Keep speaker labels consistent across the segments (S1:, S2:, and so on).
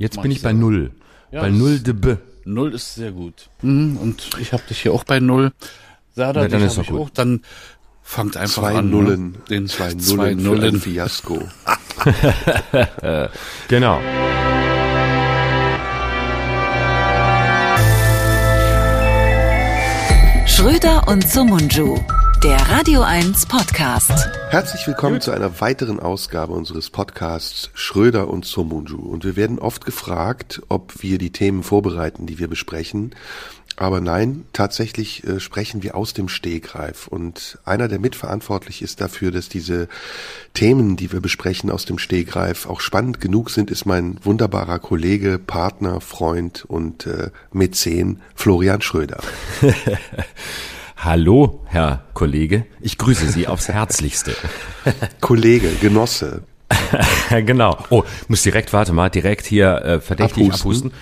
S1: Jetzt
S2: Mag
S1: bin
S2: ich
S1: ich bei
S2: selber.
S1: null.
S2: Ja,
S1: bei null de B.
S2: Null ist sehr gut. Mhm, und ich habe dich hier auch bei Null. Sada,
S1: Na, dann ist
S2: ich
S1: gut.
S2: auch. Dann fangt einfach
S3: Zwei
S2: an.
S3: Nullen.
S2: Ne? Den
S3: zwei Nullen,
S2: zwei
S3: für ein
S2: Nullen.
S3: Fiasko.
S1: Genau.
S4: Schröder und Sumunju, der Radio 1 Podcast.
S3: Herzlich willkommen zu einer weiteren Ausgabe unseres Podcasts Schröder und Somunju. Und wir werden oft gefragt, ob wir die Themen vorbereiten, die wir besprechen. Aber nein, tatsächlich äh, sprechen wir aus dem Stegreif. Und einer, der mitverantwortlich ist dafür, dass diese Themen, die wir besprechen aus dem Stegreif, auch spannend genug sind, ist mein wunderbarer Kollege, Partner, Freund und äh, Mäzen Florian Schröder.
S1: Hallo, Herr Kollege. Ich grüße Sie aufs Herzlichste.
S3: Kollege, Genosse,
S1: genau. Oh, muss direkt, warte mal, direkt hier äh, verdächtig
S3: Abhusten.
S1: abhusten.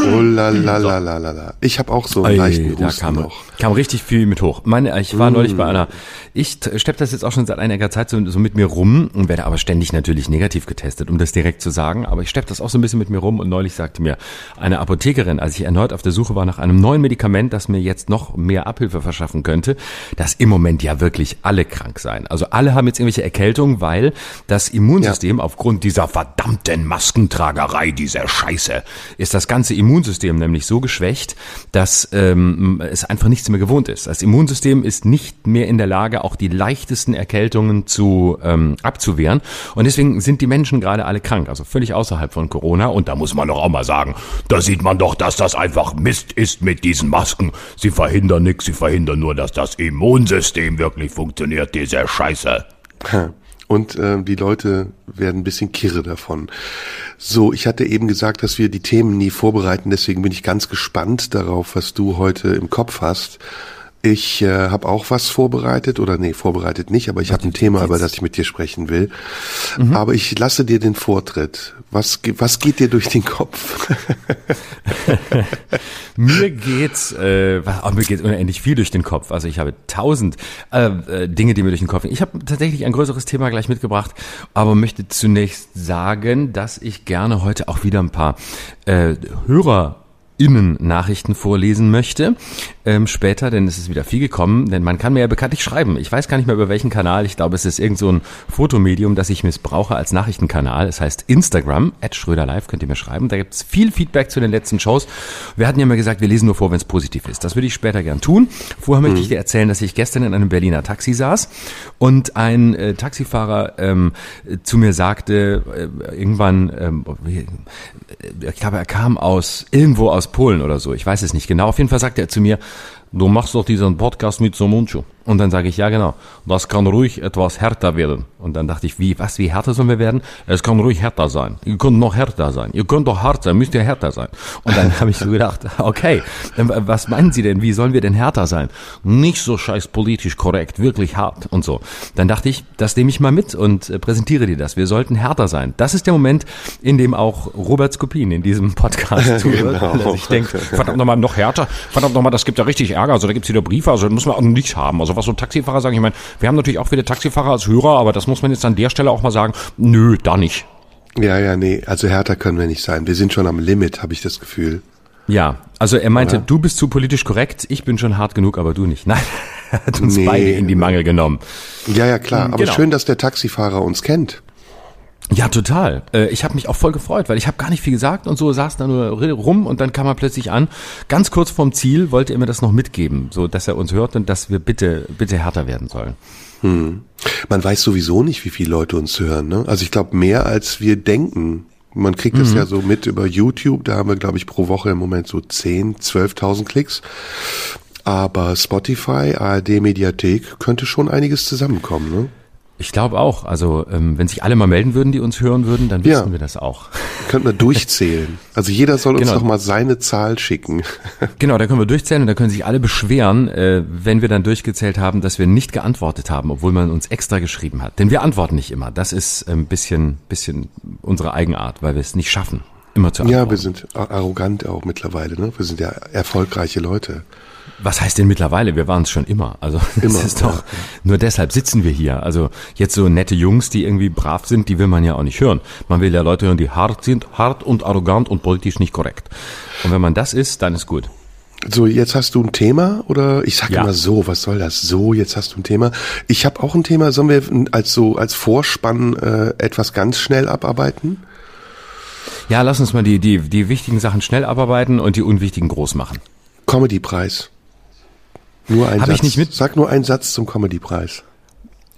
S3: Oh la la la la la la. Ich habe auch so einen
S1: Ey,
S3: leichten
S1: da
S3: Husten
S1: kam,
S3: noch.
S1: kam richtig viel mit hoch. Meine, ich war neulich bei einer, ich t- schlepp das jetzt auch schon seit einiger Zeit so, so mit mir rum und werde aber ständig natürlich negativ getestet, um das direkt zu sagen. Aber ich schlepp das auch so ein bisschen mit mir rum und neulich sagte mir eine Apothekerin, als ich erneut auf der Suche war nach einem neuen Medikament, das mir jetzt noch mehr Abhilfe verschaffen könnte, dass im Moment ja wirklich alle krank seien. Also alle haben jetzt irgendwelche Erkältungen, weil das Immunsystem aufgrund dieser verdammten Maskentragerei, dieser Scheiße, ist das ganze Immunsystem nämlich so geschwächt, dass ähm, es einfach nichts mehr gewohnt ist. Das Immunsystem ist nicht mehr in der Lage, auch die leichtesten Erkältungen zu ähm, abzuwehren. Und deswegen sind die Menschen gerade alle krank, also völlig außerhalb von Corona. Und da muss man doch auch mal sagen, da sieht man doch, dass das einfach Mist ist mit diesen Masken. Sie verhindern nichts, sie verhindern nur, dass das Immunsystem wirklich funktioniert, diese Scheiße.
S3: Und äh, die Leute werden ein bisschen kirre davon. So, ich hatte eben gesagt, dass wir die Themen nie vorbereiten, deswegen bin ich ganz gespannt darauf, was du heute im Kopf hast. Ich äh, habe auch was vorbereitet, oder nee, vorbereitet nicht, aber ich habe ein Thema, über das ich mit dir sprechen will. Aber ich lasse dir den Vortritt. Was, was geht dir durch den Kopf?
S1: Mir geht's, äh, oh, mir geht unendlich viel durch den Kopf. Also ich habe tausend äh, äh, Dinge, die mir durch den Kopf gehen. Ich habe tatsächlich ein größeres Thema gleich mitgebracht, aber möchte zunächst sagen, dass ich gerne heute auch wieder ein paar äh, Hörer Innen-Nachrichten vorlesen möchte. Ähm, später, denn es ist wieder viel gekommen, denn man kann mir ja bekanntlich schreiben. Ich weiß gar nicht mehr über welchen Kanal. Ich glaube, es ist irgend so ein Fotomedium, das ich missbrauche als Nachrichtenkanal. Es heißt Instagram, at Schröder Live, könnt ihr mir schreiben. Da gibt's viel Feedback zu den letzten Shows. Wir hatten ja mal gesagt, wir lesen nur vor, wenn es positiv ist. Das würde ich später gern tun. Vorher möchte ich dir erzählen, dass ich gestern in einem Berliner Taxi saß und ein äh, Taxifahrer ähm, zu mir sagte, äh, irgendwann, ähm, ich glaube, er kam aus irgendwo aus Polen oder so. Ich weiß es nicht genau. Auf jeden Fall sagte er zu mir, du machst doch diesen Podcast mit Somunchu. Und dann sage ich, ja genau, das kann ruhig etwas härter werden. Und dann dachte ich, wie, was, wie härter sollen wir werden? Es kann ruhig härter sein. Ihr könnt noch härter sein. Ihr könnt doch hart sein, müsst ihr härter sein. Und dann habe ich so gedacht, okay, was meinen Sie denn, wie sollen wir denn härter sein? Nicht so scheiß politisch korrekt, wirklich hart und so. Dann dachte ich, das nehme ich mal mit und äh, präsentiere dir das. Wir sollten härter sein. Das ist der Moment, in dem auch Robert Skopin in diesem Podcast zuhört,
S3: Genau.
S1: sich denkt, verdammt nochmal, noch härter, verdammt nochmal, das gibt ja richtig Ärger, also da gibt's wieder Briefe, also das muss man auch nicht haben. Also was so Taxifahrer sagen, ich meine, wir haben natürlich auch viele Taxifahrer als Hörer, aber das muss man jetzt an der Stelle auch mal sagen, nö, da nicht.
S3: ja, ja, nee, also härter können wir nicht sein. Wir sind schon am Limit, habe ich das Gefühl.
S1: Ja, also er meinte,
S3: Oder?
S1: du bist zu politisch korrekt, ich bin schon hart genug, aber du nicht. Nein, er hat uns
S3: Nee.
S1: beide in die Mangel genommen.
S3: Ja, ja, klar. Aber
S1: Genau.
S3: schön, dass der Taxifahrer uns kennt.
S1: Ja, total. Äh, Ich habe mich auch voll gefreut, weil ich habe gar nicht viel gesagt und so saß da nur rum und dann kam er plötzlich an. Ganz kurz vorm Ziel wollte er mir das noch mitgeben, so dass er uns hört und dass wir bitte, bitte härter werden sollen.
S3: Man weiß sowieso nicht, wie viele Leute uns hören. Ne? Also ich glaube, mehr als wir denken. Man kriegt
S1: Mhm.
S3: das ja so mit über YouTube. Da haben wir, glaube ich, pro Woche im Moment so 10, 12.000 Klicks. Aber Spotify, ARD Mediathek könnte schon einiges zusammenkommen. Ne?
S1: Ich glaube auch. Also ähm, wenn sich alle mal melden würden, die uns hören würden, dann wüssten
S3: Ja.
S1: wir das auch.
S3: Könnten wir durchzählen. Also jeder soll uns
S1: Genau.
S3: doch mal seine Zahl schicken.
S1: Genau, da können wir durchzählen und da können sich alle beschweren, äh, wenn wir dann durchgezählt haben, dass wir nicht geantwortet haben, obwohl man uns extra geschrieben hat. Denn wir antworten nicht immer. Das ist ein bisschen, bisschen unsere Eigenart, weil wir es nicht schaffen. immer zu
S3: Ja,
S1: antworten.
S3: wir sind arrogant auch mittlerweile, ne? Wir sind ja erfolgreiche Leute.
S1: Was heißt denn mittlerweile? Wir waren es schon immer. Also das
S3: Immer,
S1: ist doch
S3: ja.
S1: nur deshalb sitzen wir hier. Also jetzt so nette Jungs, die irgendwie brav sind, die will man ja auch nicht hören. Man will ja Leute hören, die hart sind, hart und arrogant und politisch nicht korrekt. Und wenn man das ist, dann ist gut.
S3: So, jetzt hast du ein Thema oder ich sag
S1: Ja.
S3: immer so, was soll das? So, jetzt hast du ein Thema. Ich habe auch ein Thema. Sollen wir als so als Vorspann äh, etwas ganz schnell abarbeiten?
S1: Ja, lass uns mal die die die wichtigen Sachen schnell abarbeiten und die unwichtigen groß machen.
S3: Comedy-Preis. Nur ein
S1: Hab
S3: Satz.
S1: ich nicht mit-
S3: Sag nur einen Satz zum Comedy-Preis.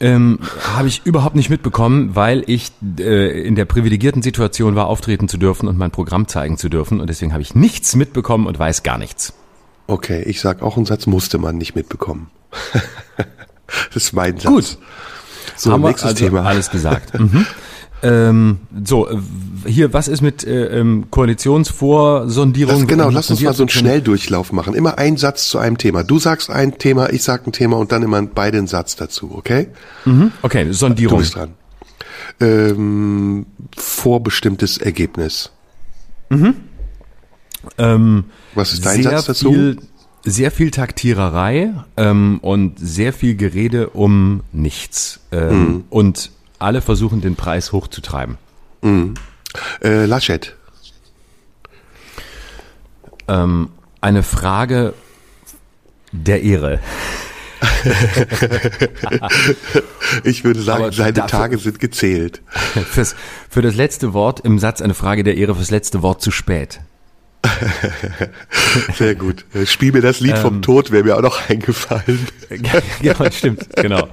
S1: Ähm, Habe ich überhaupt nicht mitbekommen, weil ich äh, in der privilegierten Situation war, auftreten zu dürfen und mein Programm zeigen zu dürfen. Und deswegen habe ich nichts mitbekommen und weiß gar nichts.
S3: Okay, ich sag auch einen Satz, musste man nicht mitbekommen. das ist mein Satz.
S1: Gut.
S3: So,
S1: Haben wir
S3: nächstes
S1: also
S3: Thema.
S1: alles gesagt. mhm. ähm, so, äh, hier, was ist mit äh, ähm, Koalitionsvorsondierung?
S3: Lass, genau, lass uns mal so einen Schnelldurchlauf machen. Immer ein Satz zu einem Thema. Du sagst ein Thema, ich sag ein Thema und dann immer beide einen Satz dazu, okay?
S1: Okay,
S3: Du
S1: Sondierung.
S3: bist dran. Ähm, vorbestimmtes Ergebnis.
S1: Ähm,
S3: Was ist dein Satz dazu?
S1: Viel, sehr viel Taktiererei ähm, und sehr viel Gerede um nichts. Ähm,
S3: Mhm.
S1: Und alle versuchen, den Preis hochzutreiben.
S3: Äh, Laschet.
S1: Ähm, eine Frage der Ehre.
S3: Ich würde sagen,
S1: Aber
S3: seine
S1: dafür-
S3: Tage sind gezählt.
S1: Fürs, für das letzte Wort im Satz eine Frage der Ehre, fürs letzte Wort zu spät.
S3: Sehr gut. Spiel mir das Lied
S1: Ähm.
S3: vom Tod, wäre mir auch noch eingefallen.
S1: genau, stimmt, genau.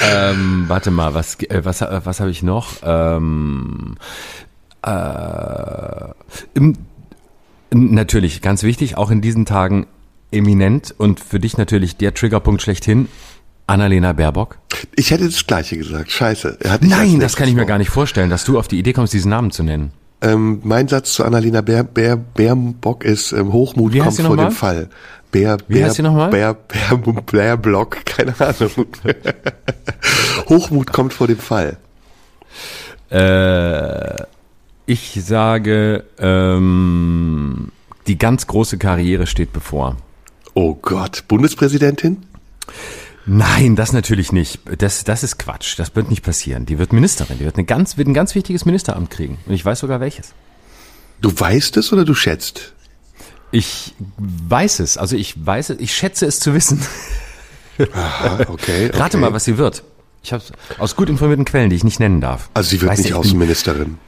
S1: Ähm, warte mal, was, äh, was, äh, was habe ich noch? Ähm, äh, im, natürlich, ganz wichtig, auch in diesen Tagen eminent und für dich natürlich der Triggerpunkt schlechthin, Annalena Baerbock.
S3: Ich hätte das Gleiche gesagt. Scheiße.
S1: Nein, das kann ich mir gar nicht vorstellen, dass du auf die Idee kommst, diesen Namen zu nennen.
S3: Ähm, mein Satz zu Annalena Bär, Bär, Bärbock ist, ähm, Hochmut
S1: Wie
S3: kommt vor dem? Fall. Bär,
S1: Wie
S3: Bär,
S1: heißt sie noch mal?
S3: Bär, Bär, Bär, Block, keine Ahnung. Hochmut kommt vor dem Fall.
S1: Äh, ich sage, ähm, die ganz große Karriere steht bevor.
S3: Oh Gott, Bundespräsidentin?
S1: Nein, das natürlich nicht. Das, das ist Quatsch. Das wird nicht passieren. Die wird Ministerin. Die wird, eine ganz, wird ein ganz wichtiges Ministeramt kriegen. Und ich weiß sogar welches.
S3: Du weißt es oder du schätzt?
S1: Ich weiß es. Also ich weiß es. Ich schätze es zu wissen.
S3: Aha, okay. okay.
S1: Rate mal, was sie wird. Ich habe aus gut informierten Quellen, die ich nicht nennen darf.
S3: Also sie wird
S1: weißt
S3: nicht
S1: du, ich bin,
S3: Außenministerin.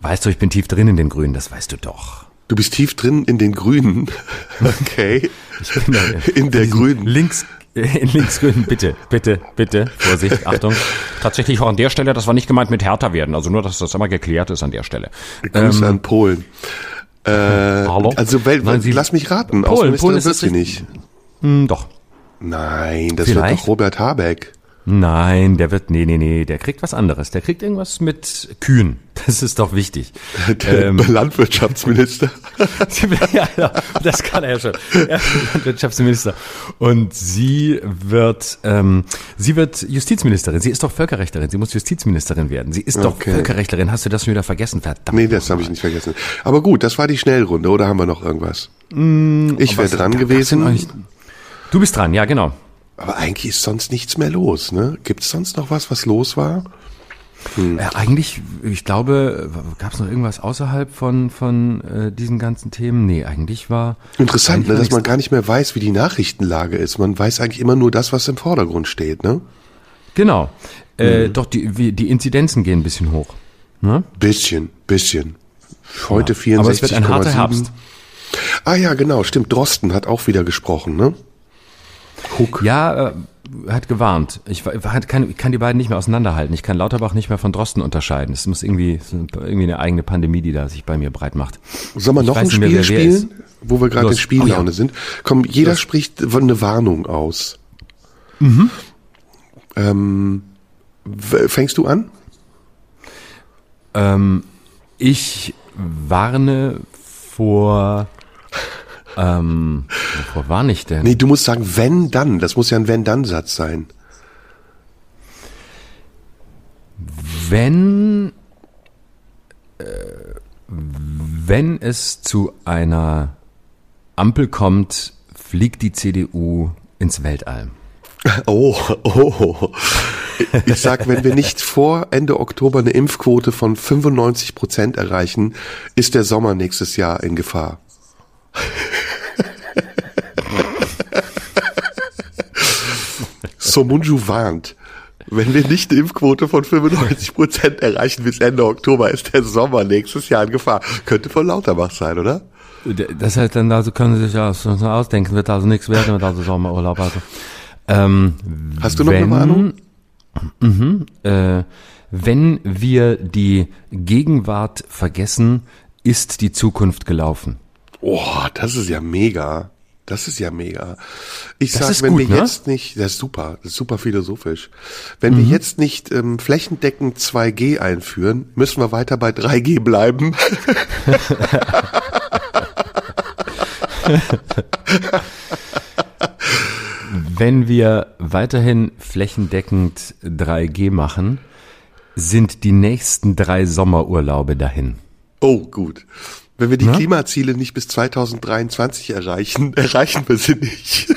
S1: Weißt du, ich bin tief drin in den Grünen. Das weißt du doch.
S3: Du bist tief drin in den Grünen. Okay.
S1: Ich bin da
S3: In der Grünen.
S1: Links, in linksgrünen, bitte, bitte, bitte, Vorsicht, Achtung. Tatsächlich auch an der Stelle, das war nicht gemeint mit härter werden, also nur, dass das einmal geklärt ist an der Stelle.
S3: Grüße an Polen. Äh? Also wel,
S1: Nein, Sie-
S3: lass mich raten.
S1: Polen,
S3: Außenministerin
S1: Polen ist
S3: wird sie nicht.
S1: Hm, doch.
S3: Nein, das wird
S1: Vielleicht?
S3: doch Robert Habeck.
S1: Nein, der wird, nee, nee, nee, der kriegt was anderes. Der kriegt irgendwas mit Kühen. Das ist doch wichtig.
S3: Der
S1: Ähm,
S3: Landwirtschaftsminister.
S1: ja, ja, das kann er ja schon. Er ist Landwirtschaftsminister. Und sie wird, ähm, sie wird Justizministerin. Sie ist doch Völkerrechtlerin. Sie muss Justizministerin werden. Sie ist doch
S3: Okay.
S1: Völkerrechtlerin. Hast du das schon wieder vergessen? Verdammt.
S3: Nee, das habe ich nicht vergessen. Aber gut, das war die Schnellrunde, oder haben wir noch irgendwas? ich wäre
S1: Mm,
S3: dran gewesen.
S1: Du bist dran, ja, genau.
S3: Aber eigentlich ist sonst nichts mehr los, ne? Gibt es sonst noch was, was los war?
S1: Äh, eigentlich, ich glaube, gab es noch irgendwas außerhalb von, von äh, diesen ganzen Themen? Nee, eigentlich war.
S3: Interessant,
S1: eigentlich
S3: ne,
S1: war
S3: dass man gar nicht mehr weiß, wie die Nachrichtenlage ist. Man weiß eigentlich immer nur das, was im Vordergrund steht, ne?
S1: Genau. Äh,
S3: Mhm.
S1: Doch, die, die Inzidenzen gehen ein bisschen hoch. Ne?
S3: Bisschen, bisschen. Heute
S1: Ja. Aber es
S3: 64,7.
S1: wird ein harter Herbst.
S3: Ah ja, genau, stimmt. Drosten hat auch wieder gesprochen, ne? Huck.
S1: Ja, äh, hat gewarnt. Ich hat, kann, kann die beiden nicht mehr auseinanderhalten. Ich kann Lauterbach nicht mehr von Drosten unterscheiden. Es muss irgendwie, es irgendwie eine eigene Pandemie, die da sich bei mir breit macht.
S3: Sollen wir noch ein
S1: mehr,
S3: Spiel
S1: ist.
S3: spielen, wo wir gerade in Spiellaune
S1: Oh ja.
S3: sind? Komm, jeder
S1: Los.
S3: spricht eine Warnung aus. Mhm. Ähm, fängst du an?
S1: Ähm, ich warne vor. Ähm, wovor warne ich denn?
S3: Nee, du musst sagen, wenn dann. Das muss ja ein wenn-dann-Satz sein.
S1: Wenn, äh, Wenn es zu einer Ampel kommt, fliegt die CDU ins Weltall.
S3: Oh, oh. Ich sag, wenn wir nicht vor Ende Oktober eine Impfquote von 95 Prozent erreichen, ist der Sommer nächstes Jahr in Gefahr. Somunju warnt. Wenn wir nicht eine Impfquote von 95 Prozent erreichen bis Ende Oktober, ist der Sommer nächstes Jahr in Gefahr. Könnte von Lauterbach sein, oder?
S1: Das heißt dann, also können Sie sich ja ausdenken, wird also nichts werden mit also Sommerurlaub. Also. Ähm,
S3: Hast du noch eine
S1: wenn,
S3: Meinung?
S1: Mhm, äh, wenn wir die Gegenwart vergessen, ist die Zukunft gelaufen.
S3: Oh, das ist ja mega. Das ist ja mega. Ich
S1: Das
S3: sag, wenn
S1: gut,
S3: wir
S1: ne?
S3: jetzt nicht, das ist super, das ist super philosophisch. Wenn
S1: Mhm.
S3: wir jetzt nicht ähm, flächendeckend 2G einführen, müssen wir weiter bei 3G bleiben.
S1: Wenn wir weiterhin flächendeckend 3G machen, sind die nächsten drei Sommerurlaube dahin.
S3: Oh, gut. Wenn wir die
S1: Na?
S3: Klimaziele nicht bis 2023 erreichen, erreichen wir sie nicht.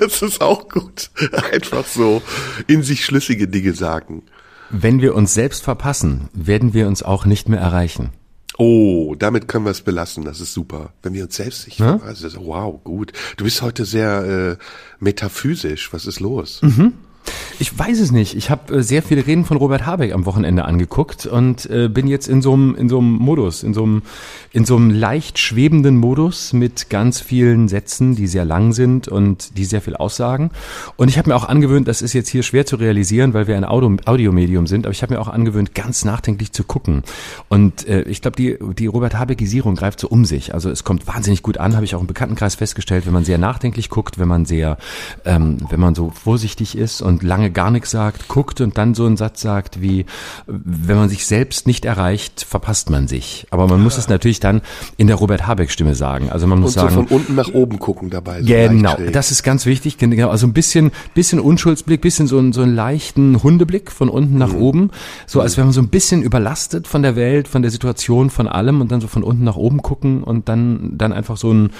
S3: das ist auch gut. Einfach so in sich schlüssige Dinge sagen.
S1: Wenn wir uns selbst verpassen, werden wir uns auch nicht mehr erreichen.
S3: Oh, damit können wir es belassen. Das ist super. Wenn wir uns selbst nicht
S1: Ja?
S3: verpassen. Wow, gut. Du bist heute sehr äh, metaphysisch. Was ist los?
S1: Ich weiß es nicht. Ich habe äh, sehr viele Reden von Robert Habeck am Wochenende angeguckt und äh, bin jetzt in so einem in so einem Modus, in so einem in so einem leicht schwebenden Modus mit ganz vielen Sätzen, die sehr lang sind und die sehr viel aussagen. Und ich habe mir auch angewöhnt, das ist jetzt hier schwer zu realisieren, weil wir ein Audio, Audiomedium sind, aber ich habe mir auch angewöhnt, ganz nachdenklich zu gucken. Und äh, ich glaube, die die Robert Habeckigisierung greift so um sich. Also es kommt wahnsinnig gut an, habe ich auch im Bekanntenkreis festgestellt, wenn man sehr nachdenklich guckt, wenn man sehr, ähm, wenn man so vorsichtig ist und lange gar nichts sagt, guckt und dann so einen Satz sagt wie, wenn man sich selbst nicht erreicht, verpasst man sich. Aber man muss es natürlich dann in der Robert Habeck Stimme sagen. Also man
S3: Und
S1: muss
S3: so
S1: sagen,
S3: von unten nach oben gucken dabei. So
S1: Genau, das ist ganz wichtig. Genau, also ein bisschen, bisschen Unschuldsblick, bisschen so, ein, so einen leichten Hundeblick von unten nach oben. So als wenn man so ein bisschen überlastet von der Welt, von der Situation, von allem und dann so von unten nach oben gucken und dann, dann einfach so ein,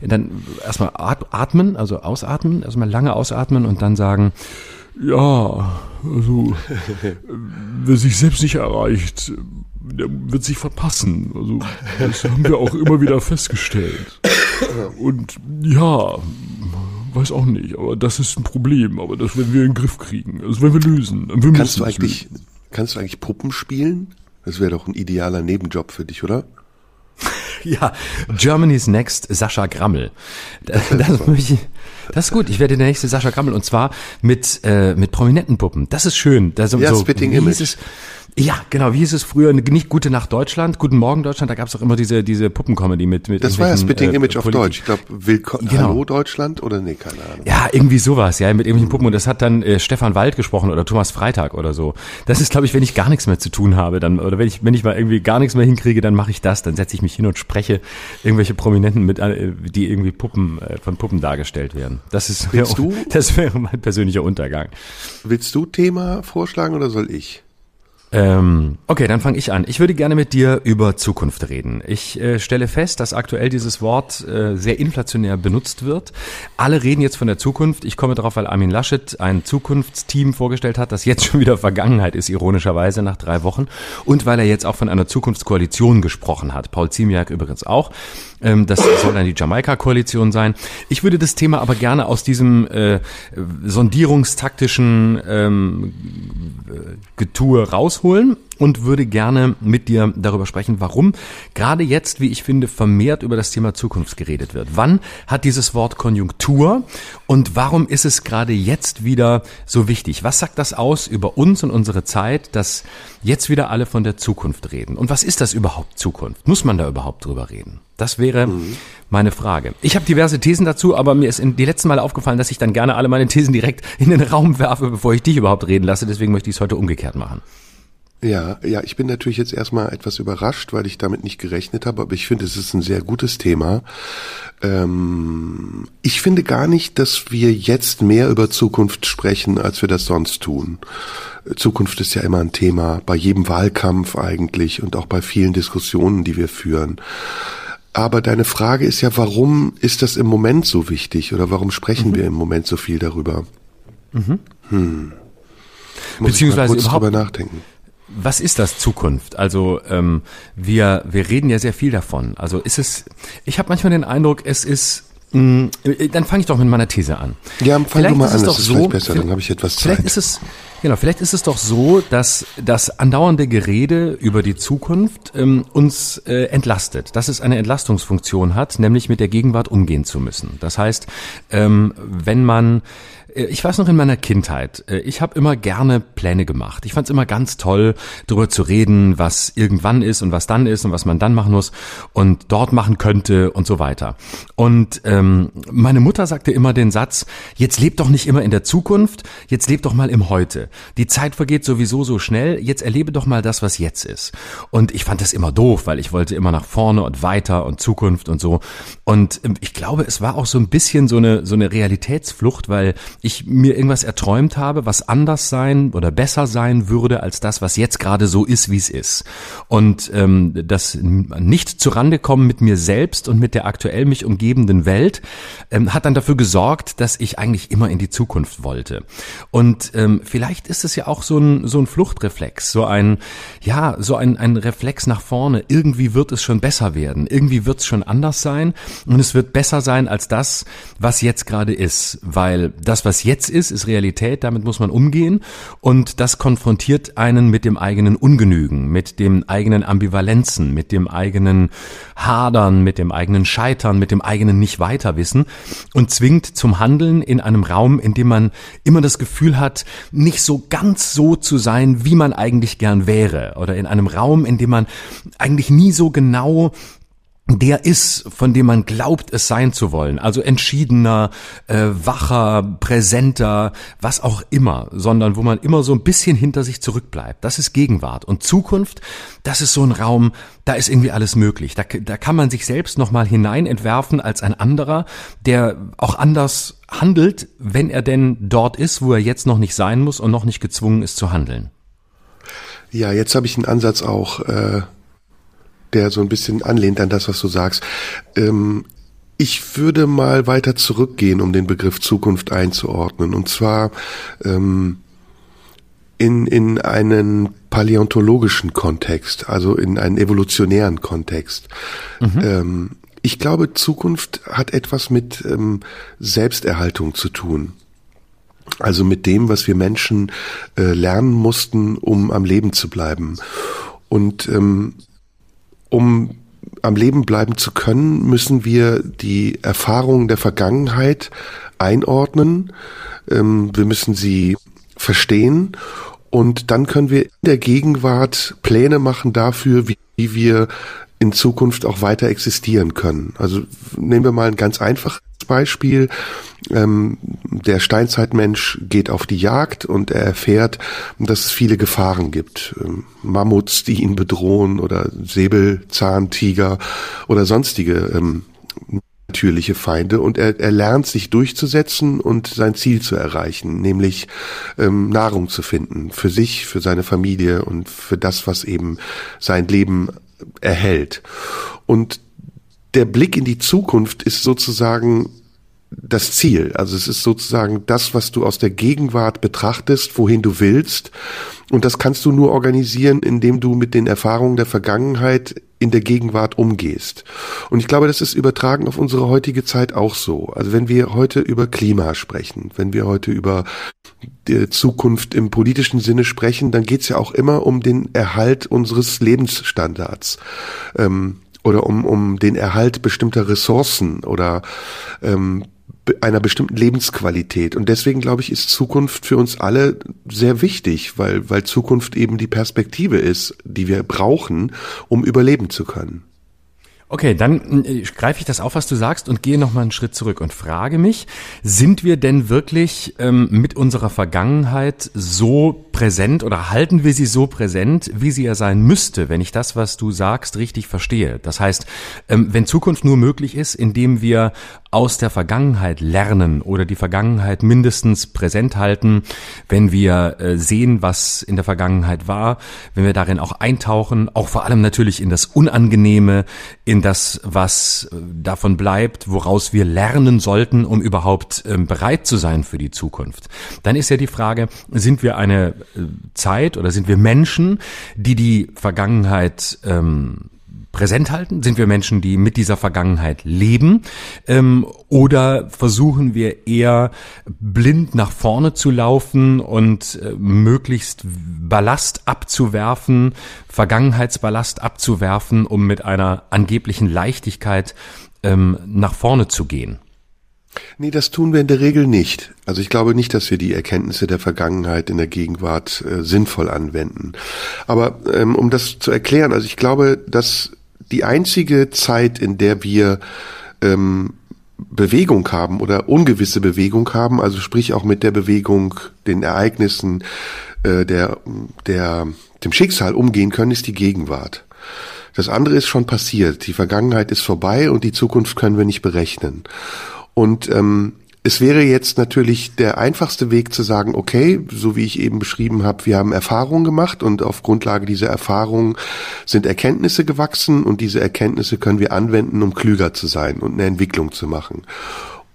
S1: dann erstmal at- atmen, also ausatmen, erstmal lange ausatmen und dann sagen, ja, also wer sich selbst nicht erreicht, der wird sich verpassen. Also das haben wir auch immer wieder festgestellt. Und ja, weiß auch nicht, aber das ist ein Problem, aber das werden wir in den Griff kriegen. Das werden wir lösen. Wir
S3: Kannst du eigentlich, kannst du eigentlich Puppen spielen? Das wäre doch ein idealer Nebenjob für dich, oder?
S1: Ja, Germany's Next Sascha Grammel. Das, das, möchte ich, das ist gut. Ich werde der nächste Sascha Grammel und zwar mit äh, mit prominenten Puppen. Das ist schön. Das,
S3: Ja,
S1: so,
S3: Spitting Image.
S1: Ja, genau. Wie hieß es früher? Nicht Gute Nacht Deutschland, Guten Morgen Deutschland. Da gab es auch immer diese diese Puppencomedy mit mit
S3: Das war ja Spitting
S1: äh,
S3: Image auf
S1: Politik-
S3: Deutsch. Ich glaube, Willkommen,
S1: Genau.
S3: Hallo Deutschland oder nee, keine Ahnung.
S1: Ja, irgendwie sowas, ja, mit irgendwelchen Puppen. Und das hat dann äh, Stefan Wald gesprochen oder Thomas Freitag oder so. Das ist, glaube ich, wenn ich gar nichts mehr zu tun habe, dann oder wenn ich wenn ich mal irgendwie gar nichts mehr hinkriege, dann mache ich das. Dann setze ich mich hin und spreche irgendwelche Prominenten mit, äh, die irgendwie Puppen äh, von Puppen dargestellt werden. Das ist
S3: Willst du?
S1: das wäre mein persönlicher Untergang.
S3: Willst du Thema vorschlagen oder soll ich?
S1: Ähm, okay, dann fange ich an. Ich würde gerne mit dir über Zukunft reden. Ich äh, stelle fest, dass aktuell dieses Wort äh, sehr inflationär benutzt wird. Alle reden jetzt von der Zukunft. Ich komme darauf, weil Armin Laschet ein Zukunftsteam vorgestellt hat, das jetzt schon wieder Vergangenheit ist, ironischerweise nach drei Wochen. Und weil er jetzt auch von einer Zukunftskoalition gesprochen hat. Paul Ziemiak übrigens auch. Ähm, das soll dann die Jamaika-Koalition sein. Ich würde das Thema aber gerne aus diesem äh, sondierungstaktischen ähm, Getue rausholen und würde gerne mit dir darüber sprechen, warum gerade jetzt, wie ich finde, vermehrt über das Thema Zukunft geredet wird. Wann hat dieses Wort Konjunktur und warum ist es gerade jetzt wieder so wichtig? Was sagt das aus über uns und unsere Zeit, dass jetzt wieder alle von der Zukunft reden? Und was ist das überhaupt Zukunft? Muss man da überhaupt drüber reden? Das wäre meine Frage. Ich habe diverse Thesen dazu, aber mir ist in die letzten Mal aufgefallen, dass ich dann gerne alle meine Thesen direkt in den Raum werfe, bevor ich dich überhaupt reden lasse. Deswegen möchte ich es heute umgekehrt machen.
S3: Ja, ja, ich bin natürlich jetzt erstmal etwas überrascht, weil ich damit nicht gerechnet habe, aber ich finde, es ist ein sehr gutes Thema. Ähm, ich finde gar nicht, dass wir jetzt mehr über Zukunft sprechen, als wir das sonst tun. Zukunft ist ja immer ein Thema, bei jedem Wahlkampf eigentlich und auch bei vielen Diskussionen, die wir führen. Aber deine Frage ist ja, warum ist das im Moment so wichtig oder warum sprechen mhm. wir im Moment so viel darüber? Mhm. Hm.
S1: Muss Beziehungsweise ich mal kurz überhaupt, drüber nachdenken. Was ist das Zukunft? Also ähm, wir wir reden ja sehr viel davon. Also ist es? Ich habe manchmal den Eindruck, es ist dann fange ich doch mit meiner These an.
S3: Ja, fang vielleicht du mal an, das ist so, besser, dann habe ich etwas Zeit.
S1: Vielleicht ist es, genau, vielleicht ist es doch so, dass das andauernde Gerede über die Zukunft ähm, uns äh, entlastet, dass es eine Entlastungsfunktion hat, nämlich mit der Gegenwart umgehen zu müssen. Das heißt, ähm, wenn man äh, ich weiß noch in meiner Kindheit, äh, ich habe immer gerne Pläne gemacht. Ich fand es immer ganz toll, darüber zu reden, was irgendwann ist und was dann ist und was man dann machen muss und dort machen könnte und so weiter. Und ähm, meine Mutter sagte immer den Satz, jetzt lebt doch nicht immer in der Zukunft, jetzt lebt doch mal im Heute. Die Zeit vergeht sowieso so schnell, jetzt erlebe doch mal das, was jetzt ist. Und ich fand das immer doof, weil ich wollte immer nach vorne und weiter und Zukunft und so. Und ähm, ich glaube, es war auch so ein bisschen so eine, so eine Realitätsflucht, weil ich mir irgendwas erträumt habe, was anders sein oder besser sein würde als das, was jetzt gerade so ist, wie es ist. Und ähm, das nicht zurande kommen mit mir selbst und mit der aktuell mich umgebenden Welt ähm, hat dann dafür gesorgt, dass ich eigentlich immer in die Zukunft wollte. Und ähm, vielleicht ist es ja auch so ein, so ein Fluchtreflex, so ein, ja, so ein, ein Reflex nach vorne. Irgendwie wird es schon besser werden. Irgendwie wird es schon anders sein und es wird besser sein als das, was jetzt gerade ist. Weil das, was jetzt ist, ist Realität, damit muss man umgehen. Und das konfrontiert einen mit dem eigenen Ungenügen, mit dem eigenen Ambivalenzen, mit dem eigenen Hadern, mit dem eigenen Scheitern, mit dem eigenen Nicht-Weiterwissen und zwingt zum Handeln in einem Raum, in dem man immer das Gefühl hat, nicht so ganz so zu sein, wie man eigentlich gern wäre. Oder in einem Raum, in dem man eigentlich nie so genau der ist, von dem man glaubt, es sein zu wollen. Also entschiedener, äh, wacher, präsenter, was auch immer, sondern wo man immer so ein bisschen hinter sich zurückbleibt. Das ist Gegenwart. Und Zukunft, das ist so ein Raum, da ist irgendwie alles möglich. Da, da kann man sich selbst nochmal hinein entwerfen als ein anderer, der auch anders handelt, wenn er denn dort ist, wo er jetzt noch nicht sein muss und noch nicht gezwungen ist zu handeln.
S3: Ja, jetzt habe ich einen Ansatz auch. Äh der so ein bisschen anlehnt an das, was du sagst. Ähm, ich würde mal weiter zurückgehen, um den Begriff Zukunft einzuordnen. Und zwar ähm, in, in einen paläontologischen Kontext, also in einen evolutionären Kontext. Mhm. Ähm, ich glaube, Zukunft hat etwas mit ähm, Selbsterhaltung zu tun. Also mit dem, was wir Menschen äh, lernen mussten, um am Leben zu bleiben. Und ähm, um am Leben bleiben zu können, müssen wir die Erfahrungen der Vergangenheit einordnen. Ähm, wir müssen sie verstehen und dann können wir in der Gegenwart Pläne machen dafür, wie, wie wir in Zukunft auch weiter existieren können. Also nehmen wir mal ein ganz einfaches Beispiel. Ähm, der Steinzeitmensch geht auf die Jagd und er erfährt, dass es viele Gefahren gibt. Ähm, Mammuts, die ihn bedrohen oder Säbelzahntiger oder sonstige ähm, natürliche Feinde und er, er lernt sich durchzusetzen und sein Ziel zu erreichen, nämlich ähm, Nahrung zu finden für sich, für seine Familie und für das, was eben sein Leben erhält. Und der Blick in die Zukunft ist sozusagen das Ziel. Also es ist sozusagen das, was du aus der Gegenwart betrachtest, wohin du willst. Und das kannst du nur organisieren, indem du mit den Erfahrungen der Vergangenheit in der Gegenwart umgehst. Und ich glaube, das ist übertragen auf unsere heutige Zeit auch so. Also wenn wir heute über Klima sprechen, wenn wir heute über die Zukunft im politischen Sinne sprechen, dann geht es ja auch immer um den Erhalt unseres Lebensstandards. Ähm, oder um, um den Erhalt bestimmter Ressourcen oder ähm, einer bestimmten Lebensqualität. Und deswegen glaube ich, ist Zukunft für uns alle sehr wichtig, weil, weil Zukunft eben die Perspektive ist, die wir brauchen, um überleben zu können.
S1: Okay, dann äh, greife ich das auf, was du sagst und gehe nochmal einen Schritt zurück und frage mich, sind wir denn wirklich ähm, mit unserer Vergangenheit so präsent oder halten wir sie so präsent, wie sie ja sein müsste, wenn ich das, was du sagst, richtig verstehe? Das heißt, ähm, wenn Zukunft nur möglich ist, indem wir aus der Vergangenheit lernen oder die Vergangenheit mindestens präsent halten, wenn wir äh, sehen, was in der Vergangenheit war, wenn wir darin auch eintauchen, auch vor allem natürlich in das Unangenehme, in das, was äh, davon bleibt, woraus wir lernen sollten, um überhaupt ähm, bereit zu sein für die Zukunft. Dann ist ja die Frage, sind wir eine Zeit oder sind wir Menschen, die die Vergangenheit ähm, präsent halten? Sind wir Menschen, die mit dieser Vergangenheit leben? Ähm, oder versuchen wir eher blind nach vorne zu laufen und äh, möglichst Ballast abzuwerfen, Vergangenheitsballast abzuwerfen, um mit einer angeblichen Leichtigkeit ähm, nach vorne zu gehen?
S3: Nee, das tun wir in der Regel nicht. Also ich glaube nicht, dass wir die Erkenntnisse der Vergangenheit in der Gegenwart äh, sinnvoll anwenden. Aber ähm, um das zu erklären, also ich glaube, dass die einzige Zeit, in der wir ähm, Bewegung haben oder ungewisse Bewegung haben, also sprich auch mit der Bewegung, den Ereignissen, äh, der, der, dem Schicksal umgehen können, ist die Gegenwart. Das andere ist schon passiert. Die Vergangenheit ist vorbei und die Zukunft können wir nicht berechnen. Und ähm, es wäre jetzt natürlich der einfachste Weg zu sagen, okay, so wie ich eben beschrieben habe, wir haben Erfahrungen gemacht und auf Grundlage dieser Erfahrungen sind Erkenntnisse gewachsen und diese Erkenntnisse können wir anwenden, um klüger zu sein und eine Entwicklung zu machen.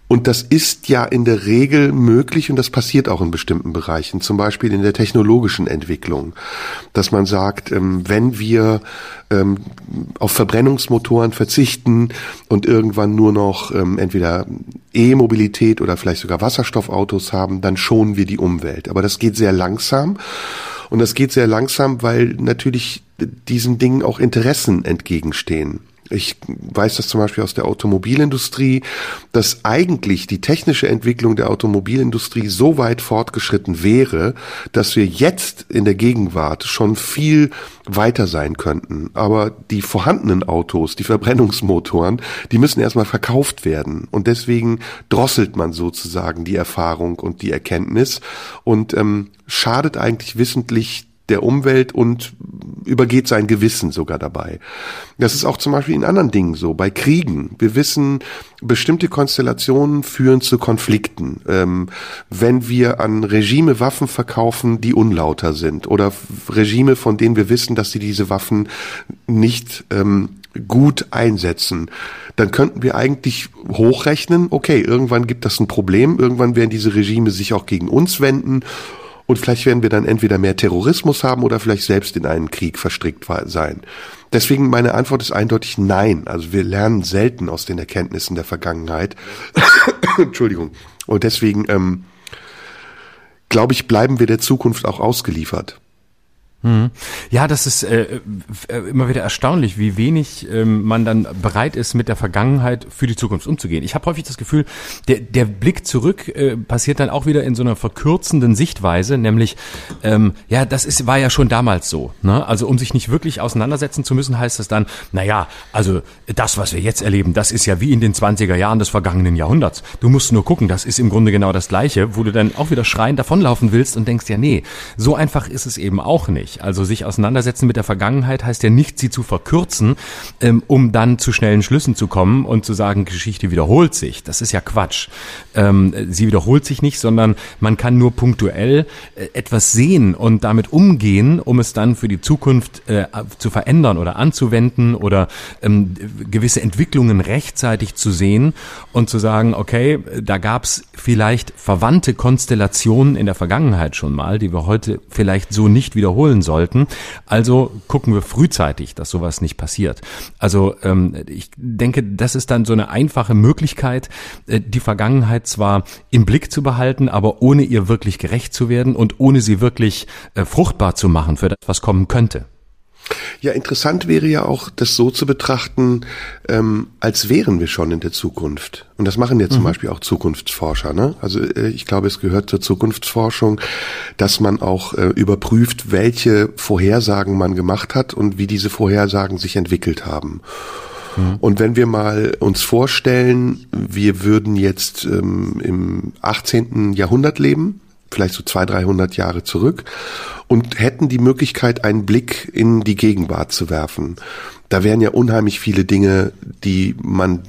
S3: Und das ist ja in der Regel möglich und das passiert auch in bestimmten Bereichen, zum Beispiel in der technologischen Entwicklung, dass man sagt, ähm, wenn wir ähm, auf Verbrennungsmotoren verzichten und irgendwann nur noch ähm, entweder E-Mobilität oder vielleicht sogar Wasserstoffautos haben, dann schonen wir die Umwelt. Aber das geht sehr langsam. Und das geht sehr langsam, weil natürlich diesen Dingen auch Interessen entgegenstehen. Ich weiß das zum Beispiel aus der Automobilindustrie, dass eigentlich die technische Entwicklung der Automobilindustrie so weit fortgeschritten wäre, dass wir jetzt in der Gegenwart schon viel weiter sein könnten. Aber die vorhandenen Autos, die Verbrennungsmotoren, die müssen erstmal verkauft werden. Und deswegen drosselt man sozusagen die Erfahrung und die Erkenntnis und ähm, schadet eigentlich wissentlich der Umwelt und übergeht sein Gewissen sogar dabei. Das ist auch zum Beispiel in anderen Dingen so, bei Kriegen. Wir wissen, bestimmte Konstellationen führen zu Konflikten. Ähm, wenn wir an Regime Waffen verkaufen, die unlauter sind oder Regime, von denen wir wissen, dass sie diese Waffen nicht ähm, gut einsetzen, dann könnten wir eigentlich hochrechnen, okay, irgendwann gibt das ein Problem, irgendwann werden diese Regime sich auch gegen uns wenden und vielleicht werden wir dann entweder mehr Terrorismus haben oder vielleicht selbst in einen Krieg verstrickt sein. Deswegen meine Antwort ist eindeutig nein. Also wir lernen selten aus den Erkenntnissen der Vergangenheit. Entschuldigung. Und deswegen ähm, glaube ich, bleiben wir der Zukunft auch ausgeliefert.
S1: Hm. Ja, das ist äh, äh, immer wieder erstaunlich, wie wenig ähm, man dann bereit ist, mit der Vergangenheit für die Zukunft umzugehen. Ich habe häufig das Gefühl, der, der Blick zurück äh, passiert dann auch wieder in so einer verkürzenden Sichtweise, nämlich, ähm, ja, das ist, war ja schon damals so. Ne? Also um sich nicht wirklich auseinandersetzen zu müssen, heißt das dann, naja, also das, was wir jetzt erleben, das ist ja wie in den 20er Jahren des vergangenen Jahrhunderts. Du musst nur gucken, das ist im Grunde genau das Gleiche, wo du dann auch wieder schreien davonlaufen willst und denkst, ja, nee, so einfach ist es eben auch nicht nicht. Also sich auseinandersetzen mit der Vergangenheit heißt ja nicht, sie zu verkürzen, ähm, um dann zu schnellen Schlüssen zu kommen und zu sagen, Geschichte wiederholt sich. Das ist ja Quatsch. Ähm, sie wiederholt sich nicht, sondern man kann nur punktuell äh, etwas sehen und damit umgehen, um es dann für die Zukunft äh, zu verändern oder anzuwenden oder ähm, gewisse Entwicklungen rechtzeitig zu sehen und zu sagen, okay, da gab es vielleicht verwandte Konstellationen in der Vergangenheit schon mal, die wir heute vielleicht so nicht wiederholen sollten. Also gucken wir frühzeitig, dass sowas nicht passiert. Also ähm, ich denke, das ist dann so eine einfache Möglichkeit, äh, die Vergangenheit zwar im Blick zu behalten, aber ohne ihr wirklich gerecht zu werden und ohne sie wirklich äh, fruchtbar zu machen für das, was kommen könnte.
S3: Ja, interessant wäre ja auch, das so zu betrachten, ähm, als wären wir schon in der Zukunft. Und das machen ja zum mhm. Beispiel auch Zukunftsforscher. Ne? Also äh, ich glaube, es gehört zur Zukunftsforschung, dass man auch äh, überprüft, welche Vorhersagen man gemacht hat und wie diese Vorhersagen sich entwickelt haben. Mhm. Und wenn wir mal uns vorstellen, wir würden jetzt ähm, im 18. Jahrhundert leben, vielleicht so zwei, dreihundert Jahre zurück und hätten die Möglichkeit, einen Blick in die Gegenwart zu werfen. Da wären ja unheimlich viele Dinge, die man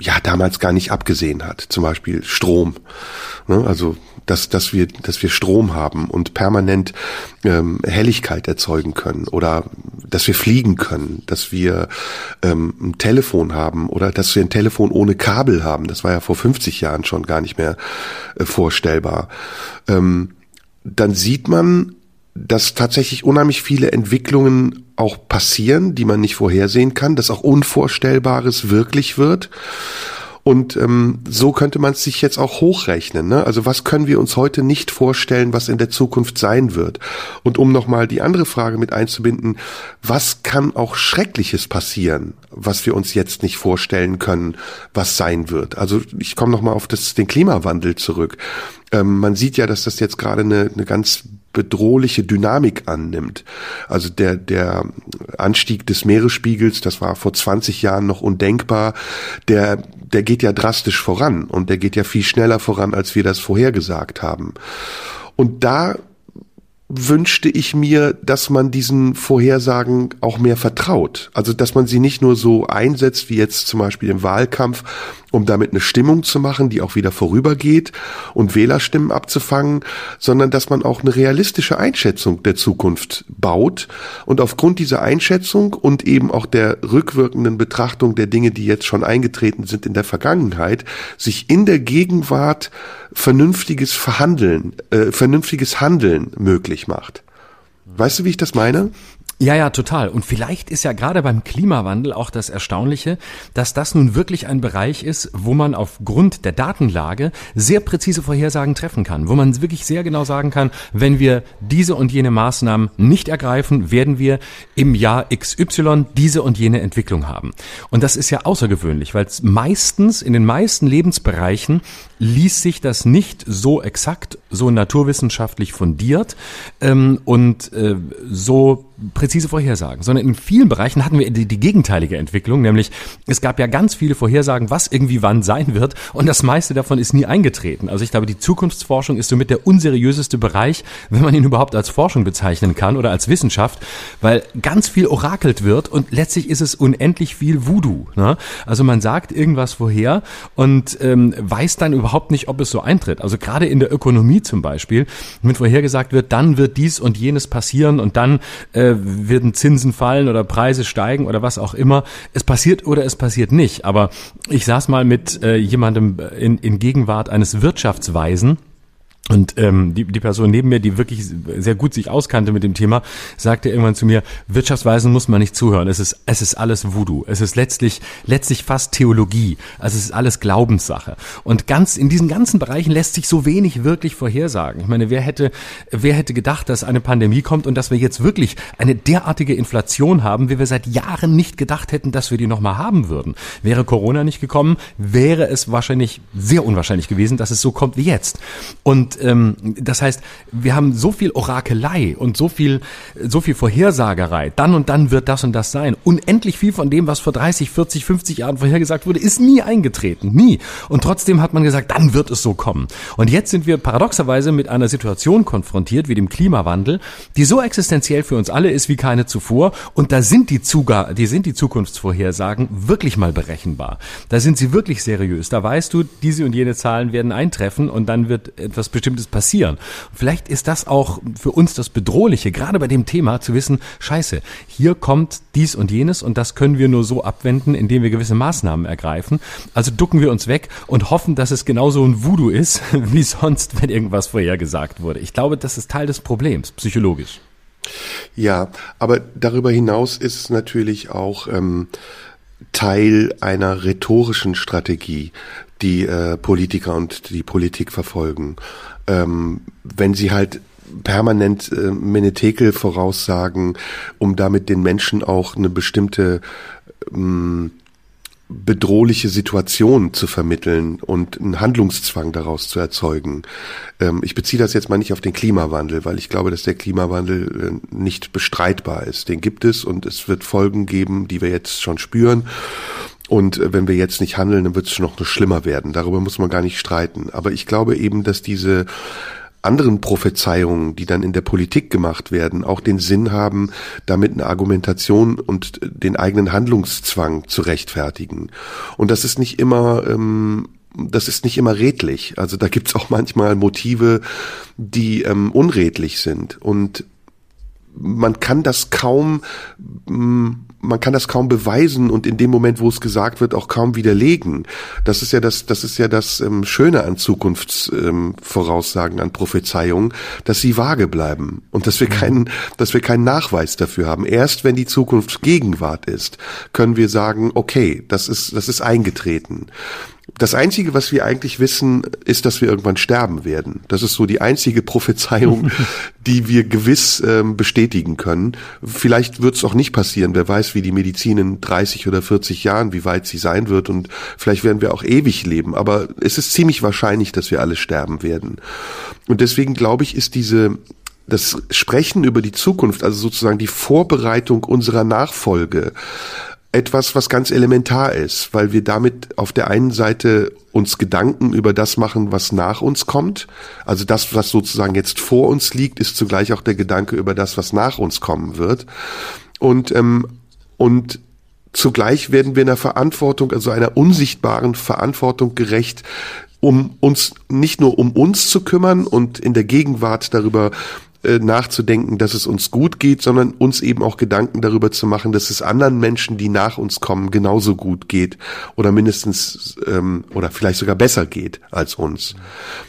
S3: ja damals gar nicht abgesehen hat. Zum Beispiel Strom. Ne? Also dass, dass wir, dass wir Strom haben und permanent ähm, Helligkeit erzeugen können oder dass wir fliegen können, dass wir ähm, ein Telefon haben oder dass wir ein Telefon ohne Kabel haben. Das war ja vor 50 Jahren schon gar nicht mehr äh, vorstellbar. Ähm, dann sieht man, dass tatsächlich unheimlich viele Entwicklungen auch passieren, die man nicht vorhersehen kann, dass auch Unvorstellbares wirklich wird. Und ähm, so könnte man es sich jetzt auch hochrechnen. Ne? Also was können wir uns heute nicht vorstellen, was in der Zukunft sein wird? Und um nochmal die andere Frage mit einzubinden, was kann auch Schreckliches passieren, was wir uns jetzt nicht vorstellen können, was sein wird? Also ich komme nochmal auf das, den Klimawandel zurück. Ähm, man sieht ja, dass das jetzt gerade eine, eine ganz bedrohliche Dynamik annimmt. Also der, der Anstieg des Meeresspiegels, das war vor 20 Jahren noch undenkbar, der, der geht ja drastisch voran und der geht ja viel schneller voran, als wir das vorhergesagt haben. Und da wünschte ich mir, dass man diesen Vorhersagen auch mehr vertraut. Also, dass man sie nicht nur so einsetzt, wie jetzt zum Beispiel im Wahlkampf, um damit eine Stimmung zu machen, die auch wieder vorübergeht und Wählerstimmen abzufangen, sondern dass man auch eine realistische Einschätzung der Zukunft baut und aufgrund dieser Einschätzung und eben auch der rückwirkenden Betrachtung der Dinge, die jetzt schon eingetreten sind in der Vergangenheit, sich in der Gegenwart vernünftiges Verhandeln, äh, vernünftiges Handeln möglich macht. Weißt du, wie ich das meine?
S1: Ja, ja, total. Und vielleicht ist ja gerade beim Klimawandel auch das Erstaunliche, dass das nun wirklich ein Bereich ist, wo man aufgrund der Datenlage sehr präzise Vorhersagen treffen kann, wo man wirklich sehr genau sagen kann, wenn wir diese und jene Maßnahmen nicht ergreifen, werden wir im Jahr XY diese und jene Entwicklung haben. Und das ist ja außergewöhnlich, weil meistens in den meisten Lebensbereichen ließ sich das nicht so exakt, so naturwissenschaftlich fundiert ähm, und äh, so präzise Vorhersagen, sondern in vielen Bereichen hatten wir die, die gegenteilige Entwicklung, nämlich es gab ja ganz viele Vorhersagen, was irgendwie wann sein wird und das meiste davon ist nie eingetreten. Also ich glaube, die Zukunftsforschung ist somit der unseriöseste Bereich, wenn man ihn überhaupt als Forschung bezeichnen kann oder als Wissenschaft, weil ganz viel orakelt wird und letztlich ist es unendlich viel Voodoo. Ne? Also man sagt irgendwas vorher und ähm, weiß dann überhaupt nicht, ob es so eintritt. Also gerade in der Ökonomie zum Beispiel, wenn vorhergesagt wird, dann wird dies und jenes passieren und dann äh, werden Zinsen fallen oder Preise steigen oder was auch immer. Es passiert oder es passiert nicht. Aber ich saß mal mit äh, jemandem in, in Gegenwart eines Wirtschaftsweisen, und ähm, die, die Person neben mir, die wirklich sehr gut sich auskannte mit dem Thema, sagte irgendwann zu mir, Wirtschaftsweisen muss man nicht zuhören. Es ist, es ist alles Voodoo. Es ist letztlich, letztlich fast Theologie. Also es ist alles Glaubenssache. Und ganz, in diesen ganzen Bereichen lässt sich so wenig wirklich vorhersagen. Ich meine, wer hätte, wer hätte gedacht, dass eine Pandemie kommt und dass wir jetzt wirklich eine derartige Inflation haben, wie wir seit Jahren nicht gedacht hätten, dass wir die nochmal haben würden. Wäre Corona nicht gekommen, wäre es wahrscheinlich sehr unwahrscheinlich gewesen, dass es so kommt wie jetzt. Und ähm, das heißt, wir haben so viel Orakelei und so viel, so viel Vorhersagerei. Dann und dann wird das und das sein. Unendlich viel von dem, was vor 30, 40, 50 Jahren vorhergesagt wurde, ist nie eingetreten. Nie. Und trotzdem hat man gesagt, dann wird es so kommen. Und jetzt sind wir paradoxerweise mit einer Situation konfrontiert, wie dem Klimawandel, die so existenziell für uns alle ist wie keine zuvor. Und da sind die, Zuga die sind die Zukunftsvorhersagen wirklich mal berechenbar. Da sind sie wirklich seriös. Da weißt du, diese und jene Zahlen werden eintreffen und dann wird etwas bestimmt Bestimmtes passieren. Vielleicht ist das auch für uns das Bedrohliche, gerade bei dem Thema zu wissen, scheiße, hier kommt dies und jenes und das können wir nur so abwenden, indem wir gewisse Maßnahmen ergreifen. Also ducken wir uns weg und hoffen, dass es genauso ein Voodoo ist, wie sonst, wenn irgendwas vorhergesagt wurde. Ich glaube, das ist Teil des Problems, psychologisch.
S3: Ja, aber darüber hinaus ist es natürlich auch ähm, Teil einer rhetorischen Strategie, die äh, Politiker und die Politik verfolgen ähm, wenn sie halt permanent äh, Menetekel voraussagen, um damit den Menschen auch eine bestimmte ähm, bedrohliche Situation zu vermitteln und einen Handlungszwang daraus zu erzeugen. Ähm, ich beziehe das jetzt mal nicht auf den Klimawandel, weil ich glaube, dass der Klimawandel äh, nicht bestreitbar ist. Den gibt es und es wird Folgen geben, die wir jetzt schon spüren. Und äh, wenn wir jetzt nicht handeln, dann wird es noch schlimmer werden. Darüber muss man gar nicht streiten. Aber ich glaube eben, dass diese anderen Prophezeiungen, die dann in der Politik gemacht werden, auch den Sinn haben, damit eine Argumentation und den eigenen Handlungszwang zu rechtfertigen. Und das ist nicht immer ähm, das ist nicht immer redlich. Also da gibt's auch manchmal Motive, die ähm, unredlich sind. Und man kann das kaum, mm, man kann das kaum beweisen und in dem Moment, wo es gesagt wird, auch kaum widerlegen. Das ist ja das, das ist ja das ähm, Schöne an Zukunftsvoraussagen, ähm, an Prophezeiungen, dass sie vage bleiben und dass wir mhm. keinen, dass wir keinen Nachweis dafür haben. Erst wenn die Zukunft Gegenwart ist, können wir sagen, okay, das ist, das ist eingetreten. Das Einzige, was wir eigentlich wissen, ist, dass wir irgendwann sterben werden. Das ist so die einzige Prophezeiung, die wir gewiss ähm, bestätigen können. Vielleicht wird es auch nicht passieren. Wer weiß, wie die Medizin in 30 oder 40 Jahren, wie weit sie sein wird. Und vielleicht werden wir auch ewig leben. Aber es ist ziemlich wahrscheinlich, dass wir alle sterben werden. Und deswegen glaube ich, ist diese das Sprechen über die Zukunft, also sozusagen die Vorbereitung unserer Nachfolge, etwas, was ganz elementar ist, weil wir damit auf der einen Seite uns Gedanken über das machen, was nach uns kommt. Also das, was sozusagen jetzt vor uns liegt, ist zugleich auch der Gedanke über das, was nach uns kommen wird. Und, ähm, und zugleich werden wir einer Verantwortung, also einer unsichtbaren Verantwortung gerecht, um uns nicht nur um uns zu kümmern und in der Gegenwart darüber äh, nachzudenken, dass es uns gut geht, sondern uns eben auch Gedanken darüber zu machen, dass es anderen Menschen, die nach uns kommen, genauso gut geht oder mindestens ähm, oder vielleicht sogar besser geht als uns.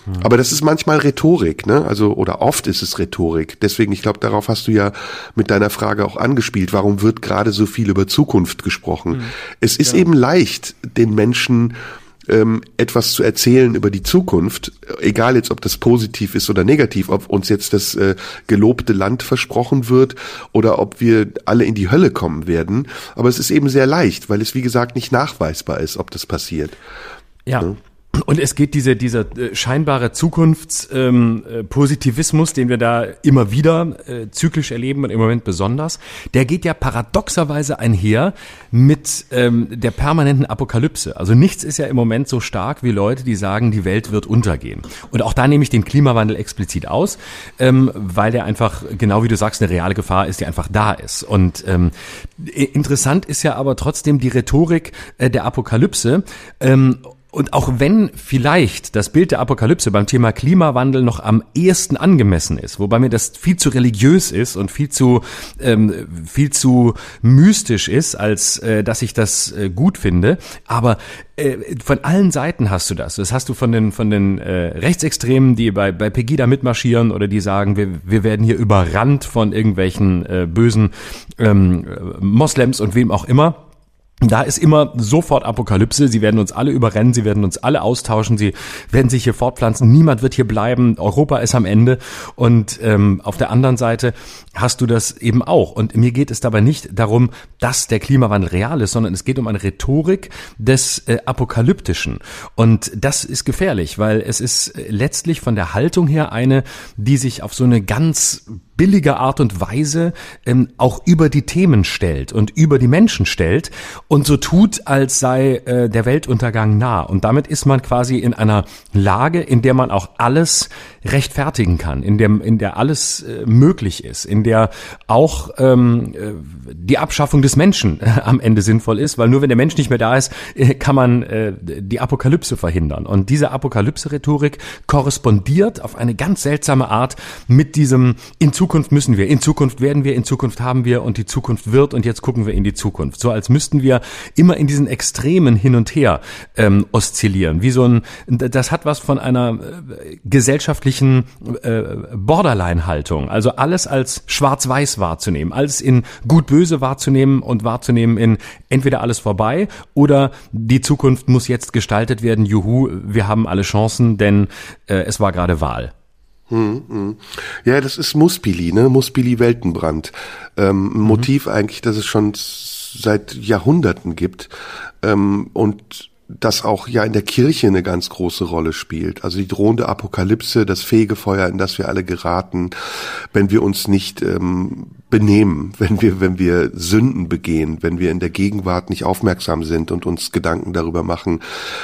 S3: Mhm. Aber das ist manchmal Rhetorik, ne? Also oder oft ist es Rhetorik. Deswegen, ich glaube, darauf hast du ja mit deiner Frage auch angespielt. Warum wird gerade so viel über Zukunft gesprochen? Mhm. Es ist ja. eben leicht, den Menschen ähm, etwas zu erzählen über die Zukunft, egal jetzt, ob das positiv ist oder negativ, ob uns jetzt das äh, gelobte Land versprochen wird oder ob wir alle in die Hölle kommen werden. Aber es ist eben sehr leicht, weil es, wie gesagt, nicht nachweisbar ist, ob das passiert.
S1: Ja. ja. Und es geht diese, dieser äh, scheinbare Zukunftspositivismus, ähm, äh, den wir da immer wieder äh, zyklisch erleben und im Moment besonders, der geht ja paradoxerweise einher mit ähm, der permanenten Apokalypse. Also nichts ist ja im Moment so stark wie Leute, die sagen, die Welt wird untergehen. Und auch da nehme ich den Klimawandel explizit aus, ähm, weil der einfach, genau wie du sagst, eine reale Gefahr ist, die einfach da ist. Und interessant ist ja aber trotzdem die Rhetorik der Apokalypse. Und auch wenn vielleicht das Bild der Apokalypse beim Thema Klimawandel noch am ehesten angemessen ist, wobei mir das viel zu religiös ist und viel zu ähm, viel zu mystisch ist, als äh, dass ich das äh, gut finde, aber äh, von allen Seiten hast du das. Das hast du von den von den äh, Rechtsextremen, die bei bei Pegida mitmarschieren oder die sagen, wir wir werden hier überrannt von irgendwelchen äh, bösen ähm, Moslems und wem auch immer da ist immer sofort Apokalypse. Sie werden uns alle überrennen, sie werden uns alle austauschen, sie werden sich hier fortpflanzen. Niemand wird hier bleiben. Europa ist am Ende. Und ähm, auf der anderen Seite hast du das eben auch. Und mir geht es dabei nicht darum, dass der Klimawandel real ist, sondern es geht um eine Rhetorik des äh, Apokalyptischen. Und das ist gefährlich, weil es ist äh, letztlich von der Haltung her eine, die sich auf so eine ganz billige Art und Weise ähm, auch über die Themen stellt und über die Menschen stellt und so tut, als sei äh, der Weltuntergang nah. Und damit ist man quasi in einer Lage, in der man auch alles rechtfertigen kann, in dem, in der alles äh, möglich ist, in der auch ähm, äh, die Abschaffung des Menschen äh, am Ende sinnvoll ist, weil nur wenn der Mensch nicht mehr da ist, äh, kann man äh, die Apokalypse verhindern. Und diese Apokalypse-Rhetorik korrespondiert auf eine ganz seltsame Art mit diesem in Zukunft müssen wir, in Zukunft werden wir, in Zukunft haben wir und die Zukunft wird und jetzt gucken wir in die Zukunft. So als müssten wir immer in diesen Extremen hin und her ähm, oszillieren. Wie so ein, das hat was von einer äh, gesellschaftlichen äh, Borderline-Haltung. Also alles als schwarz-weiß wahrzunehmen, alles in gut-böse wahrzunehmen und wahrzunehmen in entweder alles vorbei oder die Zukunft muss jetzt gestaltet werden. Juhu, wir haben alle Chancen, denn äh, es war gerade Wahl.
S3: Hm, hm. Ja, das ist Muspili, ne? Muspili Weltenbrand. Ähm, mhm. Motiv eigentlich, das es schon seit Jahrhunderten gibt. Ähm, und das auch ja in der Kirche eine ganz große Rolle spielt. Also die drohende Apokalypse, das Fegefeuer, in das wir alle geraten, wenn wir uns nicht ähm, benehmen, wenn wir, wenn wir Sünden begehen, wenn wir in der Gegenwart nicht aufmerksam sind und uns Gedanken darüber machen,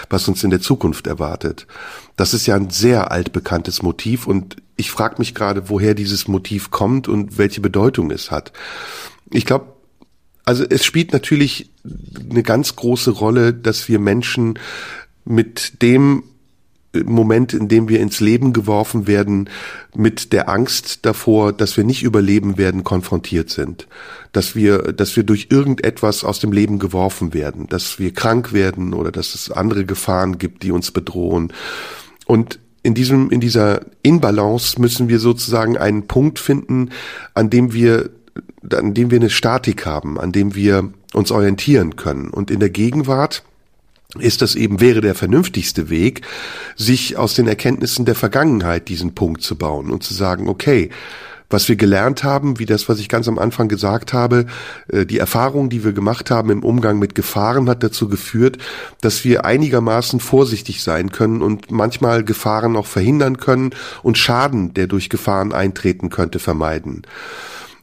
S3: was uns in der Zukunft erwartet. Das ist ja ein sehr altbekanntes Motiv und ich frage mich gerade, woher dieses Motiv kommt und welche Bedeutung es hat. Ich glaube, also es spielt natürlich eine ganz große Rolle, dass wir Menschen mit dem Moment, in dem wir ins Leben geworfen werden, mit der Angst davor, dass wir nicht überleben werden, konfrontiert sind. Dass wir, dass wir durch irgendetwas aus dem Leben geworfen werden, dass wir krank werden oder dass es andere Gefahren gibt, die uns bedrohen. Und in diesem, in dieser Inbalance müssen wir sozusagen einen Punkt finden, an dem wir, an dem wir eine Statik haben, an dem wir uns orientieren können. Und in der Gegenwart ist das eben, wäre der vernünftigste Weg, sich aus den Erkenntnissen der Vergangenheit diesen Punkt zu bauen und zu sagen, okay, was wir gelernt haben, wie das, was ich ganz am Anfang gesagt habe, äh, die Erfahrung, die wir gemacht haben im Umgang mit Gefahren, hat dazu geführt, dass wir einigermaßen vorsichtig sein können und manchmal Gefahren auch verhindern können und Schaden, der durch Gefahren eintreten könnte, vermeiden.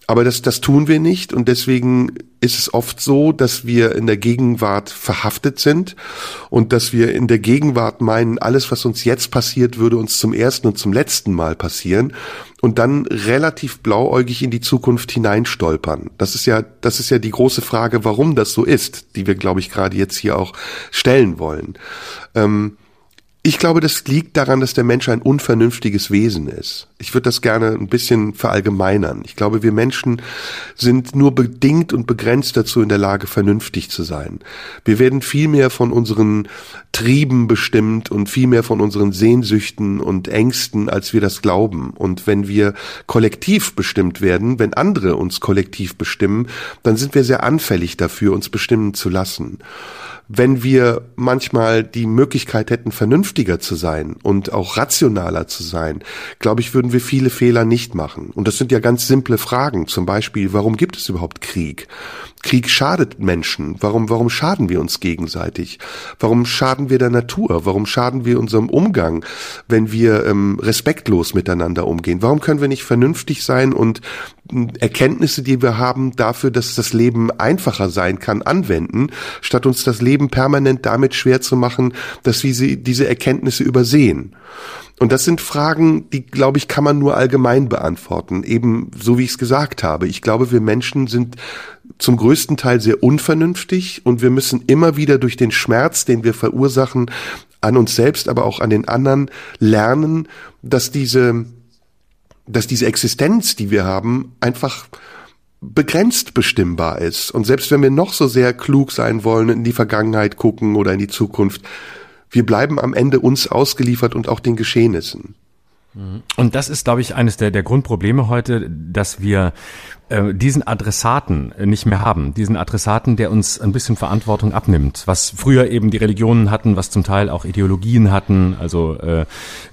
S3: Aber das, das tun wir nicht und deswegen ist es oft so, dass wir in der Gegenwart verhaftet sind und dass wir in der Gegenwart meinen, alles, was uns jetzt passiert, würde uns zum ersten und zum letzten Mal passieren und dann relativ blauäugig in die Zukunft hineinstolpern. Das ist ja, das ist ja die große Frage, warum das so ist, die wir, glaube ich, gerade jetzt hier auch stellen wollen. Ähm, ich glaube, das liegt daran, dass der Mensch ein unvernünftiges Wesen ist. Ich würde das gerne ein bisschen verallgemeinern. Ich glaube, wir Menschen sind nur bedingt und begrenzt dazu in der Lage, vernünftig zu sein. Wir werden viel mehr von unseren Trieben bestimmt und viel mehr von unseren Sehnsüchten und Ängsten, als wir das glauben. Und wenn wir kollektiv bestimmt werden, wenn andere uns kollektiv bestimmen, dann sind wir sehr anfällig dafür, uns bestimmen zu lassen wenn wir manchmal die Möglichkeit hätten, vernünftiger zu sein und auch rationaler zu sein, glaube ich, würden wir viele Fehler nicht machen. Und das sind ja ganz simple Fragen. Zum Beispiel, warum gibt es überhaupt Krieg? Krieg schadet Menschen. Warum, warum schaden wir uns gegenseitig? Warum schaden wir der Natur? Warum schaden wir unserem Umgang, wenn wir ähm, respektlos miteinander umgehen? Warum können wir nicht vernünftig sein und Erkenntnisse, die wir haben, dafür, dass das Leben einfacher sein kann, anwenden, statt uns das Leben permanent damit schwer zu machen, dass wir sie, diese Erkenntnisse übersehen? Und das sind Fragen, die, glaube ich, kann man nur allgemein beantworten. Eben so, wie ich es gesagt habe. Ich glaube, wir Menschen sind zum größten Teil sehr unvernünftig und wir müssen immer wieder durch den Schmerz, den wir verursachen, an uns selbst, aber auch an den anderen lernen, dass diese, dass diese Existenz, die wir haben, einfach begrenzt bestimmbar ist. Und selbst wenn wir noch so sehr klug sein wollen, in die Vergangenheit gucken oder in die Zukunft, wir bleiben am Ende uns ausgeliefert und auch den Geschehnissen.
S1: Und das ist, glaube ich, eines der, der Grundprobleme heute, dass wir äh, diesen Adressaten nicht mehr haben. Diesen Adressaten, der uns ein bisschen Verantwortung abnimmt. Was früher eben die Religionen hatten, was zum Teil auch Ideologien hatten, also äh,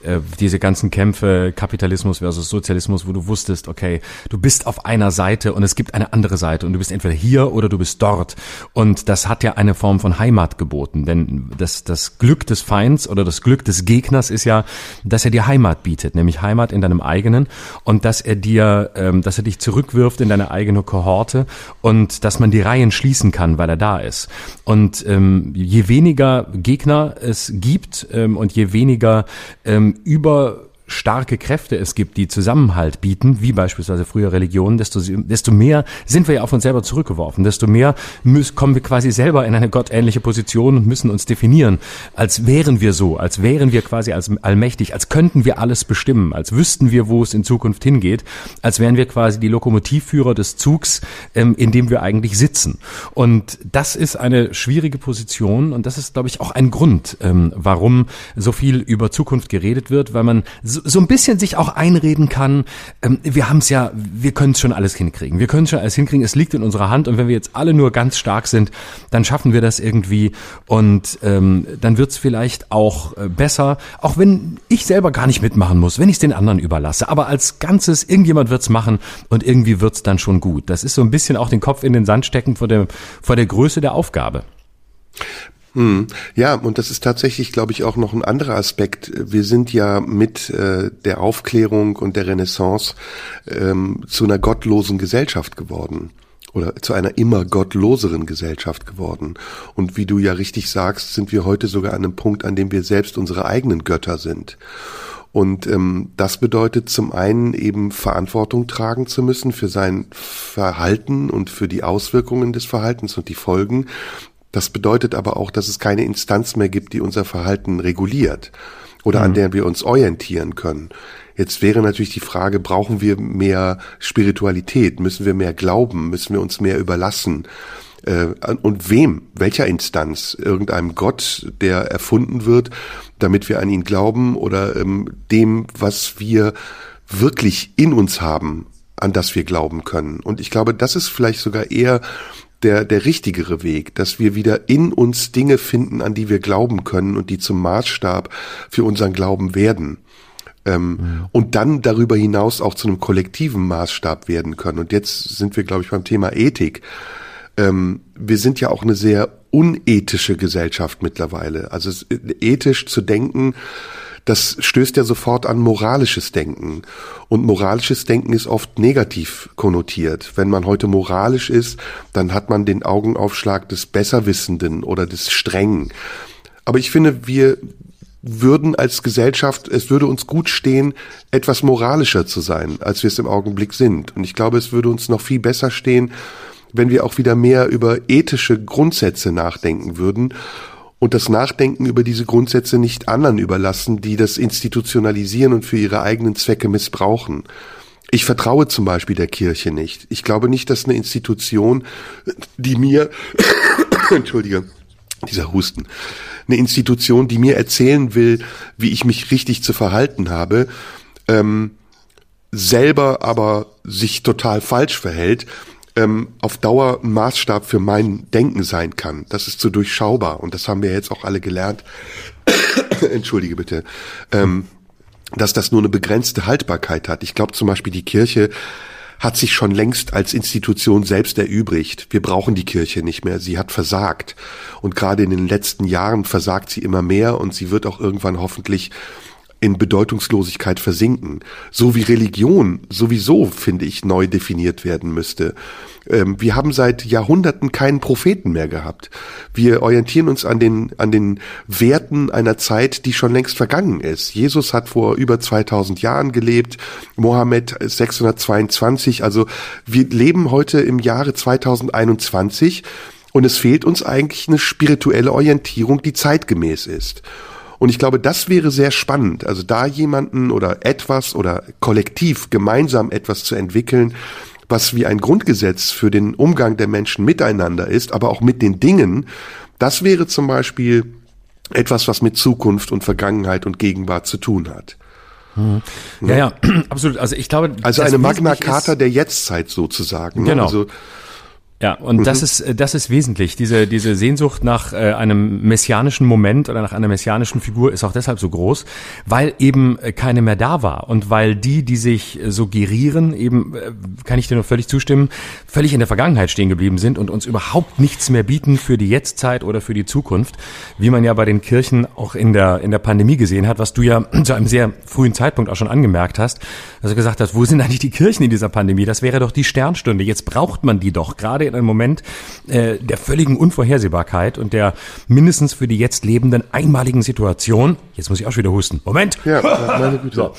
S1: äh, diese ganzen Kämpfe, Kapitalismus versus Sozialismus, wo du wusstest, okay, du bist auf einer Seite und es gibt eine andere Seite und du bist entweder hier oder du bist dort. Und das hat ja eine Form von Heimat geboten. Denn das, das Glück des Feinds oder das Glück des Gegners ist ja, dass er dir Heimat bietet nämlich Heimat in deinem eigenen und dass er dir, ähm, dass er dich zurückwirft in deine eigene Kohorte und dass man die Reihen schließen kann, weil er da ist. Und ähm, je weniger Gegner es gibt ähm, und je weniger ähm, über starke Kräfte es gibt, die Zusammenhalt bieten, wie beispielsweise früher Religionen, desto, desto mehr sind wir ja auf uns selber zurückgeworfen, desto mehr müssen, kommen wir quasi selber in eine gottähnliche Position und müssen uns definieren, als wären wir so, als wären wir quasi als allmächtig, als könnten wir alles bestimmen, als wüssten wir, wo es in Zukunft hingeht, als wären wir quasi die Lokomotivführer des Zugs, ähm, in dem wir eigentlich sitzen. Und das ist eine schwierige Position und das ist, glaube ich, auch ein Grund, ähm, warum so viel über Zukunft geredet wird, weil man so so, ein bisschen sich auch einreden kann, ähm, wir haben es ja, wir können es schon alles hinkriegen. Wir können schon alles hinkriegen, es liegt in unserer Hand und wenn wir jetzt alle nur ganz stark sind, dann schaffen wir das irgendwie und ähm, dann wird es vielleicht auch äh, besser, auch wenn ich selber gar nicht mitmachen muss, wenn ich es den anderen überlasse. Aber als Ganzes, irgendjemand wird es machen und irgendwie wird es dann schon gut. Das ist so ein bisschen auch den Kopf in den Sand stecken vor der, vor der Größe der Aufgabe.
S3: Hm. Ja, und das ist tatsächlich, glaube ich, auch noch ein anderer Aspekt. Wir sind ja mit äh, der Aufklärung und der Renaissance ähm, zu einer gottlosen Gesellschaft geworden oder zu einer immer gottloseren Gesellschaft geworden. Und wie du ja richtig sagst, sind wir heute sogar an einem Punkt, an dem wir selbst unsere eigenen Götter sind. Und ähm, das bedeutet zum einen eben Verantwortung tragen zu müssen für sein Verhalten und für die Auswirkungen des Verhaltens und die Folgen. Das bedeutet aber auch, dass es keine Instanz mehr gibt, die unser Verhalten reguliert oder mhm. an der wir uns orientieren können. Jetzt wäre natürlich die Frage, brauchen wir mehr Spiritualität? Müssen wir mehr glauben? Müssen wir uns mehr überlassen? Äh, und wem? Welcher Instanz? Irgendeinem Gott, der erfunden wird, damit wir an ihn glauben oder ähm, dem, was wir wirklich in uns haben, an das wir glauben können. Und ich glaube, das ist vielleicht sogar eher der, der richtigere Weg, dass wir wieder in uns Dinge finden, an die wir glauben können und die zum Maßstab für unseren Glauben werden. Ähm, mhm. Und dann darüber hinaus auch zu einem kollektiven Maßstab werden können. Und jetzt sind wir, glaube ich, beim Thema Ethik. Ähm, wir sind ja auch eine sehr unethische Gesellschaft mittlerweile. Also es, ethisch zu denken, das stößt ja sofort an moralisches Denken. Und moralisches Denken ist oft negativ konnotiert. Wenn man heute moralisch ist, dann hat man den Augenaufschlag des Besserwissenden oder des Strengen. Aber ich finde, wir würden als Gesellschaft, es würde uns gut stehen, etwas moralischer zu sein, als wir es im Augenblick sind. Und ich glaube, es würde uns noch viel besser stehen, wenn wir auch wieder mehr über ethische Grundsätze nachdenken würden und das Nachdenken über diese Grundsätze nicht anderen überlassen, die das institutionalisieren und für ihre eigenen Zwecke missbrauchen. Ich vertraue zum Beispiel der Kirche nicht. Ich glaube nicht, dass eine Institution, die mir, entschuldige, dieser Husten, eine Institution, die mir erzählen will, wie ich mich richtig zu verhalten habe, ähm, selber aber sich total falsch verhält, ähm, auf Dauer Maßstab für mein Denken sein kann. Das ist so durchschaubar und das haben wir jetzt auch alle gelernt. Entschuldige bitte. Ähm, dass das nur eine begrenzte Haltbarkeit hat. Ich glaube zum Beispiel, die Kirche hat sich schon längst als Institution selbst erübrigt. Wir brauchen die Kirche nicht mehr. Sie hat versagt. Und gerade in den letzten Jahren versagt sie immer mehr und sie wird auch irgendwann hoffentlich in Bedeutungslosigkeit versinken. So wie Religion sowieso, finde ich, neu definiert werden müsste. Ähm, wir haben seit Jahrhunderten keinen Propheten mehr gehabt. Wir orientieren uns an den, an den Werten einer Zeit, die schon längst vergangen ist. Jesus hat vor über 2000 Jahren gelebt, Mohammed 622. Also wir leben heute im Jahre 2021 und es fehlt uns eigentlich eine spirituelle Orientierung, die zeitgemäß ist. Und ich glaube, das wäre sehr spannend. Also da jemanden oder etwas oder kollektiv gemeinsam etwas zu entwickeln, was wie ein Grundgesetz für den Umgang der Menschen miteinander ist, aber auch mit den Dingen, das wäre zum Beispiel etwas, was mit Zukunft und Vergangenheit und Gegenwart zu tun hat.
S1: Mhm. Ja, ja, absolut. Also ich glaube,
S3: also eine Magna Carta der Jetztzeit sozusagen.
S1: Ne? Genau. Also ja, und mhm. das ist äh, das ist wesentlich. Diese diese Sehnsucht nach äh, einem messianischen Moment oder nach einer messianischen Figur ist auch deshalb so groß, weil eben äh, keine mehr da war und weil die, die sich äh, suggerieren, eben äh, kann ich dir nur völlig zustimmen, völlig in der Vergangenheit stehen geblieben sind und uns überhaupt nichts mehr bieten für die Jetztzeit oder für die Zukunft, wie man ja bei den Kirchen auch in der in der Pandemie gesehen hat, was du ja zu einem sehr frühen Zeitpunkt auch schon angemerkt hast, also gesagt hast, wo sind eigentlich die Kirchen in dieser Pandemie? Das wäre doch die Sternstunde. Jetzt braucht man die doch gerade in einem Moment äh, der völligen Unvorhersehbarkeit und der mindestens für die jetzt lebenden einmaligen Situation. Jetzt muss ich auch schon wieder husten. Moment. Ja, meine Güte. So.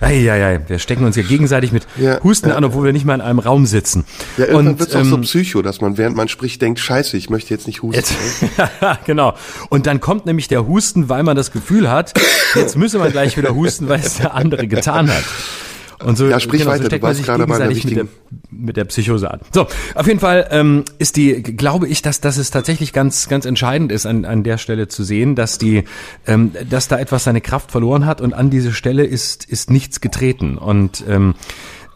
S1: Eieiei, wir stecken uns ja gegenseitig mit ja, Husten ja. an, obwohl wir nicht mal in einem Raum sitzen.
S3: Ja, irgendwann wird es ähm, auch so ähm, psycho, dass man während man spricht denkt, scheiße, ich möchte jetzt nicht husten. Jetzt,
S1: genau. Und dann kommt nämlich der Husten, weil man das Gefühl hat, jetzt müsse man gleich wieder husten, weil es der andere getan hat. Und so,
S3: ja, sprich genau, weiter, so steckt man sich gegenseitig
S1: mit der, mit der Psychose an. So, auf jeden Fall ähm, ist die, glaube ich, dass, dass es tatsächlich ganz, ganz entscheidend ist, an, an der Stelle zu sehen, dass die, ähm, dass da etwas seine Kraft verloren hat und an diese Stelle ist, ist nichts getreten. Und ähm,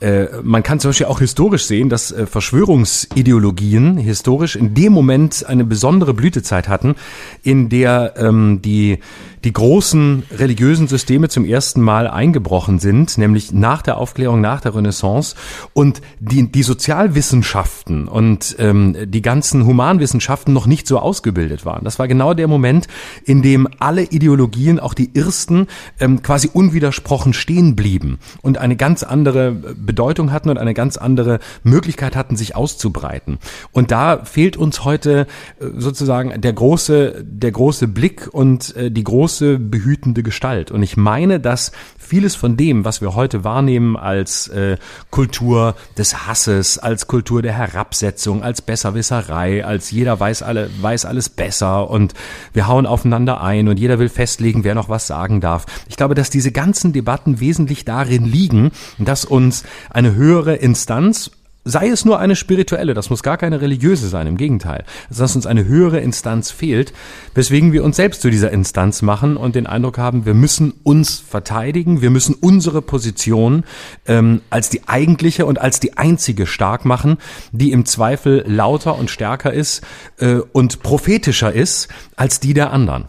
S1: äh, man kann zum Beispiel auch historisch sehen, dass äh, Verschwörungsideologien historisch in dem Moment eine besondere Blütezeit hatten, in der ähm, die die großen religiösen Systeme zum ersten Mal eingebrochen sind, nämlich nach der Aufklärung, nach der Renaissance und die, die Sozialwissenschaften und ähm, die ganzen Humanwissenschaften noch nicht so ausgebildet waren. Das war genau der Moment, in dem alle Ideologien, auch die ersten, ähm, quasi unwidersprochen stehen blieben und eine ganz andere Bedeutung hatten und eine ganz andere Möglichkeit hatten, sich auszubreiten. Und da fehlt uns heute äh, sozusagen der große, der große Blick und äh, die große behütende Gestalt. Und ich meine, dass vieles von dem, was wir heute wahrnehmen als äh, Kultur des Hasses, als Kultur der Herabsetzung, als Besserwisserei, als jeder weiß alle, weiß alles besser und wir hauen aufeinander ein und jeder will festlegen, wer noch was sagen darf. Ich glaube, dass diese ganzen Debatten wesentlich darin liegen, dass uns eine höhere Instanz sei es nur eine spirituelle, das muss gar keine religiöse sein, im Gegenteil, dass uns eine höhere Instanz fehlt, weswegen wir uns selbst zu dieser Instanz machen und den Eindruck haben, wir müssen uns verteidigen, wir müssen unsere Position ähm, als die eigentliche und als die einzige stark machen, die im Zweifel lauter und stärker ist äh, und prophetischer ist als die der anderen.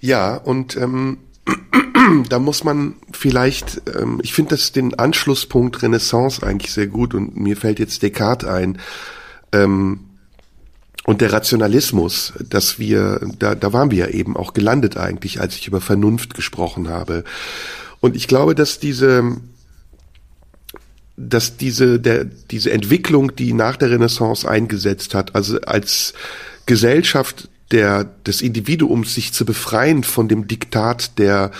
S3: Ja, und ähm, da muss man vielleicht, ähm, ich finde das den Anschlusspunkt Renaissance eigentlich sehr gut und mir fällt jetzt Descartes ein. Ähm, und der Rationalismus, dass wir, da, da waren wir ja eben auch gelandet eigentlich, als ich über Vernunft gesprochen habe. Und ich glaube, dass diese, dass diese, der, diese Entwicklung, die nach der Renaissance eingesetzt hat, also als Gesellschaft der, des Individuums sich zu befreien von dem Diktat der,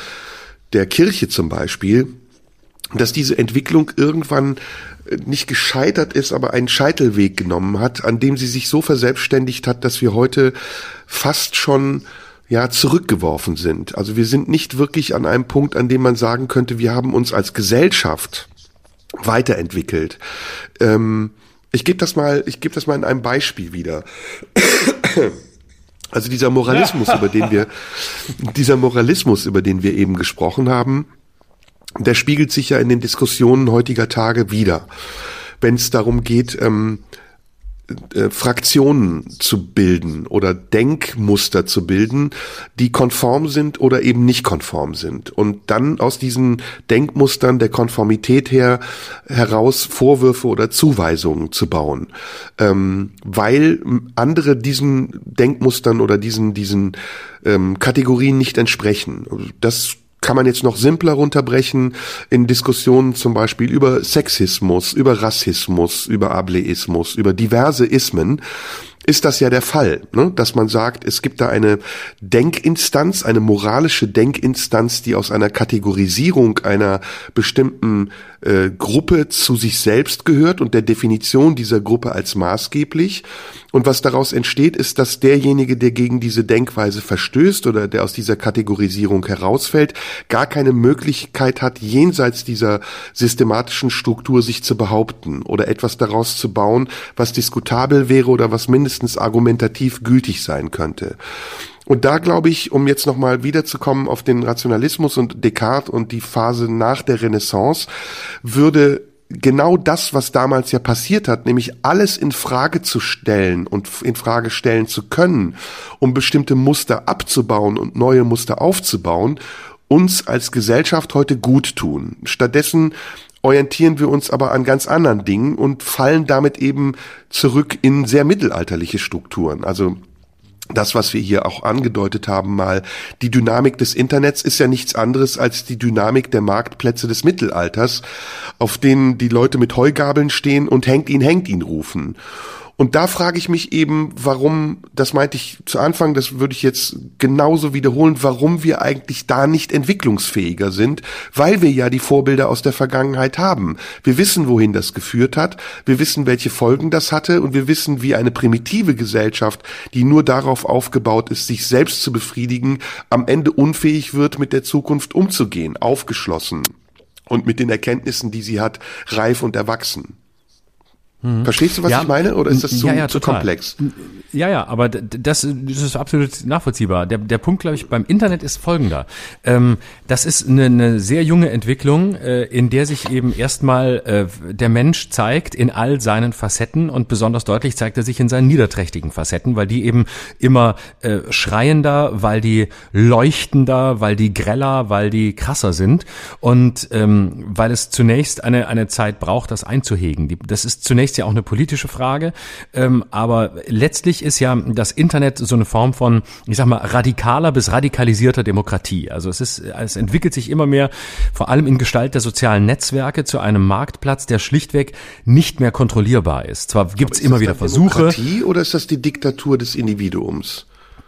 S3: der Kirche zum Beispiel, dass diese Entwicklung irgendwann äh, nicht gescheitert ist, aber einen Scheitelweg genommen hat, an dem sie sich so verselbstständigt hat, dass wir heute fast schon ja zurückgeworfen sind. Also wir sind nicht wirklich an einem Punkt, an dem man sagen könnte, wir haben uns als Gesellschaft weiterentwickelt. Ähm, ich gebe das mal, ich gebe das mal in einem Beispiel wieder. Also dieser Moralismus, über den wir, dieser Moralismus, über den wir eben gesprochen haben, der spiegelt sich ja in den Diskussionen heutiger Tage wieder. Wenn es darum geht, ähm, äh, Fraktionen zu bilden oder Denkmuster zu bilden, die konform sind oder eben nicht konform sind. Und dann aus diesen Denkmustern der Konformität her heraus Vorwürfe oder Zuweisungen zu bauen. Ähm, weil andere diesen Denkmustern oder diesen, diesen ähm, Kategorien nicht entsprechen. Das kann man jetzt noch simpler runterbrechen in Diskussionen zum Beispiel über Sexismus, über Rassismus, über Ableismus, über diverse Ismen ist das ja der Fall, ne? dass man sagt, es gibt da eine Denkinstanz, eine moralische Denkinstanz, die aus einer Kategorisierung einer bestimmten äh, Gruppe zu sich selbst gehört und der Definition dieser Gruppe als maßgeblich. Und was daraus entsteht, ist, dass derjenige, der gegen diese Denkweise verstößt oder der aus dieser Kategorisierung herausfällt, gar keine Möglichkeit hat, jenseits dieser systematischen Struktur sich zu behaupten oder etwas daraus zu bauen, was diskutabel wäre oder was mindestens argumentativ gültig sein könnte. Und da glaube ich, um jetzt nochmal wiederzukommen auf den Rationalismus und Descartes und die Phase nach der Renaissance, würde genau das, was damals ja passiert hat, nämlich alles in Frage zu stellen und in Frage stellen zu können, um bestimmte Muster abzubauen und neue Muster aufzubauen, uns als Gesellschaft heute gut tun. Stattdessen orientieren wir uns aber an ganz anderen Dingen und fallen damit eben zurück in sehr mittelalterliche Strukturen. Also das, was wir hier auch angedeutet haben, mal, die Dynamik des Internets ist ja nichts anderes als die Dynamik der Marktplätze des Mittelalters, auf denen die Leute mit Heugabeln stehen und hängt ihn, hängt ihn rufen. Und da frage ich mich eben, warum, das meinte ich zu Anfang, das würde ich jetzt genauso wiederholen, warum wir eigentlich da nicht entwicklungsfähiger sind, weil wir ja die Vorbilder aus der Vergangenheit haben. Wir wissen, wohin das geführt hat, wir wissen, welche Folgen das hatte und wir wissen, wie eine primitive Gesellschaft, die nur darauf aufgebaut ist, sich selbst zu befriedigen, am Ende unfähig wird, mit der Zukunft umzugehen, aufgeschlossen und mit den Erkenntnissen, die sie hat, reif und erwachsen. Mhm. Verstehst du, was ja, ich meine? Oder ist das zu, ja, ja, zu komplex?
S1: Ja, ja, aber das, das ist absolut nachvollziehbar. Der, der Punkt, glaube ich, beim Internet ist folgender. Ähm, das ist eine, eine sehr junge Entwicklung, äh, in der sich eben erstmal äh, der Mensch zeigt in all seinen Facetten und besonders deutlich zeigt er sich in seinen niederträchtigen Facetten, weil die eben immer äh, schreiender, weil die leuchtender, weil die greller, weil die krasser sind und ähm, weil es zunächst eine, eine Zeit braucht, das einzuhegen. Die, das ist zunächst ist ja auch eine politische Frage. Ähm, aber letztlich ist ja das Internet so eine Form von, ich sag mal, radikaler bis radikalisierter Demokratie. Also es ist, es entwickelt sich immer mehr, vor allem in Gestalt der sozialen Netzwerke, zu einem Marktplatz, der schlichtweg nicht mehr kontrollierbar ist. Zwar gibt's immer wieder Versuche.
S3: Demokratie oder ist das die Diktatur des Individuums?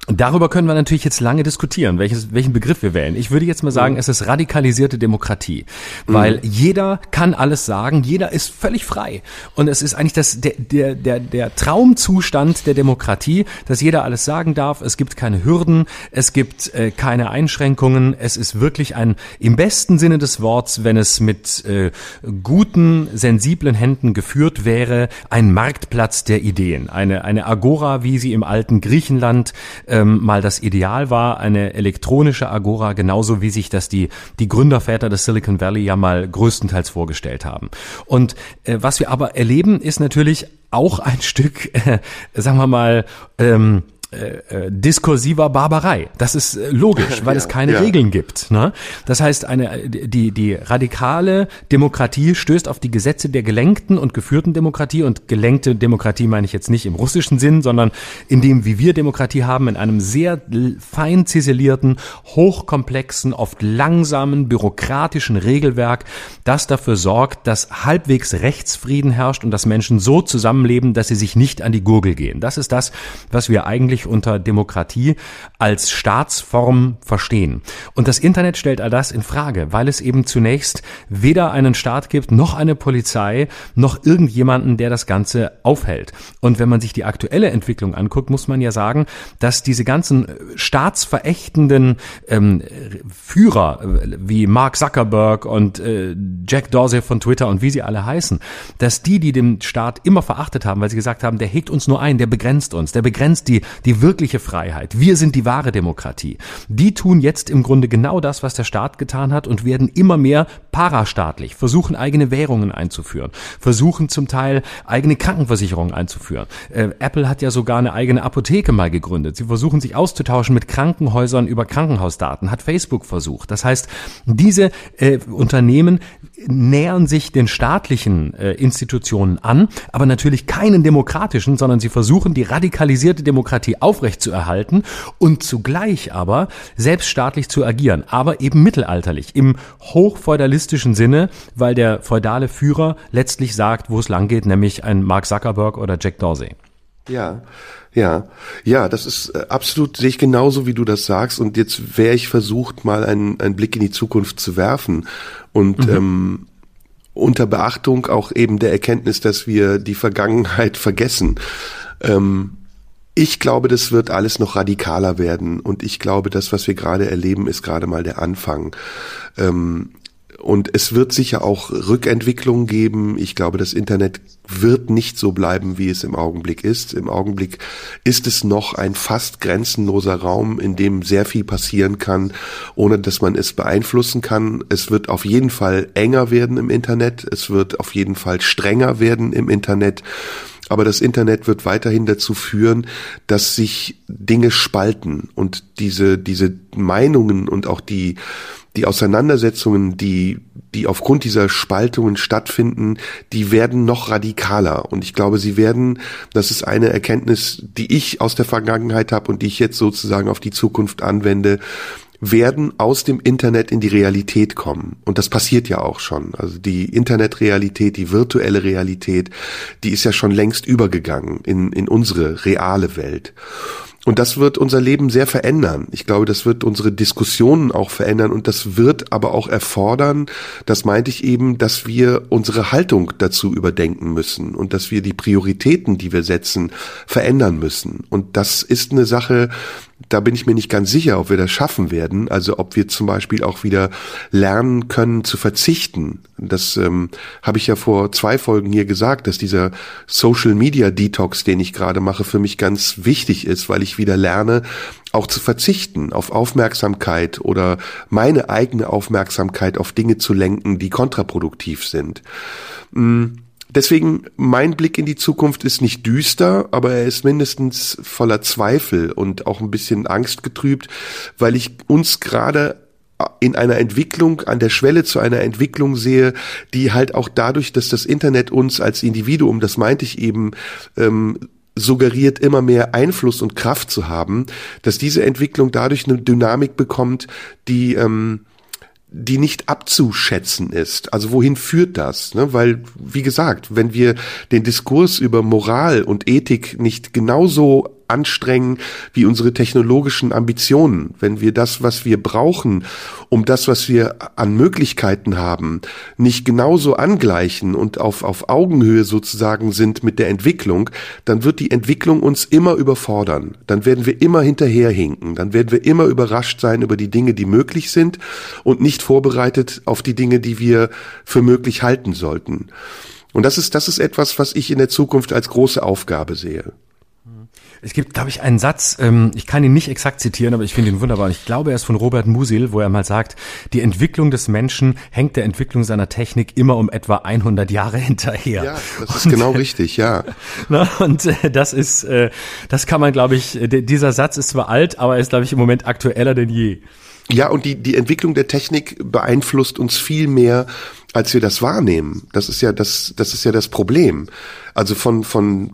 S1: Darüber können wir natürlich jetzt lange diskutieren, welches, welchen Begriff wir wählen. Ich würde jetzt mal sagen, es ist radikalisierte Demokratie, weil mhm. jeder kann alles sagen, jeder ist völlig frei. Und es ist eigentlich das, der, der, der, der Traumzustand der Demokratie, dass jeder alles sagen darf. Es gibt keine Hürden, es gibt äh, keine Einschränkungen. Es ist wirklich ein, im besten Sinne des Worts, wenn es mit äh, guten, sensiblen Händen geführt wäre, ein Marktplatz der Ideen. Eine, eine Agora, wie sie im alten Griechenland äh, ähm, mal das Ideal war, eine elektronische Agora, genauso wie sich das die, die Gründerväter des Silicon Valley ja mal größtenteils vorgestellt haben. Und äh, was wir aber erleben, ist natürlich auch ein Stück, äh, sagen wir mal, ähm, äh, äh, diskursiver Barbarei. Das ist äh, logisch, weil ja, es keine ja. Regeln gibt. Ne? Das heißt, eine die die radikale Demokratie stößt auf die Gesetze der gelenkten und geführten Demokratie und gelenkte Demokratie meine ich jetzt nicht im russischen Sinn, sondern in dem, wie wir Demokratie haben, in einem sehr fein ziselierten, hochkomplexen, oft langsamen, bürokratischen Regelwerk, das dafür sorgt, dass halbwegs Rechtsfrieden herrscht und dass Menschen so zusammenleben, dass sie sich nicht an die Gurgel gehen. Das ist das, was wir eigentlich unter Demokratie als Staatsform verstehen. Und das Internet stellt all das in Frage, weil es eben zunächst weder einen Staat gibt, noch eine Polizei, noch irgendjemanden, der das Ganze aufhält. Und wenn man sich die aktuelle Entwicklung anguckt, muss man ja sagen, dass diese ganzen staatsverächtenden ähm, Führer äh, wie Mark Zuckerberg und äh, Jack Dorsey von Twitter und wie sie alle heißen, dass die, die den Staat immer verachtet haben, weil sie gesagt haben, der hegt uns nur ein, der begrenzt uns, der begrenzt die, die wirkliche Freiheit. Wir sind die wahre Demokratie. Die tun jetzt im Grunde genau das, was der Staat getan hat und werden immer mehr parastaatlich, versuchen eigene Währungen einzuführen, versuchen zum Teil eigene Krankenversicherungen einzuführen. Äh, Apple hat ja sogar eine eigene Apotheke mal gegründet. Sie versuchen sich auszutauschen mit Krankenhäusern über Krankenhausdaten, hat Facebook versucht. Das heißt, diese äh, Unternehmen nähern sich den staatlichen äh, Institutionen an, aber natürlich keinen demokratischen, sondern sie versuchen die radikalisierte Demokratie aufrechtzuerhalten und zugleich aber selbststaatlich zu agieren, aber eben mittelalterlich, im hochfeudalistischen Sinne, weil der feudale Führer letztlich sagt, wo es lang geht, nämlich ein Mark Zuckerberg oder Jack Dorsey.
S3: Ja, ja, ja, das ist äh, absolut, sehe ich genauso, wie du das sagst. Und jetzt wäre ich versucht, mal einen, einen Blick in die Zukunft zu werfen. Und mhm. ähm, unter Beachtung auch eben der Erkenntnis, dass wir die Vergangenheit vergessen. Ähm, ich glaube, das wird alles noch radikaler werden und ich glaube, das, was wir gerade erleben, ist gerade mal der Anfang. Ähm, und es wird sicher auch Rückentwicklungen geben. Ich glaube, das Internet wird nicht so bleiben, wie es im Augenblick ist. Im Augenblick ist es noch ein fast grenzenloser Raum, in dem sehr viel passieren kann, ohne dass man es beeinflussen kann. Es wird auf jeden Fall enger werden im Internet. Es wird auf jeden Fall strenger werden im Internet. Aber das Internet wird weiterhin dazu führen, dass sich Dinge spalten und diese, diese Meinungen und auch die, die Auseinandersetzungen, die, die aufgrund dieser Spaltungen stattfinden, die werden noch radikaler. Und ich glaube, sie werden, das ist eine Erkenntnis, die ich aus der Vergangenheit habe und die ich jetzt sozusagen auf die Zukunft anwende, werden aus dem Internet in die Realität kommen. Und das passiert ja auch schon. Also die Internetrealität, die virtuelle Realität, die ist ja schon längst übergegangen in, in unsere reale Welt. Und das wird unser Leben sehr verändern. Ich glaube, das wird unsere Diskussionen auch verändern und das wird aber auch erfordern, das meinte ich eben, dass wir unsere Haltung dazu überdenken müssen und dass wir die Prioritäten, die wir setzen, verändern müssen. Und das ist eine Sache, da bin ich mir nicht ganz sicher, ob wir das schaffen werden. Also ob wir zum Beispiel auch wieder lernen können zu verzichten. Das ähm, habe ich ja vor zwei Folgen hier gesagt, dass dieser Social Media Detox, den ich gerade mache, für mich ganz wichtig ist, weil ich wieder lerne, auch zu verzichten auf Aufmerksamkeit oder meine eigene Aufmerksamkeit auf Dinge zu lenken, die kontraproduktiv sind. Hm Deswegen, mein Blick in die Zukunft ist nicht düster, aber er ist mindestens voller Zweifel und auch ein bisschen angstgetrübt, weil ich uns gerade in einer Entwicklung, an der Schwelle zu einer Entwicklung sehe, die halt auch dadurch, dass das Internet uns als Individuum, das meinte ich eben, ähm, suggeriert, immer mehr Einfluss und Kraft zu haben, dass diese Entwicklung dadurch eine Dynamik bekommt, die ähm, die nicht abzuschätzen ist. Also wohin führt das? Ne? Weil, wie gesagt, wenn wir den Diskurs über Moral und Ethik nicht genauso anstrengen wie unsere technologischen Ambitionen, wenn wir das, was wir brauchen, um das, was wir an Möglichkeiten haben, nicht genauso angleichen und auf, auf Augenhöhe sozusagen sind mit der Entwicklung, dann wird die Entwicklung uns immer überfordern. Dann werden wir immer hinterherhinken. Dann werden wir immer überrascht sein über die Dinge, die möglich sind und nicht vorbereitet auf die Dinge, die wir für möglich halten sollten. Und das ist, das ist etwas, was ich in der Zukunft als große Aufgabe sehe.
S1: Es gibt, glaube ich, einen Satz, ähm, ich kann ihn nicht exakt zitieren, aber ich finde ihn wunderbar. Und ich glaube, er ist von Robert Musil, wo er mal sagt, die Entwicklung des Menschen hängt der Entwicklung seiner Technik immer um etwa 100 Jahre hinterher.
S3: Ja, das ist und, genau richtig, ja.
S1: Na, und äh, das ist, äh, das kann man, glaube ich, dieser Satz ist zwar alt, aber er ist, glaube ich, im Moment aktueller denn je.
S3: Ja, und die, die Entwicklung der Technik beeinflusst uns viel mehr, als wir das wahrnehmen. Das ist ja das, das ist ja das Problem. Also von, von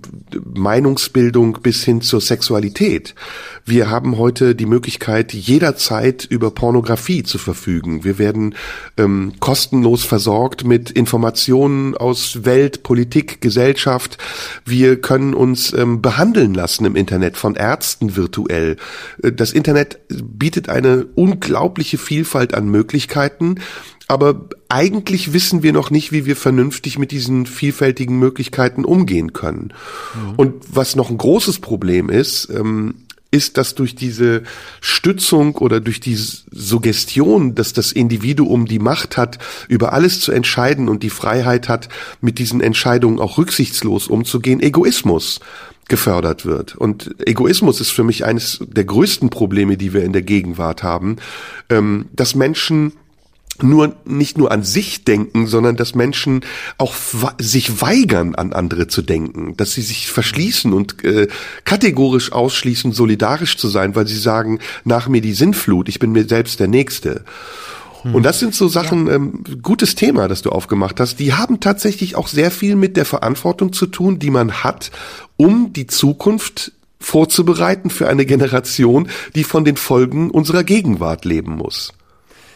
S3: Meinungsbildung bis hin zur Sexualität. Wir haben heute die Möglichkeit, jederzeit über Pornografie zu verfügen. Wir werden ähm, kostenlos versorgt mit Informationen aus Welt, Politik, Gesellschaft. Wir können uns ähm, behandeln lassen im Internet von Ärzten virtuell. Äh, das Internet bietet eine unglaubliche Vielfalt an Möglichkeiten aber eigentlich wissen wir noch nicht, wie wir vernünftig mit diesen vielfältigen Möglichkeiten umgehen können. Mhm. Und was noch ein großes Problem ist, ähm, ist, dass durch diese Stützung oder durch die Suggestion, dass das Individuum die Macht hat, über alles zu entscheiden und die Freiheit hat, mit diesen Entscheidungen auch rücksichtslos umzugehen, Egoismus gefördert wird. Und Egoismus ist für mich eines der größten Probleme, die wir in der Gegenwart haben, ähm, dass Menschen nur nicht nur an sich denken, sondern dass Menschen auch sich weigern, an andere zu denken, dass sie sich verschließen und äh, kategorisch ausschließen, solidarisch zu sein, weil sie sagen, nach mir die Sinnflut, ich bin mir selbst der Nächste. Hm. Und das sind so Sachen, ja. ähm, gutes Thema, das du aufgemacht hast, die haben tatsächlich auch sehr viel mit der Verantwortung zu tun, die man hat, um die Zukunft vorzubereiten für eine Generation, die von den Folgen unserer Gegenwart leben muss.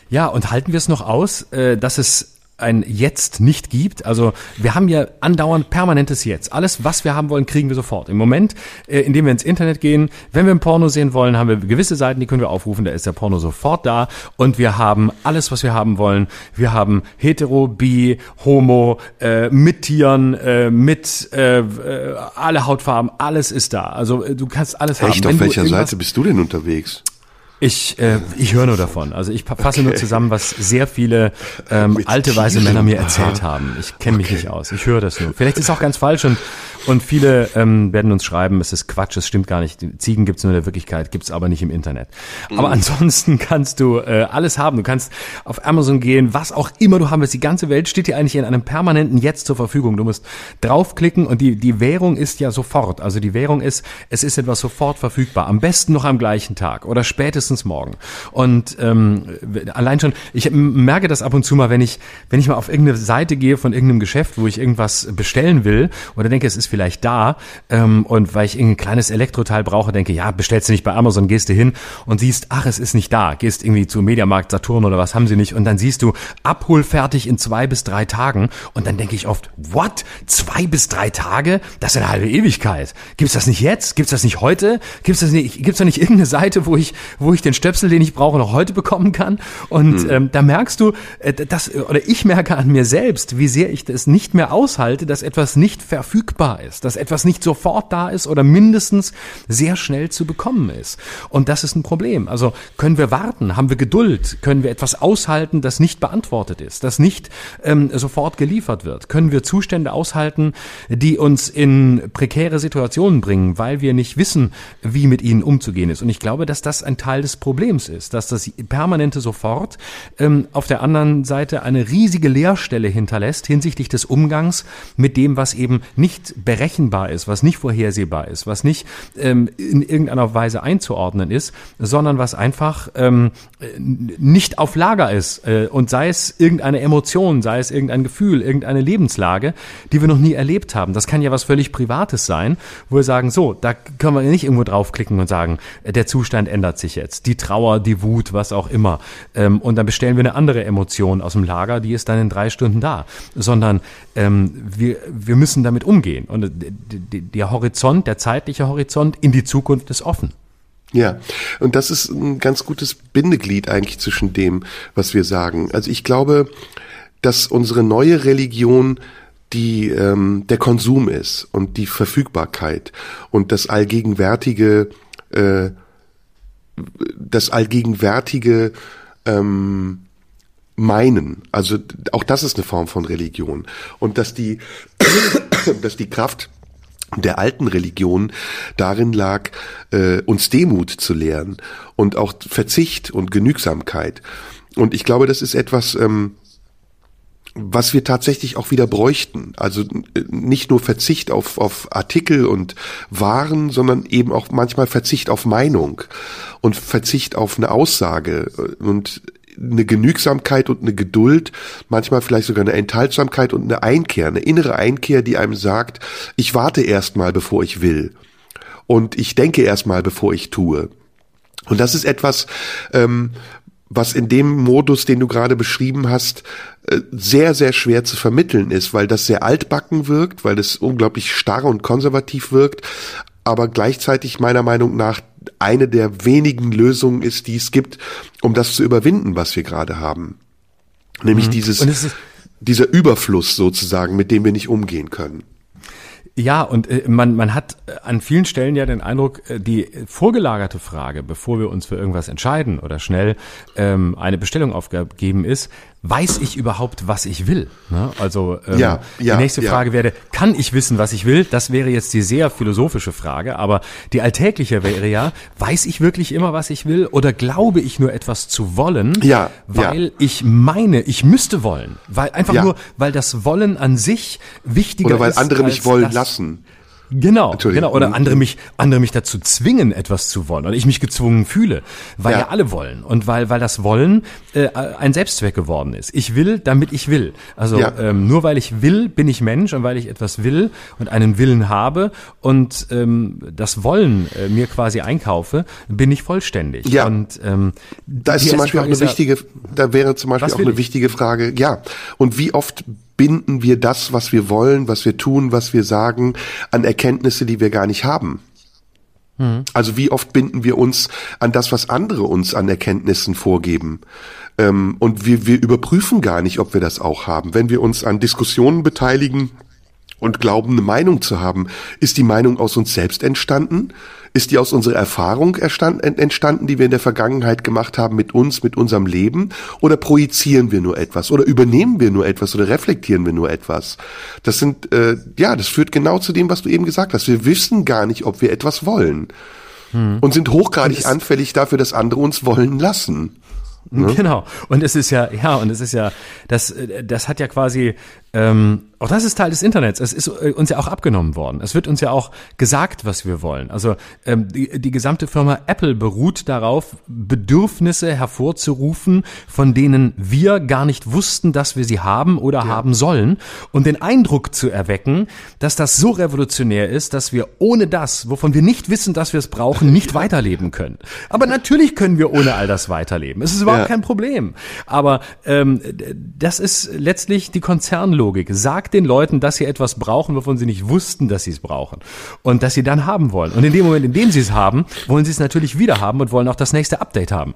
S1: Ja, und halten wir es noch aus, äh, dass es ein Jetzt nicht gibt. Also wir haben ja andauernd permanentes Jetzt. Alles, was wir haben wollen, kriegen wir sofort. Im Moment, äh, indem wir ins Internet gehen, wenn wir ein Porno sehen wollen, haben wir gewisse Seiten, die können wir aufrufen, da ist der Porno sofort da und wir haben alles, was wir haben wollen. Wir haben hetero, bi, homo, äh, mit Tieren, äh, mit äh, äh alle Hautfarben, alles ist da. Also äh, du kannst alles
S3: Echt, haben. Echt, auf welcher Seite bist du denn unterwegs?
S1: Ich, äh, ich höre nur davon. Also ich fasse okay. nur zusammen, was sehr viele ähm, alte weiße Männer mir erzählt Aha. haben. Ich kenne mich okay. nicht aus. Ich höre das nur. Vielleicht ist es auch ganz falsch und und viele ähm, werden uns schreiben, es ist Quatsch, es stimmt gar nicht. Ziegen gibt's nur in der Wirklichkeit, gibt's aber nicht im Internet. Aber mhm. ansonsten kannst du äh, alles haben. Du kannst auf Amazon gehen, was auch immer du haben willst. Die ganze Welt steht dir eigentlich in einem permanenten Jetzt zur Verfügung. Du musst draufklicken und die, die Währung ist ja sofort. Also die Währung ist, es ist etwas sofort verfügbar. Am besten noch am gleichen Tag oder spätestens morgen. Und ähm, allein schon, ich merke das ab und zu mal, wenn ich, wenn ich mal auf irgendeine Seite gehe von irgendeinem Geschäft, wo ich irgendwas bestellen will oder denke, es ist vielleicht da ähm, und weil ich ein kleines Elektroteil brauche, denke, ja, bestellst du nicht bei Amazon, gehst du hin und siehst, ach, es ist nicht da, gehst irgendwie zu Mediamarkt, Saturn oder was haben sie nicht und dann siehst du, abholfertig in zwei bis drei Tagen und dann denke ich oft, what? Zwei bis drei Tage? Das ist eine halbe Ewigkeit. Gibt's das nicht jetzt? Gibt's das nicht heute? Gibt's das nicht, gibt's da nicht irgendeine Seite, wo ich, wo ich den Stöpsel, den ich brauche, noch heute bekommen kann? Und hm. ähm, da merkst du, äh, das, oder ich merke an mir selbst, wie sehr ich das nicht mehr aushalte, dass etwas nicht verfügbar ist ist, dass etwas nicht sofort da ist oder mindestens sehr schnell zu bekommen ist. Und das ist ein Problem. Also können wir warten? Haben wir Geduld? Können wir etwas aushalten, das nicht beantwortet ist, das nicht ähm, sofort geliefert wird? Können wir Zustände aushalten, die uns in prekäre Situationen bringen, weil wir nicht wissen, wie mit ihnen umzugehen ist? Und ich glaube, dass das ein Teil des Problems ist, dass das permanente Sofort ähm, auf der anderen Seite eine riesige Leerstelle hinterlässt hinsichtlich des Umgangs mit dem, was eben nicht berechenbar ist, was nicht vorhersehbar ist, was nicht ähm, in irgendeiner Weise einzuordnen ist, sondern was einfach ähm, nicht auf Lager ist äh, und sei es irgendeine Emotion, sei es irgendein Gefühl, irgendeine Lebenslage, die wir noch nie erlebt haben. Das kann ja was völlig Privates sein, wo wir sagen, so, da können wir nicht irgendwo draufklicken und sagen, äh, der Zustand ändert sich jetzt, die Trauer, die Wut, was auch immer. Ähm, und dann bestellen wir eine andere Emotion aus dem Lager, die ist dann in drei Stunden da, sondern ähm, wir, wir müssen damit umgehen. Und äh, der Horizont, der zeitliche Horizont in die Zukunft ist offen.
S3: Ja, und das ist ein ganz gutes Bindeglied eigentlich zwischen dem, was wir sagen. Also ich glaube, dass unsere neue Religion die ähm, der Konsum ist und die Verfügbarkeit und das allgegenwärtige äh, das allgegenwärtige ähm, meinen. Also auch das ist eine Form von Religion und dass die dass die Kraft der alten Religion darin lag, äh, uns Demut zu lehren und auch Verzicht und Genügsamkeit. Und ich glaube, das ist etwas, ähm, was wir tatsächlich auch wieder bräuchten. Also äh, nicht nur Verzicht auf, auf Artikel und Waren, sondern eben auch manchmal Verzicht auf Meinung und Verzicht auf eine Aussage und eine Genügsamkeit und eine Geduld, manchmal vielleicht sogar eine Enthaltsamkeit und eine Einkehr, eine innere Einkehr, die einem sagt, ich warte erstmal, bevor ich will. Und ich denke erstmal, bevor ich tue. Und das ist etwas, ähm, was in dem Modus, den du gerade beschrieben hast, äh, sehr, sehr schwer zu vermitteln ist, weil das sehr altbacken wirkt, weil das unglaublich starr und konservativ wirkt, aber gleichzeitig meiner Meinung nach eine der wenigen Lösungen ist, die es gibt, um das zu überwinden, was wir gerade haben. Nämlich mhm. dieses, dieser Überfluss sozusagen, mit dem wir nicht umgehen können.
S1: Ja, und äh, man, man hat äh, an vielen Stellen ja den Eindruck, äh, die vorgelagerte Frage, bevor wir uns für irgendwas entscheiden oder schnell ähm, eine Bestellung aufgeben ist, weiß ich überhaupt, was ich will? Ne? Also ähm, ja, ja, die nächste ja. Frage wäre, kann ich wissen, was ich will? Das wäre jetzt die sehr philosophische Frage, aber die alltägliche wäre ja, weiß ich wirklich immer, was ich will oder glaube ich nur etwas zu wollen,
S3: ja,
S1: weil ich meine, ich müsste wollen, weil einfach nur, weil das Wollen an sich wichtiger ist.
S3: Oder weil andere mich wollen lassen.
S1: Genau, genau. Oder andere mich, andere mich dazu zwingen, etwas zu wollen. Oder ich mich gezwungen fühle, weil ja, ja alle wollen. Und weil, weil das Wollen äh, ein Selbstzweck geworden ist. Ich will, damit ich will. Also ja. ähm, nur weil ich will, bin ich Mensch und weil ich etwas will und einen Willen habe und ähm, das Wollen äh, mir quasi einkaufe, bin ich vollständig.
S3: Ja.
S1: Und
S3: ähm, da ist zum Beispiel auch eine wichtige, da wäre zum Beispiel auch eine ich? wichtige Frage, ja. Und wie oft binden wir das, was wir wollen, was wir tun, was wir sagen, an Erkenntnisse, die wir gar nicht haben. Mhm. Also wie oft binden wir uns an das, was andere uns an Erkenntnissen vorgeben. Ähm, und wir, wir überprüfen gar nicht, ob wir das auch haben. Wenn wir uns an Diskussionen beteiligen, und glauben, eine Meinung zu haben. Ist die Meinung aus uns selbst entstanden? Ist die aus unserer Erfahrung entstanden, die wir in der Vergangenheit gemacht haben mit uns, mit unserem Leben? Oder projizieren wir nur etwas? Oder übernehmen wir nur etwas? Oder reflektieren wir nur etwas? Das sind, äh, ja, das führt genau zu dem, was du eben gesagt hast. Wir wissen gar nicht, ob wir etwas wollen. Hm. Und sind hochgradig und anfällig dafür, dass andere uns wollen lassen.
S1: Ne? Genau. Und es ist ja, ja, und es ist ja, das, das hat ja quasi ähm, auch das ist Teil des Internets. Es ist äh, uns ja auch abgenommen worden. Es wird uns ja auch gesagt, was wir wollen. Also ähm, die, die gesamte Firma Apple beruht darauf, Bedürfnisse hervorzurufen, von denen wir gar nicht wussten, dass wir sie haben oder ja. haben sollen. Und den Eindruck zu erwecken, dass das so revolutionär ist, dass wir ohne das, wovon wir nicht wissen, dass wir es brauchen, nicht weiterleben können. Aber natürlich können wir ohne all das weiterleben. Es ist überhaupt ja. kein Problem. Aber ähm, das ist letztlich die Konzernlogik. Sagt sagt den Leuten, dass sie etwas brauchen, wovon sie nicht wussten, dass sie es brauchen. Und dass sie dann haben wollen. Und in dem Moment, in dem sie es haben, wollen sie es natürlich wieder haben und wollen auch das nächste Update haben.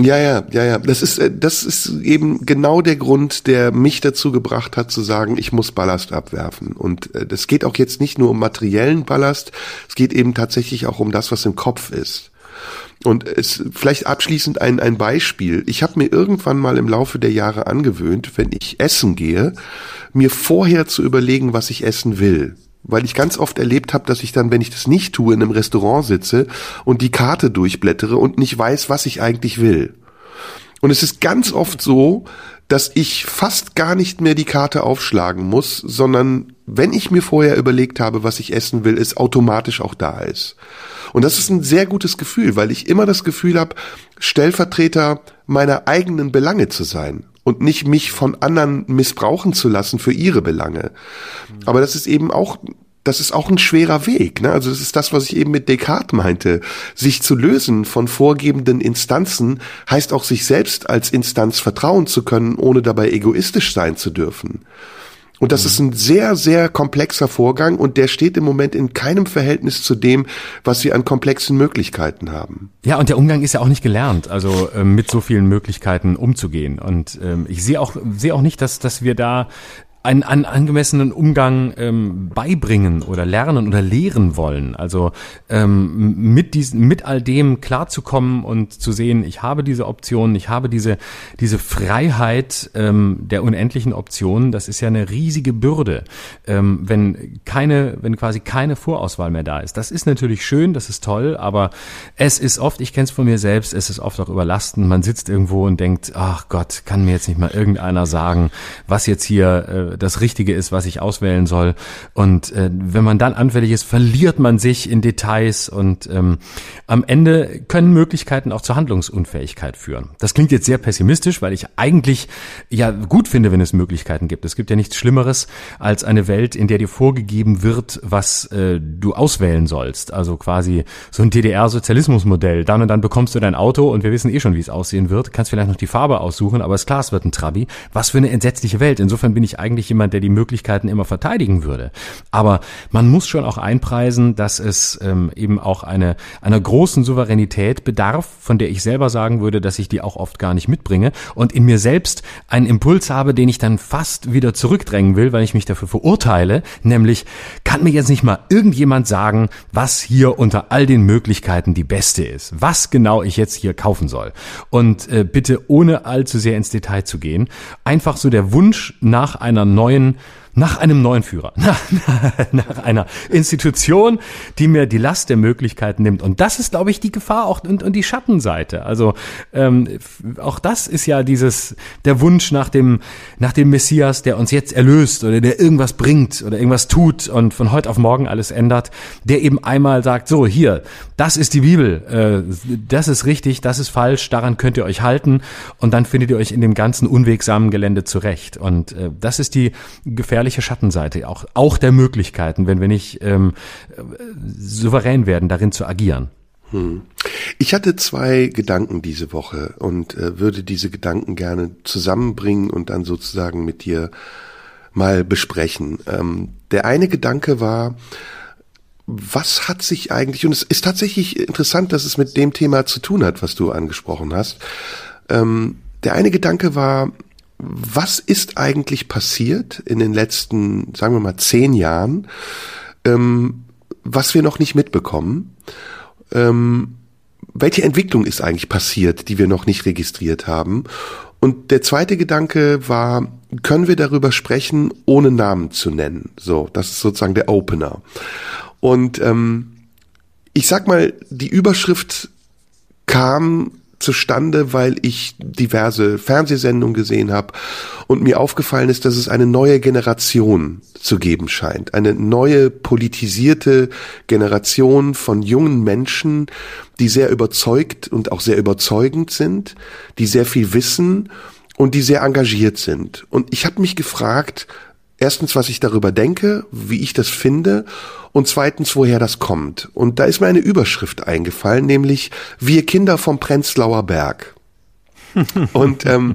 S3: Ja, ja, ja, ja. Das ist, äh, das ist eben genau der Grund, der mich dazu gebracht hat, zu sagen, ich muss Ballast abwerfen. Und äh, das geht auch jetzt nicht nur um materiellen Ballast, es geht eben tatsächlich auch um das, was im Kopf ist. Und es vielleicht abschließend ein, ein Beispiel. Ich habe mir irgendwann mal im Laufe der Jahre angewöhnt, wenn ich essen gehe, mir vorher zu überlegen, was ich essen will. weil ich ganz oft erlebt habe, dass ich dann, wenn ich das nicht tue, in einem Restaurant sitze und die Karte durchblättere und nicht weiß, was ich eigentlich will. Und es ist ganz oft so, dass ich fast gar nicht mehr die Karte aufschlagen muss, sondern wenn ich mir vorher überlegt habe, was ich essen will, es automatisch auch da ist. Und das ist ein sehr gutes Gefühl, weil ich immer das Gefühl habe, Stellvertreter meiner eigenen Belange zu sein und nicht mich von anderen missbrauchen zu lassen für ihre Belange. Aber das ist eben auch das ist auch ein schwerer Weg. Ne? Also das ist das, was ich eben mit Descartes meinte. Sich zu lösen von vorgebenden Instanzen heißt auch, sich selbst als Instanz vertrauen zu können, ohne dabei egoistisch sein zu dürfen. Und das ist ein sehr, sehr komplexer Vorgang und der steht im Moment in keinem Verhältnis zu dem, was wir an komplexen Möglichkeiten haben.
S1: Ja, und der Umgang ist ja auch nicht gelernt, also äh, mit so vielen Möglichkeiten umzugehen. Und ähm, ich sehe auch, sehe auch nicht, dass, dass wir da einen, einen angemessenen Umgang ähm, beibringen oder lernen oder lehren wollen. Also ähm, mit diesen, mit all dem klarzukommen und zu sehen, ich habe diese Optionen, ich habe diese diese Freiheit ähm, der unendlichen Optionen. Das ist ja eine riesige Bürde, ähm, wenn keine, wenn quasi keine Vorauswahl mehr da ist. Das ist natürlich schön, das ist toll, aber es ist oft, ich kenne es von mir selbst, es ist oft auch überlastend. Man sitzt irgendwo und denkt, ach Gott, kann mir jetzt nicht mal irgendeiner sagen, was jetzt hier äh, das Richtige ist, was ich auswählen soll. Und äh, wenn man dann anfällig ist, verliert man sich in Details und ähm, am Ende können Möglichkeiten auch zur Handlungsunfähigkeit führen. Das klingt jetzt sehr pessimistisch, weil ich eigentlich ja gut finde, wenn es Möglichkeiten gibt. Es gibt ja nichts Schlimmeres als eine Welt, in der dir vorgegeben wird, was äh, du auswählen sollst. Also quasi so ein DDR-Sozialismusmodell. Dann und dann bekommst du dein Auto und wir wissen eh schon, wie es aussehen wird. Kannst vielleicht noch die Farbe aussuchen, aber ist klar, es wird ein Trabi. Was für eine entsetzliche Welt. Insofern bin ich eigentlich nicht jemand, der die Möglichkeiten immer verteidigen würde. Aber man muss schon auch einpreisen, dass es ähm, eben auch eine, einer großen Souveränität bedarf, von der ich selber sagen würde, dass ich die auch oft gar nicht mitbringe und in mir selbst einen Impuls habe, den ich dann fast wieder zurückdrängen will, weil ich mich dafür verurteile, nämlich kann mir jetzt nicht mal irgendjemand sagen, was hier unter all den Möglichkeiten die beste ist, was genau ich jetzt hier kaufen soll. Und äh, bitte ohne allzu sehr ins Detail zu gehen, einfach so der Wunsch nach einer neuen nach einem neuen Führer, nach, nach einer Institution, die mir die Last der Möglichkeiten nimmt. Und das ist, glaube ich, die Gefahr auch und, und die Schattenseite. Also ähm, auch das ist ja dieses der Wunsch nach dem nach dem Messias, der uns jetzt erlöst oder der irgendwas bringt oder irgendwas tut und von heute auf morgen alles ändert, der eben einmal sagt: So hier, das ist die Bibel, äh, das ist richtig, das ist falsch, daran könnt ihr euch halten und dann findet ihr euch in dem ganzen unwegsamen Gelände zurecht. Und äh, das ist die gefährliche gefährliche Schattenseite, auch, auch der Möglichkeiten, wenn wir nicht ähm, souverän werden, darin zu agieren.
S3: Hm. Ich hatte zwei Gedanken diese Woche und äh, würde diese Gedanken gerne zusammenbringen und dann sozusagen mit dir mal besprechen. Ähm, der eine Gedanke war, was hat sich eigentlich, und es ist tatsächlich interessant, dass es mit dem Thema zu tun hat, was du angesprochen hast. Ähm, der eine Gedanke war, was ist eigentlich passiert in den letzten, sagen wir mal, zehn Jahren, ähm, was wir noch nicht mitbekommen? Ähm, welche Entwicklung ist eigentlich passiert, die wir noch nicht registriert haben? Und der zweite Gedanke war, können wir darüber sprechen, ohne Namen zu nennen? So, das ist sozusagen der Opener. Und ähm, ich sag mal, die Überschrift kam zustande, weil ich diverse Fernsehsendungen gesehen habe und mir aufgefallen ist, dass es eine neue Generation zu geben scheint. Eine neue politisierte Generation von jungen Menschen, die sehr überzeugt und auch sehr überzeugend sind, die sehr viel wissen und die sehr engagiert sind. Und ich habe mich gefragt, erstens, was ich darüber denke, wie ich das finde und zweitens, woher das kommt. Und da ist mir eine Überschrift eingefallen, nämlich Wir Kinder vom Prenzlauer Berg. und, ähm,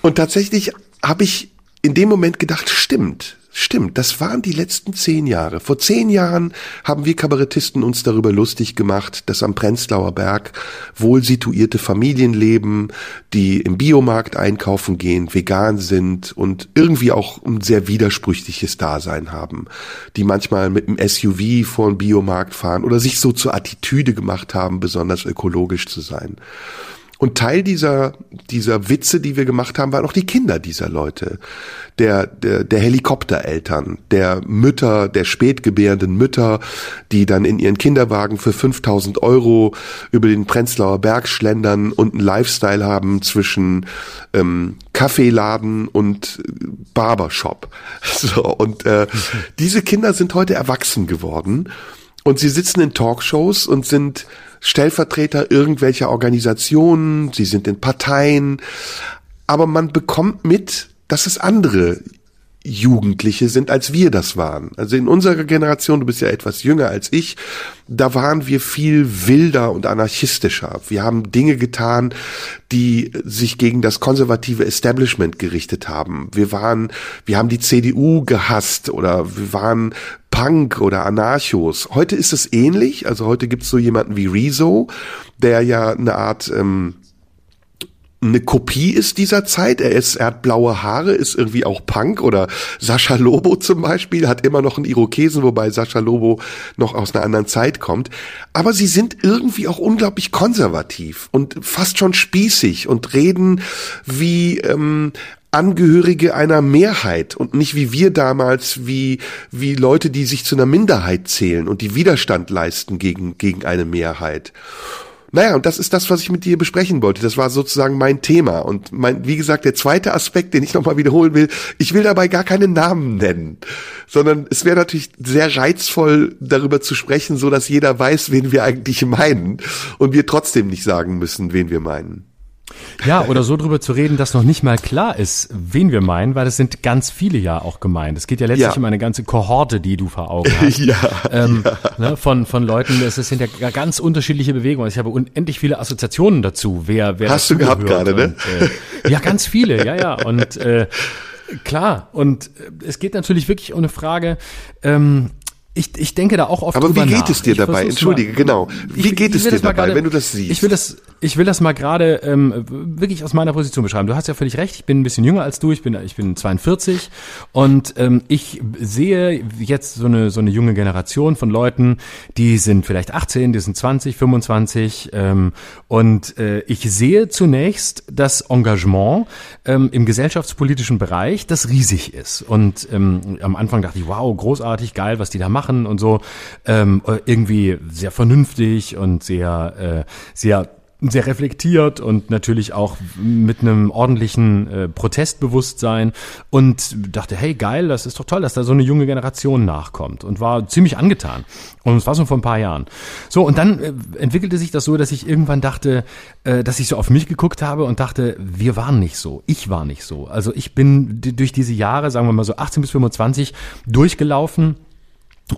S3: und tatsächlich habe ich in dem Moment gedacht, stimmt, Stimmt, das waren die letzten zehn Jahre. Vor zehn Jahren haben wir Kabarettisten uns darüber lustig gemacht, dass am Prenzlauer Berg wohl situierte Familien leben, die im Biomarkt einkaufen gehen, vegan sind und irgendwie auch ein sehr widersprüchliches Dasein haben, die manchmal mit einem SUV vor den Biomarkt fahren oder sich so zur Attitüde gemacht haben, besonders ökologisch zu sein. Und Teil dieser, dieser Witze, die wir gemacht haben, waren auch die Kinder dieser Leute. Der, der, der Helikoptereltern, der Mütter, der spätgebärenden Mütter, die dann in ihren Kinderwagen für 5000 Euro über den Prenzlauer Berg schlendern und einen Lifestyle haben zwischen ähm, Kaffeeladen und Barbershop. So, und äh, diese Kinder sind heute erwachsen geworden und sie sitzen in Talkshows und sind Stellvertreter irgendwelcher Organisationen, sie sind in Parteien, aber man bekommt mit, dass es andere Jugendliche sind, als wir das waren. Also in unserer Generation, du bist ja etwas jünger als ich, da waren wir viel wilder und anarchistischer. Wir haben Dinge getan, die sich gegen das konservative Establishment gerichtet haben. Wir waren, wir haben die CDU gehasst oder wir waren Punk oder Anarchos. Heute ist es ähnlich. Also heute gibt es so jemanden wie Rezo, der ja eine Art ähm, eine Kopie ist dieser Zeit. Er ist, er hat blaue Haare, ist irgendwie auch Punk oder Sascha Lobo zum Beispiel hat immer noch einen Irokesen, wobei Sascha Lobo noch aus einer anderen Zeit kommt. Aber sie sind irgendwie auch unglaublich konservativ und fast schon spießig und reden wie ähm, Angehörige einer Mehrheit und nicht wie wir damals, wie, wie Leute, die sich zu einer Minderheit zählen und die Widerstand leisten gegen, gegen eine Mehrheit. Naja, und das ist das, was ich mit dir besprechen wollte. Das war sozusagen mein Thema. Und mein, wie gesagt, der zweite Aspekt, den ich nochmal wiederholen will, ich will dabei gar keine Namen nennen, sondern es wäre natürlich sehr reizvoll, darüber zu sprechen, so dass jeder weiß, wen wir eigentlich meinen und wir trotzdem nicht sagen müssen, wen wir meinen.
S1: Ja, oder so drüber zu reden, dass noch nicht mal klar ist, wen wir meinen, weil es sind ganz viele ja auch gemeint. Es geht ja letztlich ja. um eine ganze Kohorte, die du vor Augen hast.
S3: ja,
S1: ähm, ja. Ne, von, von Leuten, es sind ja ganz unterschiedliche Bewegungen. Ich habe unendlich viele Assoziationen dazu, wer, wer
S3: Hast du gehabt gerade, ne?
S1: Äh, ja, ganz viele, ja, ja. Und äh, klar, und äh, es geht natürlich wirklich um eine Frage, ähm, ich, ich denke da auch oft
S3: Aber
S1: wie
S3: geht
S1: nach.
S3: es dir ich dabei? Entschuldige, mal, genau. Wie
S1: ich,
S3: geht es dir dabei,
S1: grade,
S3: wenn du das siehst?
S1: Ich will das, ich will das mal gerade ähm, wirklich aus meiner Position beschreiben. Du hast ja völlig recht. Ich bin ein bisschen jünger als du. Ich bin, ich bin 42 und ähm, ich sehe jetzt so eine so eine junge Generation von Leuten, die sind vielleicht 18, die sind 20, 25 ähm, und äh, ich sehe zunächst das Engagement ähm, im gesellschaftspolitischen Bereich, das riesig ist. Und ähm, am Anfang dachte ich, wow, großartig, geil, was die da machen machen und so ähm, irgendwie sehr vernünftig und sehr, äh, sehr sehr reflektiert und natürlich auch mit einem ordentlichen äh, Protestbewusstsein und dachte, hey geil, das ist doch toll, dass da so eine junge Generation nachkommt und war ziemlich angetan. Und es war so vor ein paar Jahren. So, und dann äh, entwickelte sich das so, dass ich irgendwann dachte, äh, dass ich so auf mich geguckt habe und dachte, wir waren nicht so, ich war nicht so. Also ich bin durch diese Jahre, sagen wir mal so 18 bis 25, durchgelaufen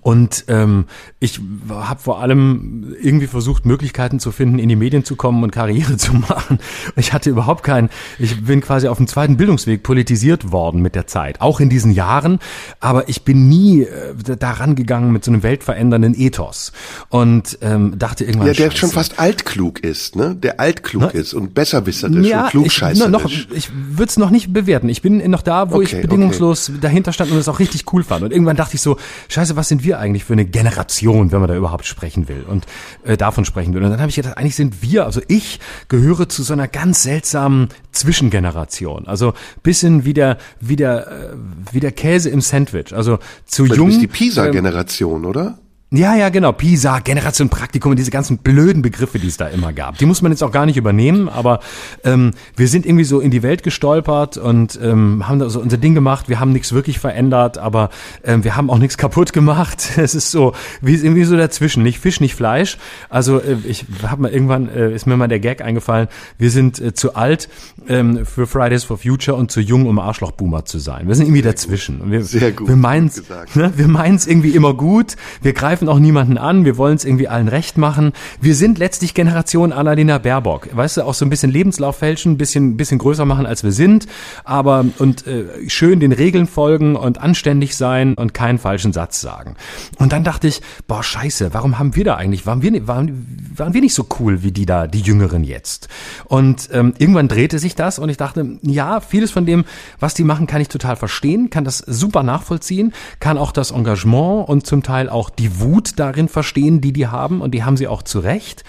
S1: und ähm, ich habe vor allem irgendwie versucht, Möglichkeiten zu finden, in die Medien zu kommen und Karriere zu machen. Ich hatte überhaupt keinen, ich bin quasi auf dem zweiten Bildungsweg politisiert worden mit der Zeit, auch in diesen Jahren, aber ich bin nie äh, daran gegangen mit so einem weltverändernden Ethos und ähm, dachte irgendwann.
S3: Ja, der Scheiße. schon fast altklug ist, ne? Der altklug Na? ist und besserwisserisch ja, und klugscheißerisch.
S1: Ich, noch, ich würde es noch nicht bewerten. Ich bin noch da, wo okay, ich bedingungslos okay. dahinter stand und es auch richtig cool fand. Und irgendwann dachte ich so, Scheiße, was sind wir eigentlich für eine Generation, wenn man da überhaupt sprechen will und äh, davon sprechen will. Und dann habe ich gedacht, eigentlich sind wir, also ich gehöre zu so einer ganz seltsamen Zwischengeneration. Also bisschen wie der, wie der, äh, wie der Käse im Sandwich. Also zu
S3: Weil
S1: jung. Du
S3: bist die Pisa-Generation, ähm, oder?
S1: Ja, ja, genau. PISA, Generation Praktikum und diese ganzen blöden Begriffe, die es da immer gab. Die muss man jetzt auch gar nicht übernehmen, aber ähm, wir sind irgendwie so in die Welt gestolpert und ähm, haben da so unser Ding gemacht. Wir haben nichts wirklich verändert, aber ähm, wir haben auch nichts kaputt gemacht. Es ist so, wie irgendwie so dazwischen. Nicht Fisch, nicht Fleisch. Also äh, ich habe mal irgendwann, äh, ist mir mal der Gag eingefallen, wir sind äh, zu alt ähm, für Fridays for Future und zu jung, um Arschlochboomer zu sein. Wir sind irgendwie Sehr dazwischen. Und wir,
S3: Sehr gut.
S1: Wir meinen ne, wir irgendwie immer gut. Wir greifen greifen auch niemanden an, wir wollen es irgendwie allen recht machen. Wir sind letztlich Generation Annalena Baerbock. Weißt du, auch so ein bisschen Lebenslauf fälschen, ein bisschen, bisschen größer machen, als wir sind, aber und äh, schön den Regeln folgen und anständig sein und keinen falschen Satz sagen. Und dann dachte ich, boah, scheiße, warum haben wir da eigentlich, waren wir, waren, waren wir nicht so cool wie die da, die Jüngeren jetzt? Und ähm, irgendwann drehte sich das und ich dachte, ja, vieles von dem, was die machen, kann ich total verstehen, kann das super nachvollziehen, kann auch das Engagement und zum Teil auch die Wut darin verstehen, die die haben und die haben sie auch zu Recht.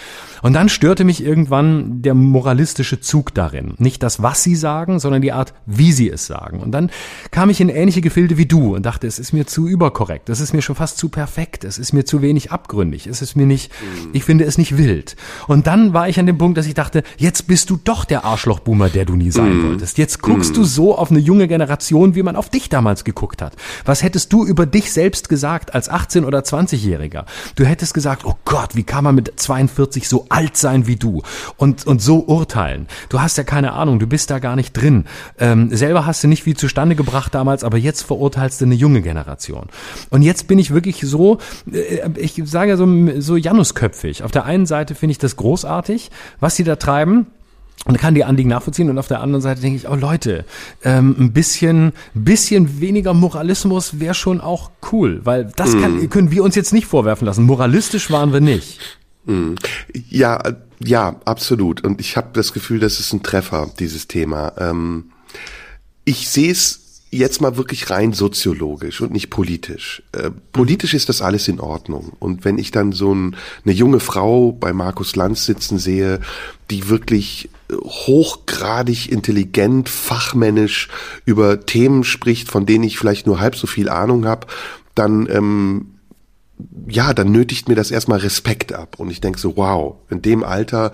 S1: Und dann störte mich irgendwann der moralistische Zug darin. Nicht das, was sie sagen, sondern die Art, wie sie es sagen. Und dann kam ich in ähnliche Gefilde wie du und dachte, es ist mir zu überkorrekt, es ist mir schon fast zu perfekt, es ist mir zu wenig abgründig, es ist mir nicht, ich finde es nicht wild. Und dann war ich an dem Punkt, dass ich dachte, jetzt bist du doch der Arschlochboomer, der du nie sein wolltest. Jetzt guckst du so auf eine junge Generation, wie man auf dich damals geguckt hat. Was hättest du über dich selbst gesagt als 18- oder 20-Jähriger? Du hättest gesagt, oh Gott, wie kann man mit 42 so alt sein wie du und, und so urteilen. Du hast ja keine Ahnung, du bist da gar nicht drin. Ähm, selber hast du nicht viel zustande gebracht damals, aber jetzt verurteilst du eine junge Generation. Und jetzt bin ich wirklich so, äh, ich sage ja so, so Janusköpfig. Auf der einen Seite finde ich das großartig, was sie da treiben. Und kann die Anliegen nachvollziehen und auf der anderen Seite denke ich, oh Leute, ähm, ein bisschen, bisschen weniger Moralismus wäre schon auch cool, weil das kann, können wir uns jetzt nicht vorwerfen lassen. Moralistisch waren wir nicht.
S3: Ja, äh, ja, absolut. Und ich habe das Gefühl, das ist ein Treffer, dieses Thema. Ähm, ich sehe es jetzt mal wirklich rein soziologisch und nicht politisch. Äh, politisch ist das alles in Ordnung. Und wenn ich dann so ein, eine junge Frau bei Markus Lanz sitzen sehe, die wirklich äh, hochgradig intelligent, fachmännisch über Themen spricht, von denen ich vielleicht nur halb so viel Ahnung habe, dann ähm, ja, dann nötigt mir das erstmal Respekt ab. Und ich denke so, wow, in dem Alter,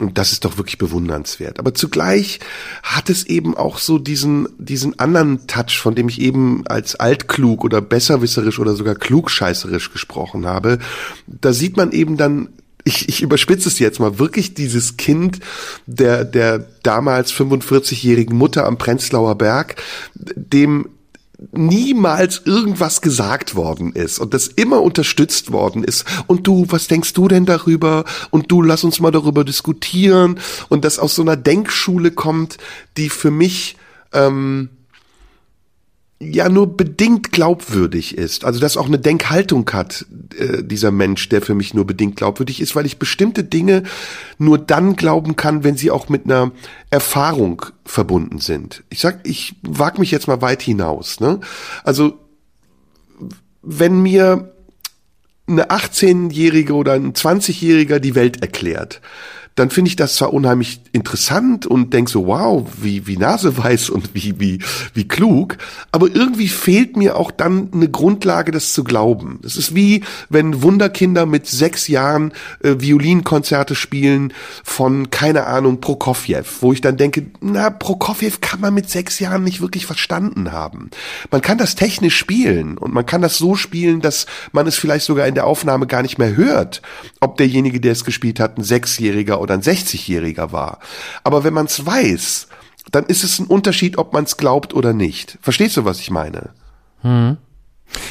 S3: und das ist doch wirklich bewundernswert. Aber zugleich hat es eben auch so diesen, diesen anderen Touch, von dem ich eben als altklug oder besserwisserisch oder sogar klugscheißerisch gesprochen habe. Da sieht man eben dann ich, ich überspitze es jetzt mal, wirklich dieses Kind der, der damals 45-jährigen Mutter am Prenzlauer Berg, dem niemals irgendwas gesagt worden ist und das immer unterstützt worden ist. Und du, was denkst du denn darüber? Und du, lass uns mal darüber diskutieren. Und das aus so einer Denkschule kommt, die für mich ähm, ja nur bedingt glaubwürdig ist. Also dass auch eine Denkhaltung hat, äh, dieser Mensch, der für mich nur bedingt glaubwürdig ist, weil ich bestimmte Dinge nur dann glauben kann, wenn sie auch mit einer Erfahrung verbunden sind. Ich sag, ich wag mich jetzt mal weit hinaus. Ne? Also wenn mir eine 18-Jährige oder ein 20-Jähriger die Welt erklärt, dann finde ich das zwar unheimlich interessant und denk so, wow, wie, wie naseweiß und wie, wie, wie klug, aber irgendwie fehlt mir auch dann eine Grundlage, das zu glauben. Es ist wie, wenn Wunderkinder mit sechs Jahren äh, Violinkonzerte spielen von, keine Ahnung, Prokofjew, wo ich dann denke, na, Prokofjew kann man mit sechs Jahren nicht wirklich verstanden haben. Man kann das technisch spielen und man kann das so spielen, dass man es vielleicht sogar in der Aufnahme gar nicht mehr hört, ob derjenige, der es gespielt hat, ein Sechsjähriger oder ein 60-Jähriger war. Aber wenn man es weiß, dann ist es ein Unterschied, ob man es glaubt oder nicht. Verstehst du, was ich meine?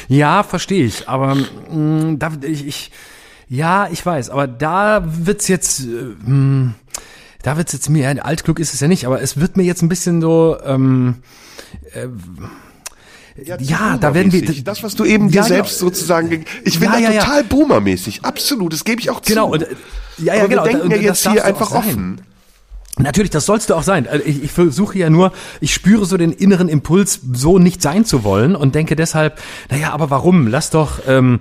S1: Ja, verstehe ich, aber mh, da, ich, ich, ja, ich weiß, aber da wird's jetzt, äh, mh, da wird's jetzt mir, altklug ist es ja nicht, aber es wird mir jetzt ein bisschen so, ähm, ja, da werden wir-.
S3: Das, was du eben dir
S1: Ja, genau.
S3: selbst sozusagen, ge- ich bin
S1: Ja,
S3: da
S1: ja, ja.
S3: total boomermäßig. Absolut, das gebe ich auch
S1: genau,
S3: zu.
S1: und, äh, ja, ja,
S3: Aber
S1: genau.
S3: wir denken
S1: da-
S3: ja jetzt hier einfach offen.
S1: Natürlich, das sollst du auch sein. Also Ich, ich versuche ja nur, ich spüre so den inneren Impuls, so nicht sein zu wollen und denke deshalb, naja, aber warum? Lass doch, ähm,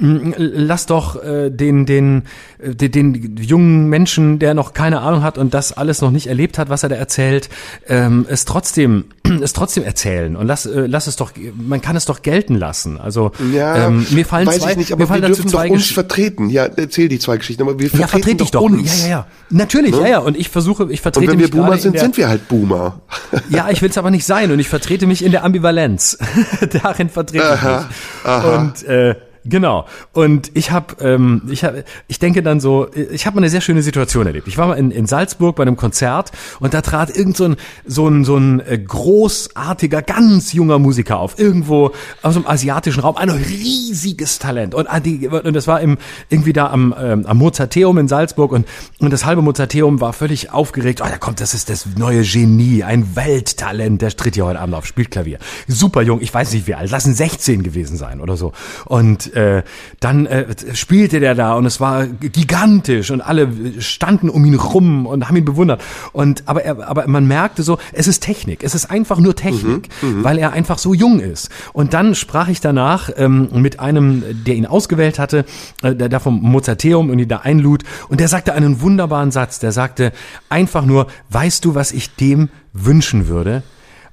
S1: m- lass doch äh, den, den, äh, den, den jungen Menschen, der noch keine Ahnung hat und das alles noch nicht erlebt hat, was er da erzählt, ähm, es trotzdem, es trotzdem erzählen und lass, äh, lass es doch, man kann es doch gelten lassen. Also
S3: Ja,
S1: ähm, mir fallen
S3: weiß
S1: zwei,
S3: ich nicht,
S1: mir
S3: aber wir
S1: fallen dazu
S3: dürfen doch
S1: zwei
S3: uns
S1: Gesch-
S3: vertreten. Ja, erzähl die zwei Geschichten, aber wir vertreten
S1: ja, vertrete ich doch.
S3: uns.
S1: Ja, ja, ja. Natürlich, ja, ja. Und ich versuche, ich
S3: Und
S1: vertrete
S3: wenn wir
S1: mich gerade
S3: Boomer
S1: in
S3: sind, sind wir halt Boomer.
S1: Ja, ich will es aber nicht sein und ich vertrete mich in der Ambivalenz. Darin vertrete ich mich. Und äh, genau. Und ich habe, ähm, ich habe, ich denke dann so, ich habe mal eine sehr schöne Situation erlebt. Ich war mal in, in Salzburg bei einem Konzert und da trat irgend so ein so ein so ein äh, großartiger, ganz junger Musiker auf, irgendwo aus dem asiatischen Raum, ein riesiges Talent und ah, und das war im irgendwie da am ähm, am Mozarteum in Salzburg und und das halbe Mozarteum war völlig aufgeregt. Oh, da kommt, das ist das neue Genie, ein Welttalent, der tritt hier heute Abend auf, spielt Klavier. Super jung, ich weiß nicht wie alt, lassen 16 gewesen sein oder so. Und äh, dann äh, spielte der da und es war gigantisch und alle standen um ihn rum und haben ihn bewundert. Und aber er, aber man merkte so, es ist Technik, es ist einfach nur Technik, mhm, weil er einfach so jung ist. Und dann sprach ich danach ähm, mit einem, der ihn ausgewählt hatte, äh, der da vom Mozarteum und ihn da einlud und der sagte einen wunderbaren Satz. Der sagte einfach nur, weißt du, was ich dem wünschen würde?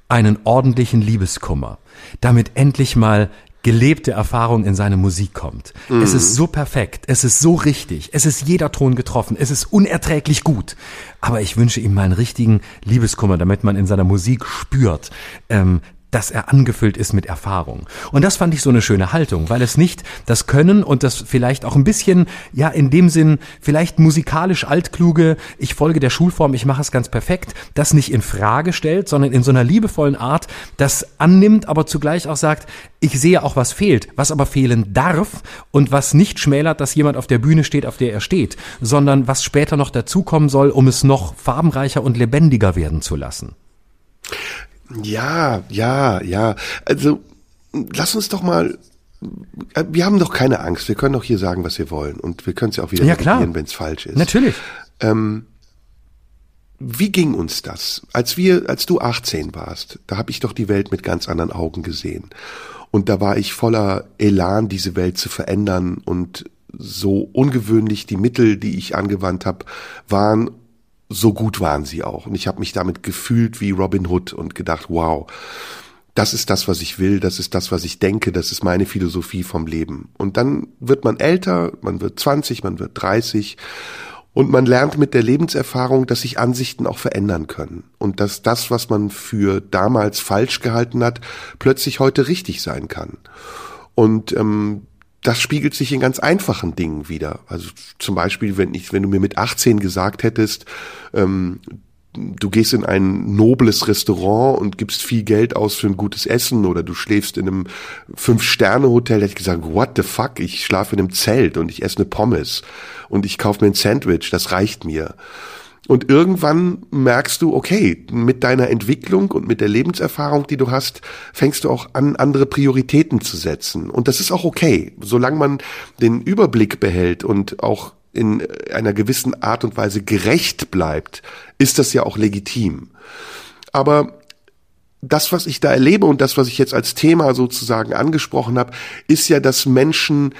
S1: Einen ordentlichen Liebeskummer damit endlich mal gelebte Erfahrung in seine Musik kommt. Mhm. Es ist so perfekt, es ist so richtig, es ist jeder Ton getroffen, es ist unerträglich gut. Aber ich wünsche ihm mal einen richtigen Liebeskummer, damit man in seiner Musik spürt, ähm, dass er angefüllt ist mit Erfahrung. Und das fand ich so eine schöne Haltung, weil es nicht das Können und das vielleicht auch ein bisschen, ja, in dem Sinn, vielleicht musikalisch altkluge, ich folge der Schulform, ich mache es ganz perfekt, das nicht in Frage stellt, sondern in so einer liebevollen Art das annimmt, aber zugleich auch sagt, ich sehe auch, was fehlt, was aber fehlen darf und was nicht schmälert, dass jemand auf der Bühne steht, auf der er steht, sondern was später noch dazukommen soll, um es noch farbenreicher und lebendiger werden zu lassen.
S3: Ja, ja, ja. Also lass uns doch mal. Wir haben doch keine Angst. Wir können doch hier sagen, was wir wollen. Und wir können es ja auch wieder
S1: ja, wenn
S3: es falsch ist.
S1: Natürlich.
S3: Ähm, wie ging uns das? Als wir, als du 18 warst, da habe ich doch die Welt mit ganz anderen Augen gesehen. Und da war ich voller Elan, diese Welt zu verändern. Und so ungewöhnlich die Mittel, die ich angewandt habe, waren so gut waren sie auch. Und ich habe mich damit gefühlt wie Robin Hood und gedacht, wow, das ist das, was ich will, das ist das, was ich denke, das ist meine Philosophie vom Leben. Und dann wird man älter, man wird 20, man wird 30 und man lernt mit der Lebenserfahrung, dass sich Ansichten auch verändern können und dass das, was man für damals falsch gehalten hat, plötzlich heute richtig sein kann. Und ähm, das spiegelt sich in ganz einfachen Dingen wieder. Also zum Beispiel, wenn ich, wenn du mir mit 18 gesagt hättest, ähm, du gehst in ein nobles Restaurant und gibst viel Geld aus für ein gutes Essen oder du schläfst in einem Fünf-Sterne-Hotel, hätte ich gesagt, what the fuck, ich schlafe in einem Zelt und ich esse eine Pommes und ich kaufe mir ein Sandwich, das reicht mir. Und irgendwann merkst du, okay, mit deiner Entwicklung und mit der Lebenserfahrung, die du hast, fängst du auch an, andere Prioritäten zu setzen. Und das ist auch okay, solange man den Überblick behält und auch in einer gewissen Art und Weise gerecht bleibt, ist das ja auch legitim. Aber das, was ich da erlebe und das, was ich jetzt als Thema sozusagen angesprochen habe, ist ja, dass Menschen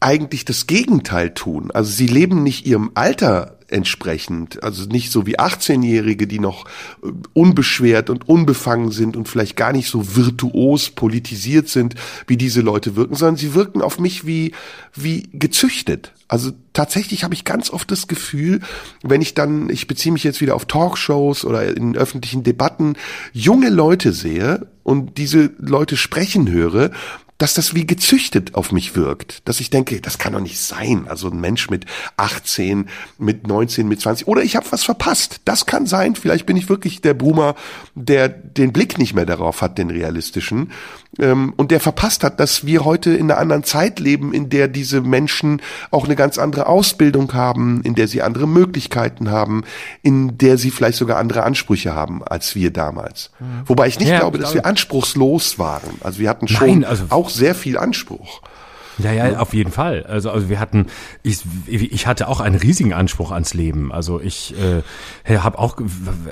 S3: eigentlich das Gegenteil tun. Also sie leben nicht ihrem Alter entsprechend. Also nicht so wie 18-Jährige, die noch äh, unbeschwert und unbefangen sind und vielleicht gar nicht so virtuos politisiert sind, wie diese Leute wirken, sondern sie wirken auf mich wie, wie gezüchtet. Also tatsächlich habe ich ganz oft das Gefühl, wenn ich dann, ich beziehe mich jetzt wieder auf Talkshows oder in öffentlichen Debatten, junge Leute sehe und diese Leute sprechen höre, dass das wie gezüchtet auf mich wirkt. Dass ich denke, das kann doch nicht sein. Also ein Mensch mit 18, mit 19, mit 20. Oder ich habe was verpasst. Das kann sein. Vielleicht bin ich wirklich der Boomer, der den Blick nicht mehr darauf hat, den realistischen. Ähm, und der verpasst hat, dass wir heute in einer anderen Zeit leben, in der diese Menschen auch eine ganz andere Ausbildung haben, in der sie andere Möglichkeiten haben, in der sie vielleicht sogar andere Ansprüche haben als wir damals. Mhm. Wobei ich nicht ja, glaube, dass wir anspruchslos waren. Also wir hatten schon Nein, also auch sehr viel Anspruch.
S1: Ja, ja, auf jeden Fall. Also, also wir hatten, ich, ich hatte auch einen riesigen Anspruch ans Leben. Also ich äh, habe auch,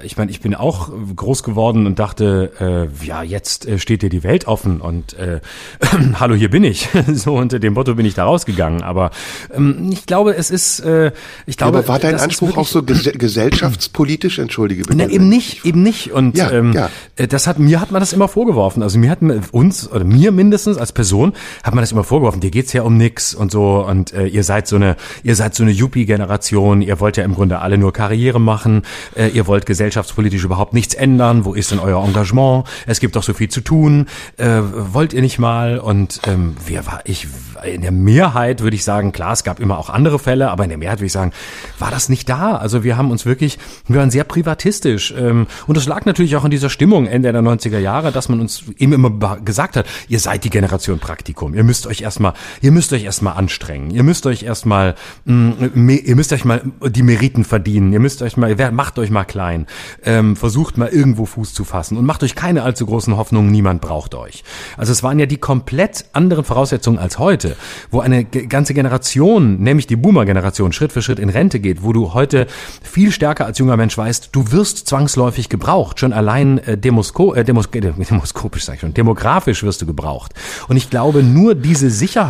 S1: ich meine, ich bin auch groß geworden und dachte, äh, ja, jetzt äh, steht dir die Welt offen und äh, hallo, hier bin ich. so unter dem Motto bin ich da rausgegangen. Aber ähm, ich glaube, es ist, äh, ich glaube,
S3: aber war dein Anspruch auch so ges gesellschaftspolitisch? Entschuldige
S1: bitte. Na, eben nicht, eben nicht. Und ja, ähm, ja. Äh, das hat mir hat man das immer vorgeworfen. Also mir hat uns oder mir mindestens als Person hat man das immer vorgeworfen hier geht's ja um nix und so. Und äh, ihr seid so eine ihr seid so eine Yuppie-Generation, ihr wollt ja im Grunde alle nur Karriere machen, äh, ihr wollt gesellschaftspolitisch überhaupt nichts ändern, wo ist denn euer Engagement? Es gibt doch so viel zu tun, äh, wollt ihr nicht mal? Und ähm, wer war ich? In der Mehrheit würde ich sagen, klar, es gab immer auch andere Fälle, aber in der Mehrheit würde ich sagen, war das nicht da. Also wir haben uns wirklich, wir waren sehr privatistisch. Ähm, und es lag natürlich auch in dieser Stimmung Ende der 90er Jahre, dass man uns eben immer gesagt hat, ihr seid die Generation Praktikum, ihr müsst euch erstmal ihr müsst euch erstmal anstrengen, ihr müsst euch erstmal, mm, ihr müsst euch mal die Meriten verdienen, ihr müsst euch mal, macht euch mal klein, ähm, versucht mal irgendwo Fuß zu fassen. Und macht euch keine allzu großen Hoffnungen, niemand braucht euch. Also es waren ja die komplett anderen Voraussetzungen als heute, wo eine ganze Generation, nämlich die Boomer-Generation, Schritt für Schritt in Rente geht, wo du heute viel stärker als junger Mensch weißt, du wirst zwangsläufig gebraucht, schon allein äh, demosko äh, demos äh, demoskopisch sag ich schon, demografisch wirst du gebraucht. Und ich glaube, nur diese Sicherheit,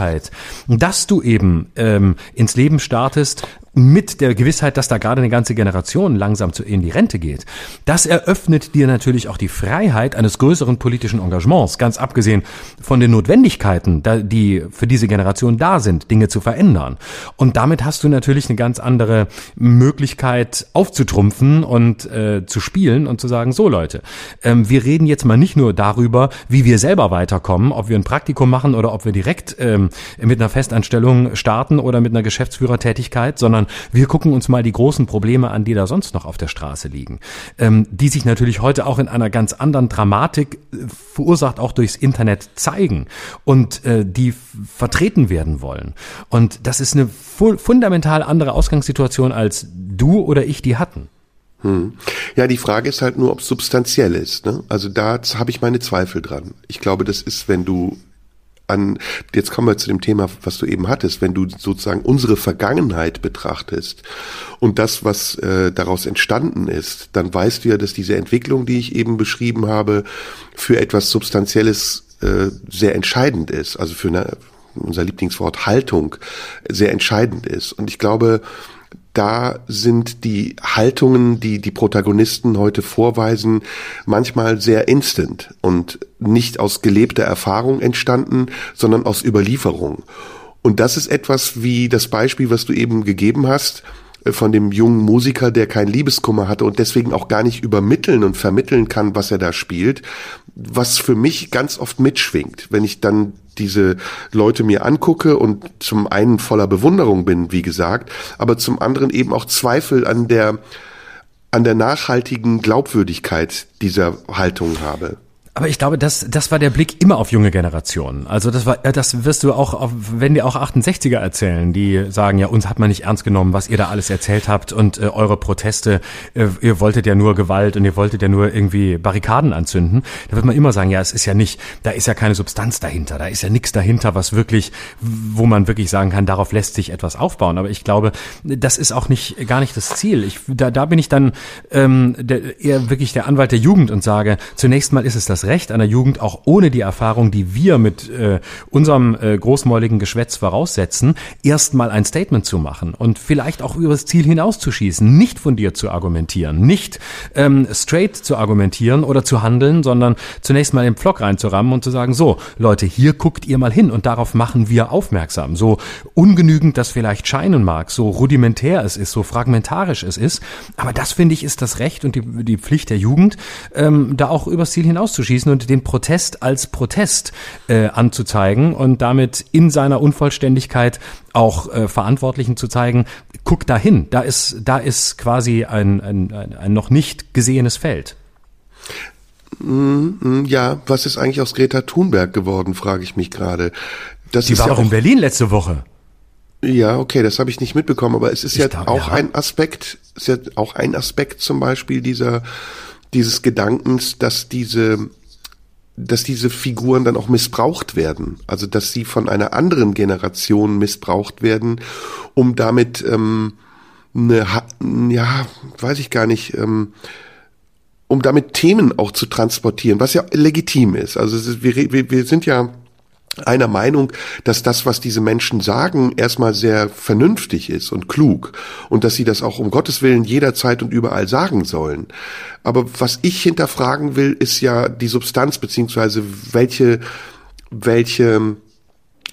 S1: dass du eben ähm, ins Leben startest, mit der Gewissheit, dass da gerade eine ganze Generation langsam zu, in die Rente geht, das eröffnet dir natürlich auch die Freiheit eines größeren politischen Engagements, ganz abgesehen von den Notwendigkeiten, die für diese Generation da sind, Dinge zu verändern. Und damit hast du natürlich eine ganz andere Möglichkeit aufzutrumpfen und äh, zu spielen und zu sagen, so Leute, ähm, wir reden jetzt mal nicht nur darüber, wie wir selber weiterkommen, ob wir ein Praktikum machen oder ob wir direkt ähm, mit einer Festanstellung starten oder mit einer Geschäftsführertätigkeit, sondern sondern wir gucken uns mal die großen Probleme an, die da sonst noch auf der Straße liegen, ähm, die sich natürlich heute auch in einer ganz anderen Dramatik äh, verursacht auch durchs Internet zeigen und äh, die vertreten werden wollen. Und das ist eine fu fundamental andere Ausgangssituation, als du oder ich die hatten.
S3: Hm. Ja, die Frage ist halt nur, ob es substanziell ist. Ne? Also da habe ich meine Zweifel dran. Ich glaube, das ist, wenn du an, jetzt kommen wir zu dem Thema, was du eben hattest, wenn du sozusagen unsere Vergangenheit betrachtest und das, was äh, daraus entstanden ist, dann weißt du ja, dass diese Entwicklung, die ich eben beschrieben habe, für etwas Substanzielles äh, sehr entscheidend ist, also für eine, unser Lieblingswort Haltung sehr entscheidend ist. Und ich glaube, da sind die Haltungen, die die Protagonisten heute vorweisen, manchmal sehr instant und nicht aus gelebter Erfahrung entstanden, sondern aus Überlieferung. Und das ist etwas wie das Beispiel, was du eben gegeben hast, äh, von dem jungen Musiker, der keinen Liebeskummer hatte und deswegen auch gar nicht übermitteln und vermitteln kann, was er da spielt, was für mich ganz oft mitschwingt, wenn ich dann diese Leute mir angucke und zum einen voller Bewunderung bin, wie gesagt, aber zum anderen eben auch Zweifel an der an der nachhaltigen Glaubwürdigkeit dieser Haltung habe.
S1: Aber ich glaube, das, das war der Blick immer auf junge Generationen. Also das war, das wirst du auch, auf, wenn dir auch 68er erzählen, die sagen, ja, uns hat man nicht ernst genommen, was ihr da alles erzählt habt und äh, eure Proteste, äh, ihr wolltet ja nur Gewalt und ihr wolltet ja nur irgendwie Barrikaden anzünden. Da wird man immer sagen, ja, es ist ja nicht, da ist ja keine Substanz dahinter, da ist ja nichts dahinter, was wirklich, wo man wirklich sagen kann, darauf lässt sich etwas aufbauen. Aber ich glaube, das ist auch nicht, gar nicht das Ziel. Ich, da, da bin ich dann ähm, der, eher wirklich der Anwalt der Jugend und sage, zunächst mal ist es das das Recht einer Jugend, auch ohne die Erfahrung, die wir mit äh, unserem äh, großmäuligen Geschwätz voraussetzen, erstmal ein Statement zu machen und vielleicht auch über das Ziel hinauszuschießen, nicht von dir zu argumentieren, nicht ähm, straight zu argumentieren oder zu handeln, sondern zunächst mal den Pflock reinzurammen und zu sagen, so, Leute, hier guckt ihr mal hin und darauf machen wir aufmerksam. So ungenügend das vielleicht scheinen mag, so rudimentär es ist, so fragmentarisch es ist, aber das finde ich ist das Recht und die, die Pflicht der Jugend, ähm, da auch übers Ziel hinauszuschießen schießen und den Protest als Protest äh, anzuzeigen und damit in seiner Unvollständigkeit auch äh, Verantwortlichen zu zeigen, guck dahin, da ist, da ist quasi ein, ein, ein, ein noch nicht gesehenes Feld.
S3: Mm, mm, ja, was ist eigentlich aus Greta Thunberg geworden, frage ich mich gerade.
S1: Das Die war ja doch in Berlin letzte Woche.
S3: Ja, okay, das habe ich nicht mitbekommen, aber es ist ich ja glaub, auch ja. ein Aspekt, ist ja auch ein Aspekt zum Beispiel dieser dieses Gedankens, dass diese dass diese Figuren dann auch missbraucht werden. Also dass sie von einer anderen Generation missbraucht werden, um damit ähm, eine, ja, weiß ich gar nicht, ähm, um damit Themen auch zu transportieren, was ja legitim ist. Also ist, wir, wir, wir sind ja einer Meinung, dass das, was diese Menschen sagen, erstmal sehr vernünftig ist und klug und dass sie das auch um Gottes Willen jederzeit und überall sagen sollen. Aber was ich hinterfragen will, ist ja die Substanz beziehungsweise welche, welche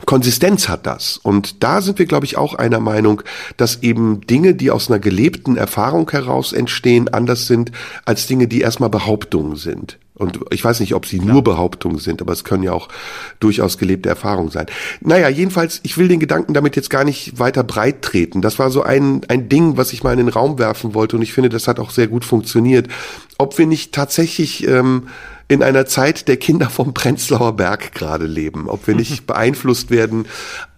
S3: Konsistenz hat das. Und da sind wir, glaube ich, auch einer Meinung, dass eben Dinge, die aus einer gelebten Erfahrung heraus entstehen, anders sind als Dinge, die erstmal Behauptungen sind. Und ich weiß nicht, ob sie nur Behauptungen sind, aber es können ja auch durchaus gelebte Erfahrungen sein. Naja, jedenfalls, ich will den Gedanken damit jetzt gar nicht weiter breit treten. Das war so ein, ein Ding, was ich mal in den Raum werfen wollte und ich finde, das hat auch sehr gut funktioniert. Ob wir nicht tatsächlich ähm, in einer Zeit der Kinder vom Prenzlauer Berg gerade leben, ob wir nicht beeinflusst werden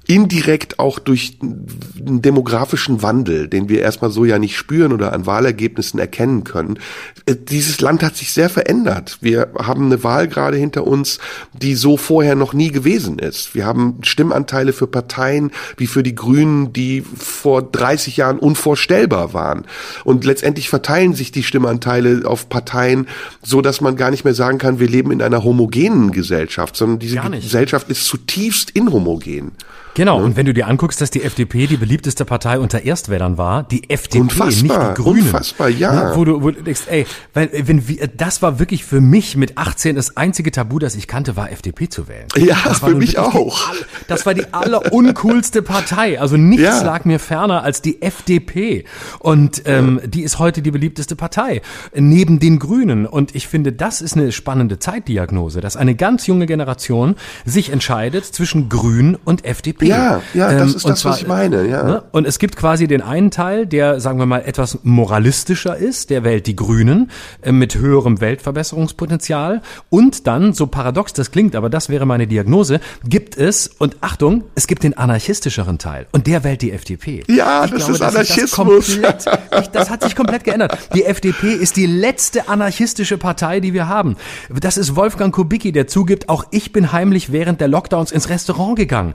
S3: indirekt auch durch einen demografischen Wandel, den wir erstmal so ja nicht spüren oder an Wahlergebnissen erkennen können. Äh, dieses Land hat sich sehr verändert. Wir haben eine Wahl gerade hinter uns, die so vorher noch nie gewesen ist. Wir haben Stimmanteile für Parteien wie für die Grünen, die vor 30 Jahren unvorstellbar waren. Und letztendlich verteilen sich die Stimmanteile auf Parteien, so dass man gar nicht mehr sagen kann, wir leben in einer homogenen Gesellschaft, sondern diese Gesellschaft ist zutiefst inhomogen.
S1: Genau, und wenn du dir anguckst, dass die FDP die beliebteste Partei unter Erstwählern war, die FDP,
S3: unfassbar,
S1: nicht die Grünen.
S3: Unfassbar, ja.
S1: Ne, wo, du, wo du denkst, ey, weil, wenn wir, das war wirklich für mich mit 18 das einzige Tabu, das ich kannte, war FDP zu wählen.
S3: Ja, das für mich auch.
S1: Die, das war die alleruncoolste Partei. Also nichts ja. lag mir ferner als die FDP. Und ähm, ja. die ist heute die beliebteste Partei, neben den Grünen. Und ich finde, das ist eine spannende Zeitdiagnose, dass eine ganz junge Generation sich entscheidet zwischen Grün und FDP.
S3: Ja, ja, das ähm, ist das, zwar, was ich meine, ja. Ne?
S1: Und es gibt quasi den einen Teil, der, sagen wir mal, etwas moralistischer ist, der wählt die Grünen äh, mit höherem Weltverbesserungspotenzial. Und dann, so paradox das klingt, aber das wäre meine Diagnose, gibt es, und Achtung, es gibt den anarchistischeren Teil. Und der wählt die FDP.
S3: Ja, ich das glaube, ist Anarchismus.
S1: Das, komplett, ich, das hat sich komplett geändert. Die FDP ist die letzte anarchistische Partei, die wir haben. Das ist Wolfgang Kubicki, der zugibt, auch ich bin heimlich während der Lockdowns ins Restaurant gegangen.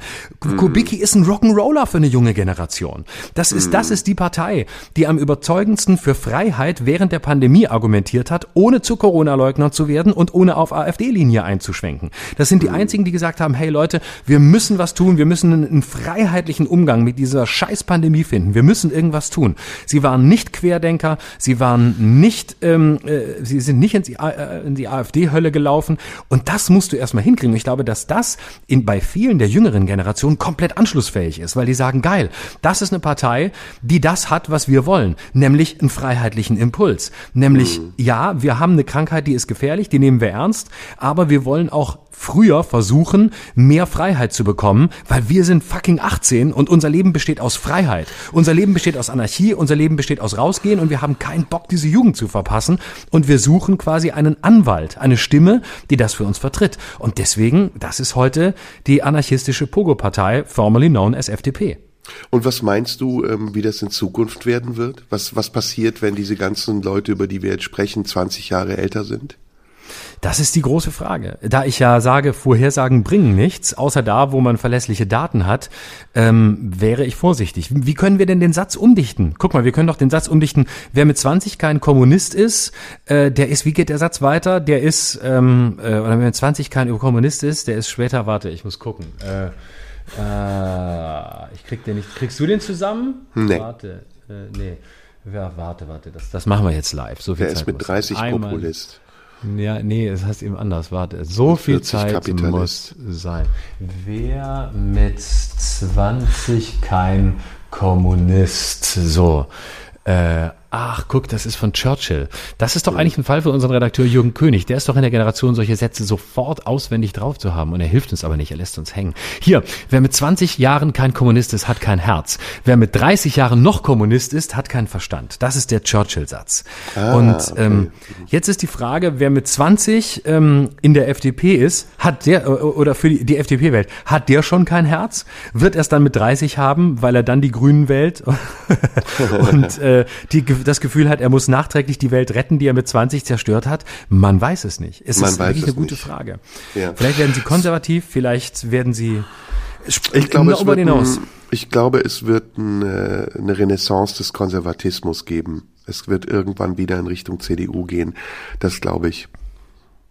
S1: Mhm. Kubicki ist ein Rock'n'Roller für eine junge Generation. Das ist, das ist die Partei, die am überzeugendsten für Freiheit während der Pandemie argumentiert hat, ohne zu Corona-Leugner zu werden und ohne auf AfD-Linie einzuschwenken. Das sind die einzigen, die gesagt haben, hey Leute, wir müssen was tun, wir müssen einen, einen freiheitlichen Umgang mit dieser scheiß Pandemie finden, wir müssen irgendwas tun. Sie waren nicht Querdenker, sie waren nicht, ähm, äh, sie sind nicht in die, äh, in die AfD-Hölle gelaufen und das musst du erstmal hinkriegen. Ich glaube, dass das in, bei vielen der jüngeren Generationen komplett anschlussfähig ist, weil die sagen, geil, das ist eine Partei, die das hat, was wir wollen, nämlich einen freiheitlichen Impuls. Nämlich, mhm. ja, wir haben eine Krankheit, die ist gefährlich, die nehmen wir ernst, aber wir wollen auch früher versuchen, mehr Freiheit zu bekommen, weil wir sind fucking 18 und unser Leben besteht aus Freiheit. Unser Leben besteht aus Anarchie, unser Leben besteht aus rausgehen und wir haben keinen Bock, diese Jugend zu verpassen und wir suchen quasi einen Anwalt, eine Stimme, die das für uns vertritt. Und deswegen, das ist heute die anarchistische Pogo-Partei, formerly known as FDP.
S3: Und was meinst du, ähm, wie das in Zukunft werden wird? Was, was passiert, wenn diese ganzen Leute, über die wir jetzt sprechen, 20 Jahre älter sind?
S1: Das ist die große Frage. Da ich ja sage, Vorhersagen bringen nichts, außer da, wo man verlässliche Daten hat, ähm, wäre ich vorsichtig. Wie können wir denn den Satz umdichten? Guck mal, wir können doch den Satz umdichten, wer mit 20 kein Kommunist ist, äh, der ist, wie geht der Satz weiter? Der ist, ähm, äh, oder wer mit 20 kein Kommunist ist, der ist später, warte, ich muss gucken. Äh, äh, ich krieg den nicht. Kriegst du den zusammen?
S3: Nee.
S1: Warte, äh, nee. Ja, warte, warte, das, das machen wir jetzt live. So viel
S3: der
S1: Zeit
S3: ist mit 30 Populist.
S1: Ja, nee, es heißt eben anders. Warte, so viel Zeit muss sein. Wer mit 20 kein Kommunist? So. Äh, ach, guck, das ist von Churchill. Das ist doch eigentlich ein Fall für unseren Redakteur Jürgen König. Der ist doch in der Generation, solche Sätze sofort auswendig drauf zu haben. Und er hilft uns aber nicht, er lässt uns hängen. Hier, wer mit 20 Jahren kein Kommunist ist, hat kein Herz. Wer mit 30 Jahren noch Kommunist ist, hat keinen Verstand. Das ist der Churchill-Satz. Ah, Und ähm, okay. jetzt ist die Frage, wer mit 20 ähm, in der FDP ist, hat der, äh, oder für die, die FDP wählt, hat der schon kein Herz? Wird er es dann mit 30 haben, weil er dann die Grünen wählt? Und äh, die das Gefühl hat, er muss nachträglich die Welt retten, die er mit 20 zerstört hat? Man weiß es nicht. Es
S3: Man
S1: ist wirklich eine gute
S3: nicht.
S1: Frage. Ja. Vielleicht werden sie konservativ, vielleicht werden sie
S3: ich glaube, es wird ein, ich glaube, es wird eine, eine Renaissance des Konservatismus geben. Es wird irgendwann wieder in Richtung CDU gehen. Das glaube ich.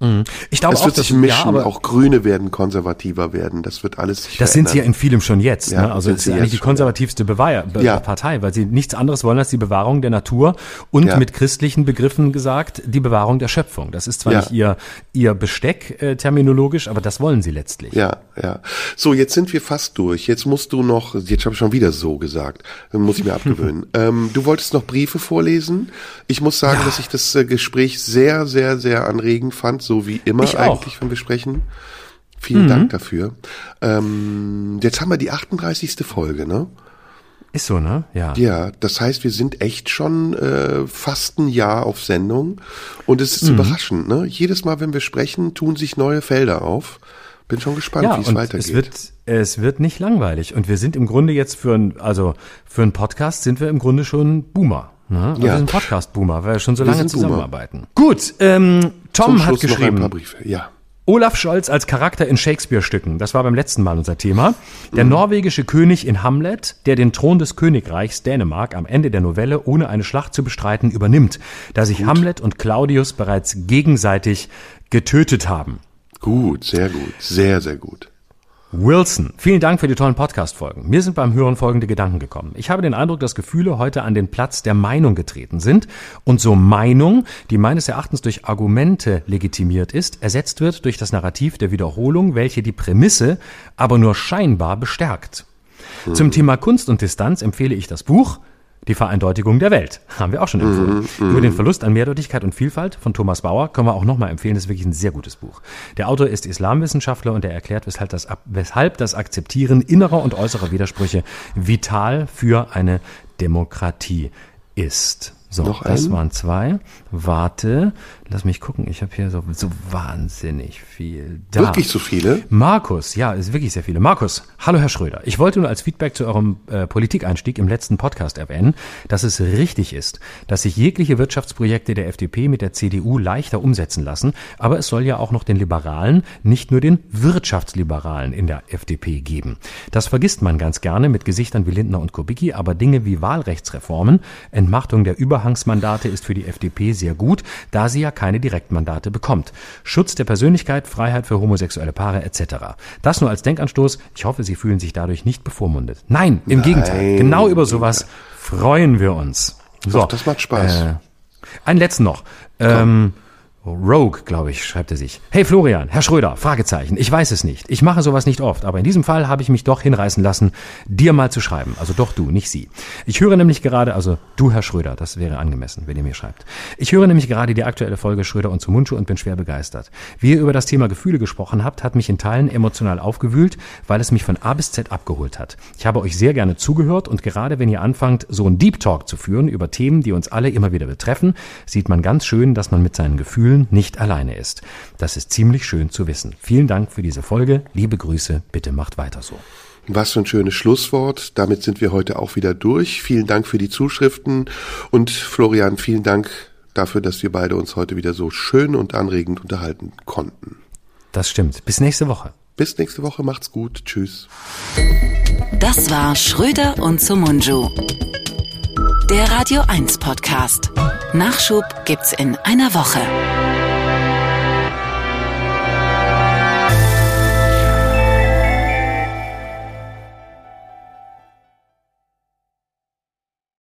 S1: Mhm. Ich glaube
S3: es
S1: auch,
S3: wird sich mischen, ja, auch Grüne werden konservativer werden. Das wird alles sich
S1: Das sind sie ja in vielem schon jetzt. Ja, ne? Also es ist eigentlich die konservativste Beweih Be
S3: ja.
S1: Partei, weil sie nichts anderes wollen als die Bewahrung der Natur und ja. mit christlichen Begriffen gesagt die Bewahrung der Schöpfung. Das ist zwar nicht ihr ihr Besteck äh, terminologisch, aber das wollen sie letztlich.
S3: Ja, ja. So, jetzt sind wir fast durch. Jetzt musst du noch, jetzt habe ich schon wieder so gesagt, muss ich mir abgewöhnen. ähm, du wolltest noch Briefe vorlesen. Ich muss sagen, dass ich das äh, Gespräch sehr, sehr, sehr anregend fand. So so wie immer ich eigentlich, auch. wenn wir sprechen. Vielen mhm. Dank dafür. Ähm, jetzt haben wir die 38. Folge, ne?
S1: Ist so, ne? Ja.
S3: Ja, das heißt, wir sind echt schon äh, fast ein Jahr auf Sendung und es ist überraschend. Ne? Jedes Mal, wenn wir sprechen, tun sich neue Felder auf. Bin schon gespannt,
S1: Ja,
S3: wie es weitergeht.
S1: es wird, es wird nicht langweilig. Und wir sind im Grunde jetzt für ein, also für einen Podcast sind wir im Grunde schon Boomer. Ne? Also
S3: Ja.
S1: Wir sind Podcast-Boomer, weil wir schon so lange
S3: sind Boomer.
S1: zusammenarbeiten. Gut, ähm, Tom hat geschrieben.
S3: Ja.
S1: Olaf Scholz als Charakter in Shakespeare-Stücken. Das war beim letzten Mal unser Thema. Der norwegische König in Hamlet, der den Thron des Königreichs Dänemark am Ende der Novelle ohne eine Schlacht zu bestreiten übernimmt, da sich Hamlet und Claudius bereits gegenseitig getötet haben.
S3: Gut, sehr gut, sehr, sehr gut.
S1: Wilson, vielen Dank für die tollen Podcast-Folgen. Mir sind beim Hören folgende Gedanken gekommen. Ich habe den Eindruck, dass Gefühle heute an den Platz der Meinung getreten sind und so Meinung, die meines Erachtens durch Argumente legitimiert ist, ersetzt wird durch das Narrativ der Wiederholung, welche die Prämisse aber nur scheinbar bestärkt. Zum Thema Kunst und Distanz empfehle ich das Buch Die Vereindeutigung der Welt. Haben wir auch schon empfohlen. Über den Verlust an Mehrdeutigkeit und Vielfalt von Thomas Bauer können wir auch nochmal empfehlen. Das ist wirklich ein sehr gutes Buch. Der Autor ist Islamwissenschaftler und er erklärt, weshalb das, weshalb das Akzeptieren innerer und äußerer Widersprüche vital für eine Demokratie ist. So, das waren zwei. Warte, lass mich gucken. Ich habe hier so, so wahnsinnig viel. Da.
S3: Wirklich so viele?
S1: Markus, ja, ist wirklich sehr viele. Markus, hallo Herr Schröder. Ich wollte nur als Feedback zu eurem äh, Politikeinstieg im letzten Podcast erwähnen, dass es richtig ist, dass sich jegliche Wirtschaftsprojekte der FDP mit der CDU leichter umsetzen lassen, aber es soll ja auch noch den Liberalen, nicht nur den Wirtschaftsliberalen in der FDP geben. Das vergisst man ganz gerne mit Gesichtern wie Lindner und Kubicki, aber Dinge wie Wahlrechtsreformen, Entmachtung der Überhangsmandate ist für die FDP sehr gut, da sie ja keine Direktmandate bekommt. Schutz der Persönlichkeit, Freiheit für homosexuelle Paare etc. Das nur als Denkanstoß. Ich hoffe, Sie fühlen sich dadurch nicht bevormundet. Nein, im Gegenteil. Genau über sowas freuen wir uns. So,
S3: Doch, das macht Spaß.
S1: Äh, einen letzten noch. Ähm, Rogue, glaube ich, schreibt er sich. Hey Florian, Herr Schröder, Fragezeichen. Ich weiß es nicht. Ich mache sowas nicht oft, aber in diesem Fall habe ich mich doch hinreißen lassen, dir mal zu schreiben. Also doch du, nicht sie. Ich höre nämlich gerade, also du, Herr Schröder, das wäre angemessen, wenn ihr mir schreibt. Ich höre nämlich gerade die aktuelle Folge Schröder und Zumunchu und bin schwer begeistert. Wie ihr über das Thema Gefühle gesprochen habt, hat mich in Teilen emotional aufgewühlt, weil es mich von A bis Z abgeholt hat. Ich habe euch sehr gerne zugehört und gerade wenn ihr anfangt, so einen Deep Talk zu führen über Themen, die uns alle immer wieder betreffen, sieht man ganz schön, dass man mit seinen Gefühlen nicht alleine ist. Das ist ziemlich schön zu wissen. Vielen Dank für diese Folge. Liebe Grüße. Bitte macht weiter so.
S3: Was für ein schönes Schlusswort. Damit sind wir heute auch wieder durch. Vielen Dank für die Zuschriften und Florian, vielen Dank dafür, dass wir beide uns heute wieder so schön und anregend unterhalten konnten.
S1: Das stimmt. Bis nächste Woche.
S3: Bis nächste Woche, macht's gut. Tschüss.
S4: Das war Schröder und Sumunju. Der Radio 1 Podcast. Nachschub gibt's in einer Woche.